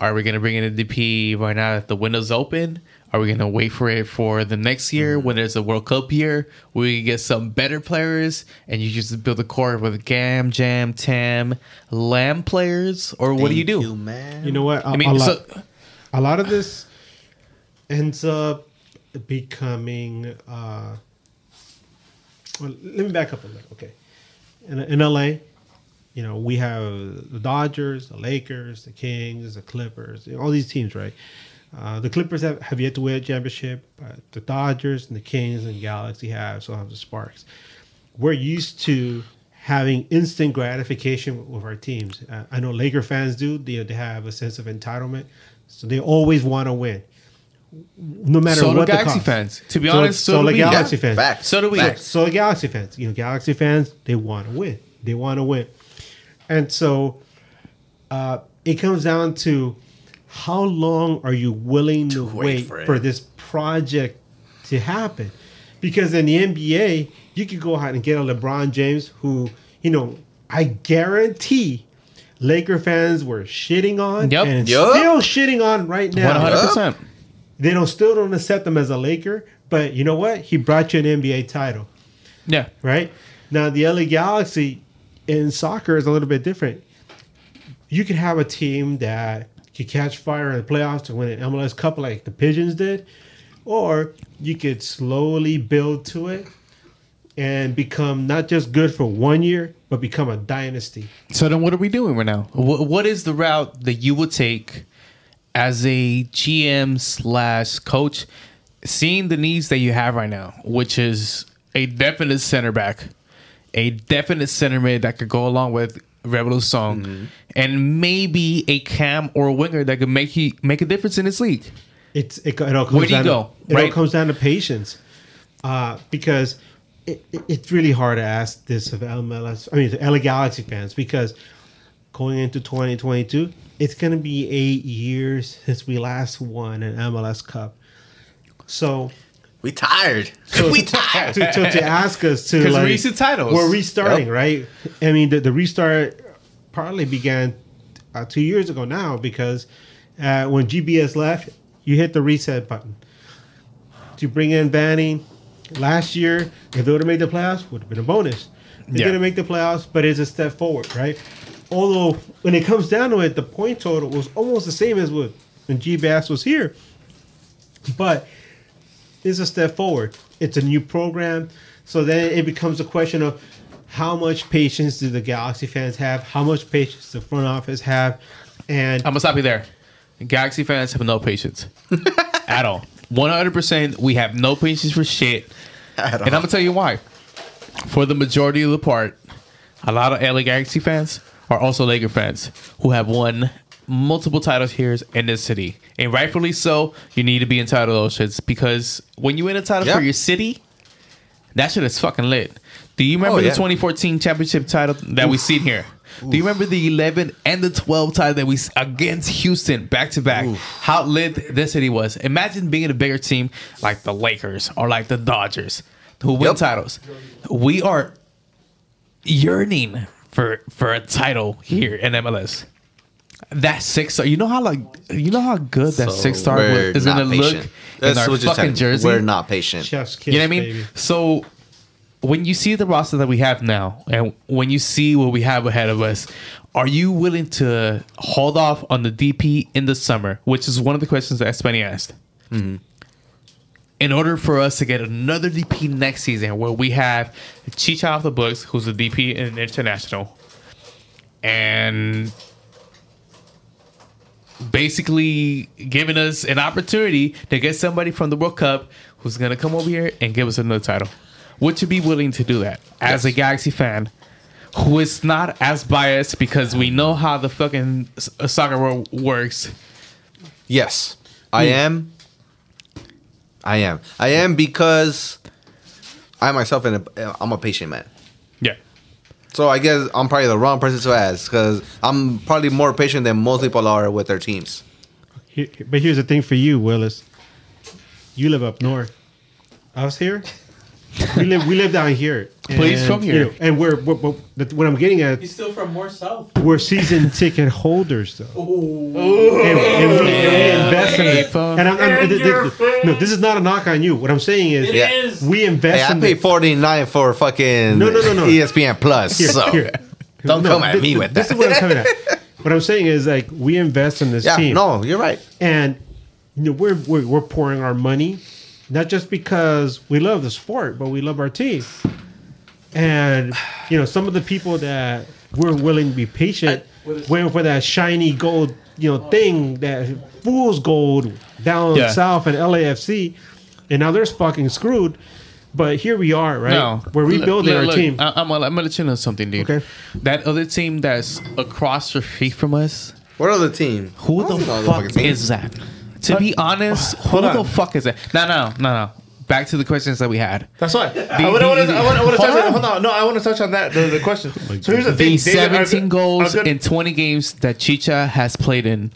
are we gonna bring in a DP right now that the window's open? Are we gonna wait for it for the next year when there's a World Cup year? We get some better players, and you just build a core with Gam, Jam, Tam, Lamb players, or what do you Thank do? man? You know what? A, I mean, a, lot, so a lot of this ends up becoming. Uh, well, let me back up a little. Okay, in, in LA, you know, we have the Dodgers, the Lakers, the Kings, the Clippers, all these teams, right? Uh, the Clippers have, have yet to win a championship, but the Dodgers and the Kings and Galaxy have, so have the Sparks. We're used to having instant gratification with our teams. Uh, I know Laker fans do. They, they have a sense of entitlement, so they always want to win, no matter so what the Galaxy cost. fans. To be So- honest, so, so do the we. Galaxy fans. Facts. So do we. Facts. So the Galaxy fans, you know, Galaxy fans, they want to win. They want to win, and so uh, it comes down to how long are you willing to, wait wait, for for, this project to happen? Because in the NBA, you could go ahead and get a LeBron James who, you know, I guarantee Laker fans were shitting on Yep. and Yup. still shitting on right now. One hundred percent. They don't still don't accept him as a Laker, but you know what? He brought you an NBA title Yeah. right? Now the LA Galaxy in soccer is a little bit different. You could have a team that could catch fire in the playoffs to win an MLS Cup like the Pigeons did, or you could slowly build to it and become not just good for one year, but become a dynasty. So then, what are we doing right now? What, is the route that you would take as a GM slash coach, seeing the needs that you have right now, which is a definite center back, a definite center mid that could go along with Raveloson, and maybe a cam or a winger that could make you make a difference in this league. It's it, it all comes Where do you down go? To, it all Right. comes down to patience, uh, because it, it- it's really hard to ask this of MLS. I mean, the LA Galaxy fans, because going into 2022, it's going to be eight years since we last won an MLS Cup. So We tired. (laughs) we tired. to, to, to ask us to like recent titles. we're restarting, Yep. right? I mean, the, the restart partly began uh, two years ago now because uh, when GBS left, you hit the reset button to bring in Vanney. Last year, if they would have made the playoffs, would have been a bonus. They Yeah. didn't make the playoffs, but it's a step forward, right? Although when it comes down to it, the point total was almost the same as with when GBS was here, but it's a step forward. It's a new program. So then it becomes a question of how much patience do the Galaxy fans have? How much patience the front office have? And I'm gonna stop you there. Galaxy fans have no patience (laughs) at all. 100. percent We have no patience for shit, and I'm gonna tell you why. For the majority of the part, a lot of LA Galaxy fans are also Laker fans who have won multiple titles here in this city, and rightfully so. You need to be entitled to those shits because when you win a title Yeah. for your city, that shit is fucking lit. Do you remember Oh, the 2014 championship title that we seen here? Do you remember the 11 and the 12 title that we against Houston back to back? How lit this city was. Imagine being a bigger team like the Lakers or like the Dodgers who win Yep. titles. We are yearning for for a title here in MLS. That six star, you know how like you know how good that So six star we're is gonna not look patient. in our what you're fucking saying. jersey. We're not patient. chef's kiss, You know what I mean? baby. So when you see the roster that we have now, and when you see what we have ahead of us, are you willing to hold off on the DP in the summer? Which is one of the questions that Spenny asked. Mm-hmm. In order for us to get another DP next season, where we have Chicha off the books, who's the DP in international, and basically giving us an opportunity to get somebody from the World Cup who's going to come over here and give us another title. Would you be willing to do that as a Galaxy fan who is not as biased because we know how the fucking uh, soccer world works? Yes, I am. I am. I am because I myself am a, I'm a patient man. So I guess I'm probably the wrong person to ask because I'm probably more patient than most people are with their teams. But here's the thing for you, Willis. You live up north. I was here, we live we live down here. But he's from you here. know, and we're, we're, we're the- what I'm getting at. He's still from more south. We're season ticket holders, though. And, and we, and we invest in Hey, it. And I'm, I'm, th- th- th- no, this is not a knock on you. What I'm saying is, It Yeah. is. we invest Hey, I in pay it. forty nine for fucking No, no, no, no. ESPN Plus. Here, so here. don't No, come at th- me th- with This is what I'm coming at. (laughs) What I'm saying is, like, we invest in this yeah, team. no, you're right. and you know we're, we're we're pouring our money not just because we love the sport but we love our team and you know some of the people that we're willing to be patient waiting for that shiny gold you know thing that fool's gold down Yeah. south in LAFC and now they're fucking screwed but here we are right No, we're rebuilding Look, our look, team I, I'm, gonna, I'm gonna let you know something, dude. Okay. That other team that's across the street from us, What other team? Who I the don't know fuck team. is that? To be honest, who hold the on. fuck is that? No, no, no, no. Back to the questions that we had. That's why. I want to. I want to touch on. on. Hold on. No, I want to touch on that. The, the question. Oh so here's the thing. The 17 good- goals are good- in 20 games that Chicha has played in.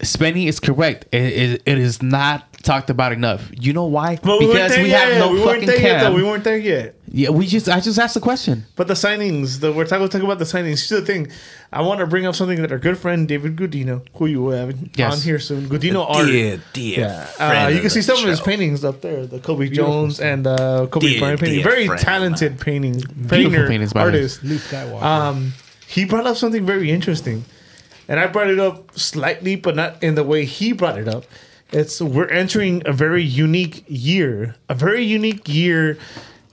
Spenny is correct. It, it, it is not talked about enough. You know why? But because there we yet. have no we weren't fucking there yet, though. cam. We weren't there yet. Yeah, we just I just asked the question. But the signings, the, we're talking, talking about the signings. Here's the thing. I want to bring up something that our good friend David Gudino, who you will have Yes. on here soon. Gudino art. Dear, dear. Yeah, uh, friend you can of see the some of his paintings up there. The Cobi Jones and uh, Kobe Dear, Bryant painting. Very friend. talented painting, painter, paintings by artist. Luke Skywalker. Um, he brought up something very interesting, and I brought it up slightly, but not in the way he brought it up. It's we're entering a very unique year, a very unique year,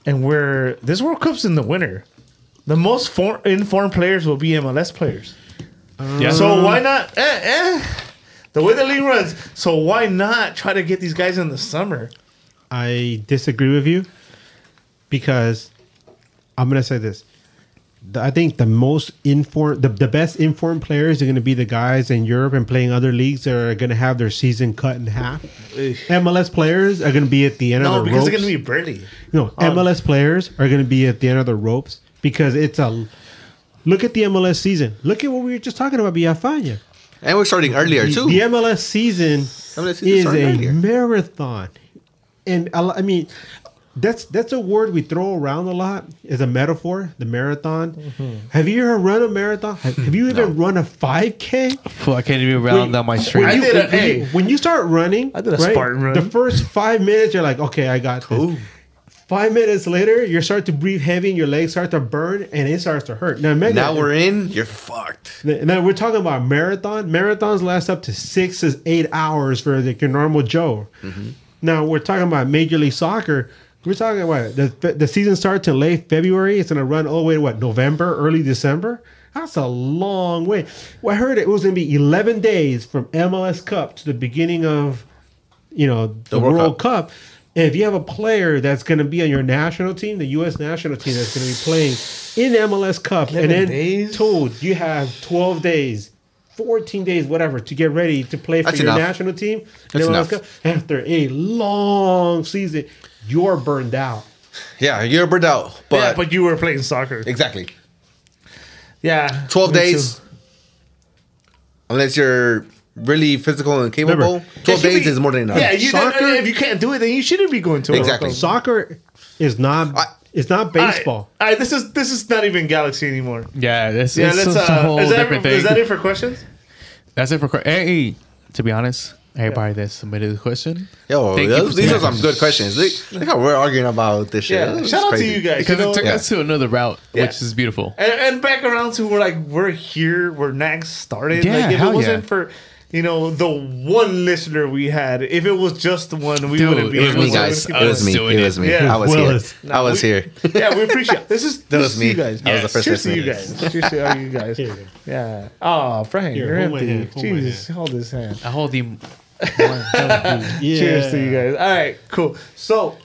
and where this World Cup's in the winter. The most for- informed players will be MLS players. Yeah. So why not? Eh, eh. The way the league runs, so why not try to get these guys in the summer? I disagree with you because I'm gonna say this. The- I think the most informed, the, the best informed players are going to be the guys in Europe and playing other leagues that are going to have their season cut in half. MLS players are going to be at the end No, of the because ropes. they're going to be Burley. No, Um, MLS players are going to be at the end of the ropes because it's a look at the MLS season. Look at what we were just talking about, Villafaña. And we're starting earlier The, too. the MLS season MLS season is a earlier. marathon, and I, I mean, that's that's a word we throw around a lot as a metaphor. The marathon. Mm-hmm. Have you ever run a marathon? Have, have you even run a five k? I can't even round down my street. I you, did a- when, hey. you, when you start running, I did a right, Spartan run. The first five minutes, you're like, okay, I got this. Five minutes later, you start to breathe heavy, and your legs start to burn, and it starts to hurt. Now, imagine, Now we're in. You're fucked. now we're talking about marathon. Marathons last up to six to eight hours for like your normal Joe. Now we're talking about Major League Soccer. We're talking about the the season starts in late February. It's going to run all the way to what November, early December. That's a long way. Well, I heard it was going to be 11 days from MLS Cup to the beginning of, you know, the, World World, Cup. And if you have a player that's going to be on your national team, the U.S. national team that's going to be playing in the MLS Cup, and then days? told you have 12 days, 14 days, whatever, to get ready to play for That's your enough. national team. That's And MLS enough. Cup, after a long season, you're burned out. Yeah, you're burned out. But, yeah, but you were playing soccer. exactly. Yeah, 12 days. too. Unless you're really physical and capable, Remember, 12 days be- is more than enough. Yeah, you Soccer- if you can't do it, then you shouldn't be going to a World Exactly. Cup. Soccer is not. I- it's not baseball. All right, this is this is not even Galaxy anymore. yeah, this Yeah, it's let's. a Uh, whole is, that, different thing. is that it for questions? That's it for que- hey. To be honest, everybody that submitted a question, Yo, Thank you those- for these are some good questions. Look, look how we're arguing about this shit. Yeah, This is shout out crazy. to you guys. You because know, it took Yeah. us to another route, Yeah. which is beautiful. and, and back around to where like we're here, where Nags started. Yeah, like if hell it wasn't yeah. for you know the one listener we had, if it was just the one, we Dude, wouldn't be. it was me, guys. It was me. It was me. Yeah. I was Willis. here. I was we- here. yeah, we appreciate this. Is this was is me. you guys. I was the first Cheers to you guys. Cheers to all you guys. Here you go. Yeah. Oh, Frank, Here, you're hold my empty. hand, Jesus, hold his hand. I hold him. (laughs) Yeah. Cheers to you guys. All right, cool. So,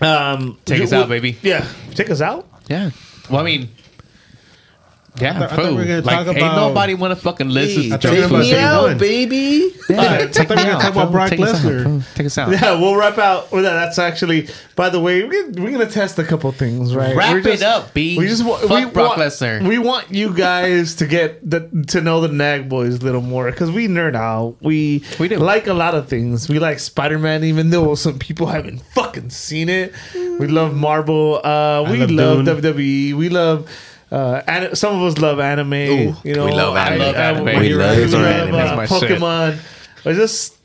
um, Take you- us out, baby. Yeah, take us out. Yeah. Well, I mean, yeah. I thought- I thought we were gonna like, talk ain't about- nobody want to fucking listen. Hey, to talking take about me James out, Bond. baby. Yeah, I thought we were gonna talk about Brock Take us out, Lesnar. fool. Take us out. Yeah, we'll wrap out with that. That's actually, by the way, we're, we're gonna test a couple things, right? Wrap We're it up, B. We just want Fuck we Brock want, Lesnar. We want you guys to get the to know the Nag Boys a little more because we nerd out. We We do. like a lot of things. We like Spider Man, even though some people haven't fucking seen it. We love Marvel. Uh, we love love, Dune. WWE. We love. Uh, an- some of us love anime. Ooh, you know, we love anime. I love anime. we We love love, anime. uh, my. Pokemon. But just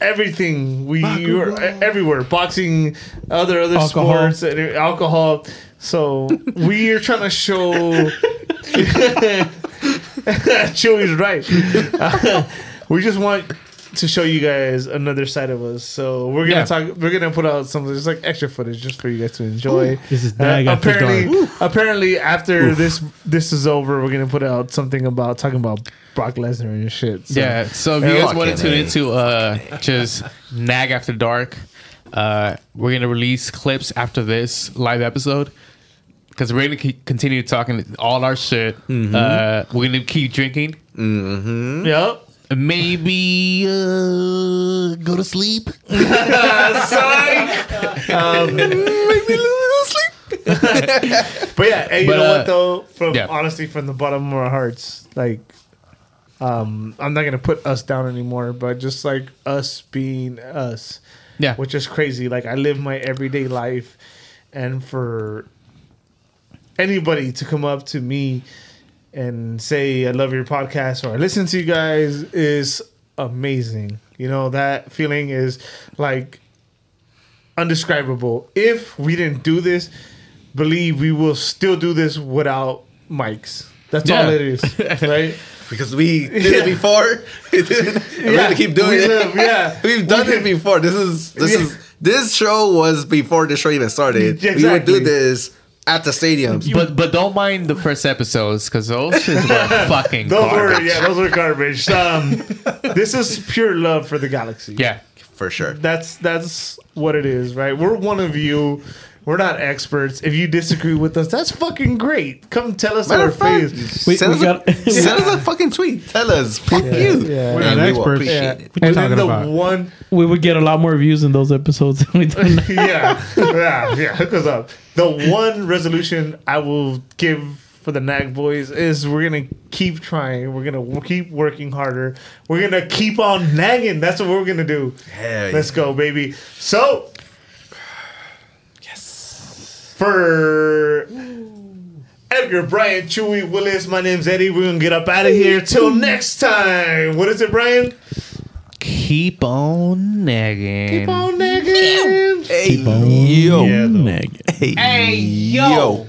everything we are everywhere boxing other other Alcohol. sports and alcohol so (laughs) we are trying to show (laughs) Chewy's right (laughs) Uh, we just want to show you guys another side of us so we're gonna Yeah. talk we're gonna put out some just like extra footage just for you guys to enjoy This is Uh, apparently apparently after this this is over we're gonna put out something about talking about Brock Lesnar and shit so. Yeah. So if you guys want to tune into uh just nag after dark, uh we're gonna release clips after this live episode. Because we're gonna keep, continue talking all our shit. Uh, we're gonna keep drinking. Yep. Maybe uh, go to sleep. (laughs) (laughs) (laughs) But yeah, and you But, know uh, what though? From yeah. honestly, from the bottom of our hearts, like um, I'm not gonna put us down anymore, but just like us being us, Yeah. which is crazy. Like I live my everyday life, and for anybody to come up to me and say I love your podcast or I listen to you guys is amazing. You know that feeling is like undescribable. If we didn't do this, believe we will still do this without mics. That's all it is, (laughs) right? Because we did it before. (laughs) We did We're gonna keep doing we it. live, (laughs) yeah. We've done We- it before. This is this Yeah. is this show was before the show even started. We would do this at the stadiums. But but don't mind the first episodes because those shits were (laughs) fucking Those garbage. were yeah, those were garbage. Um, this is pure love for the galaxy. Yeah. for sure. that's that's what it is, right? We're one of you. We're not experts. If you disagree with us, that's fucking great. Come tell us Matter our fact, face. We- send, we us a, (laughs) send us a fucking tweet. Tell us, fuck you. yeah. We're And not we experts. appreciate Yeah. What And then the about? one, We would get a lot more views in those episodes than we do now. (laughs) yeah, yeah, yeah. Hook us up. The one resolution I will give for the Nag Boys is we're gonna keep trying. We're gonna w- keep working harder. We're gonna keep on nagging. That's what we're gonna do. Hell yeah. Let's go, baby. So, yes. For Edgar, Brian, Chewy, Willis, my name's Eddie. We're gonna get up out of here. Till next time. What is it, Brian? Keep on nagging. Keep on nagging. Hey, Keep on yo. nagging. Hey, yo.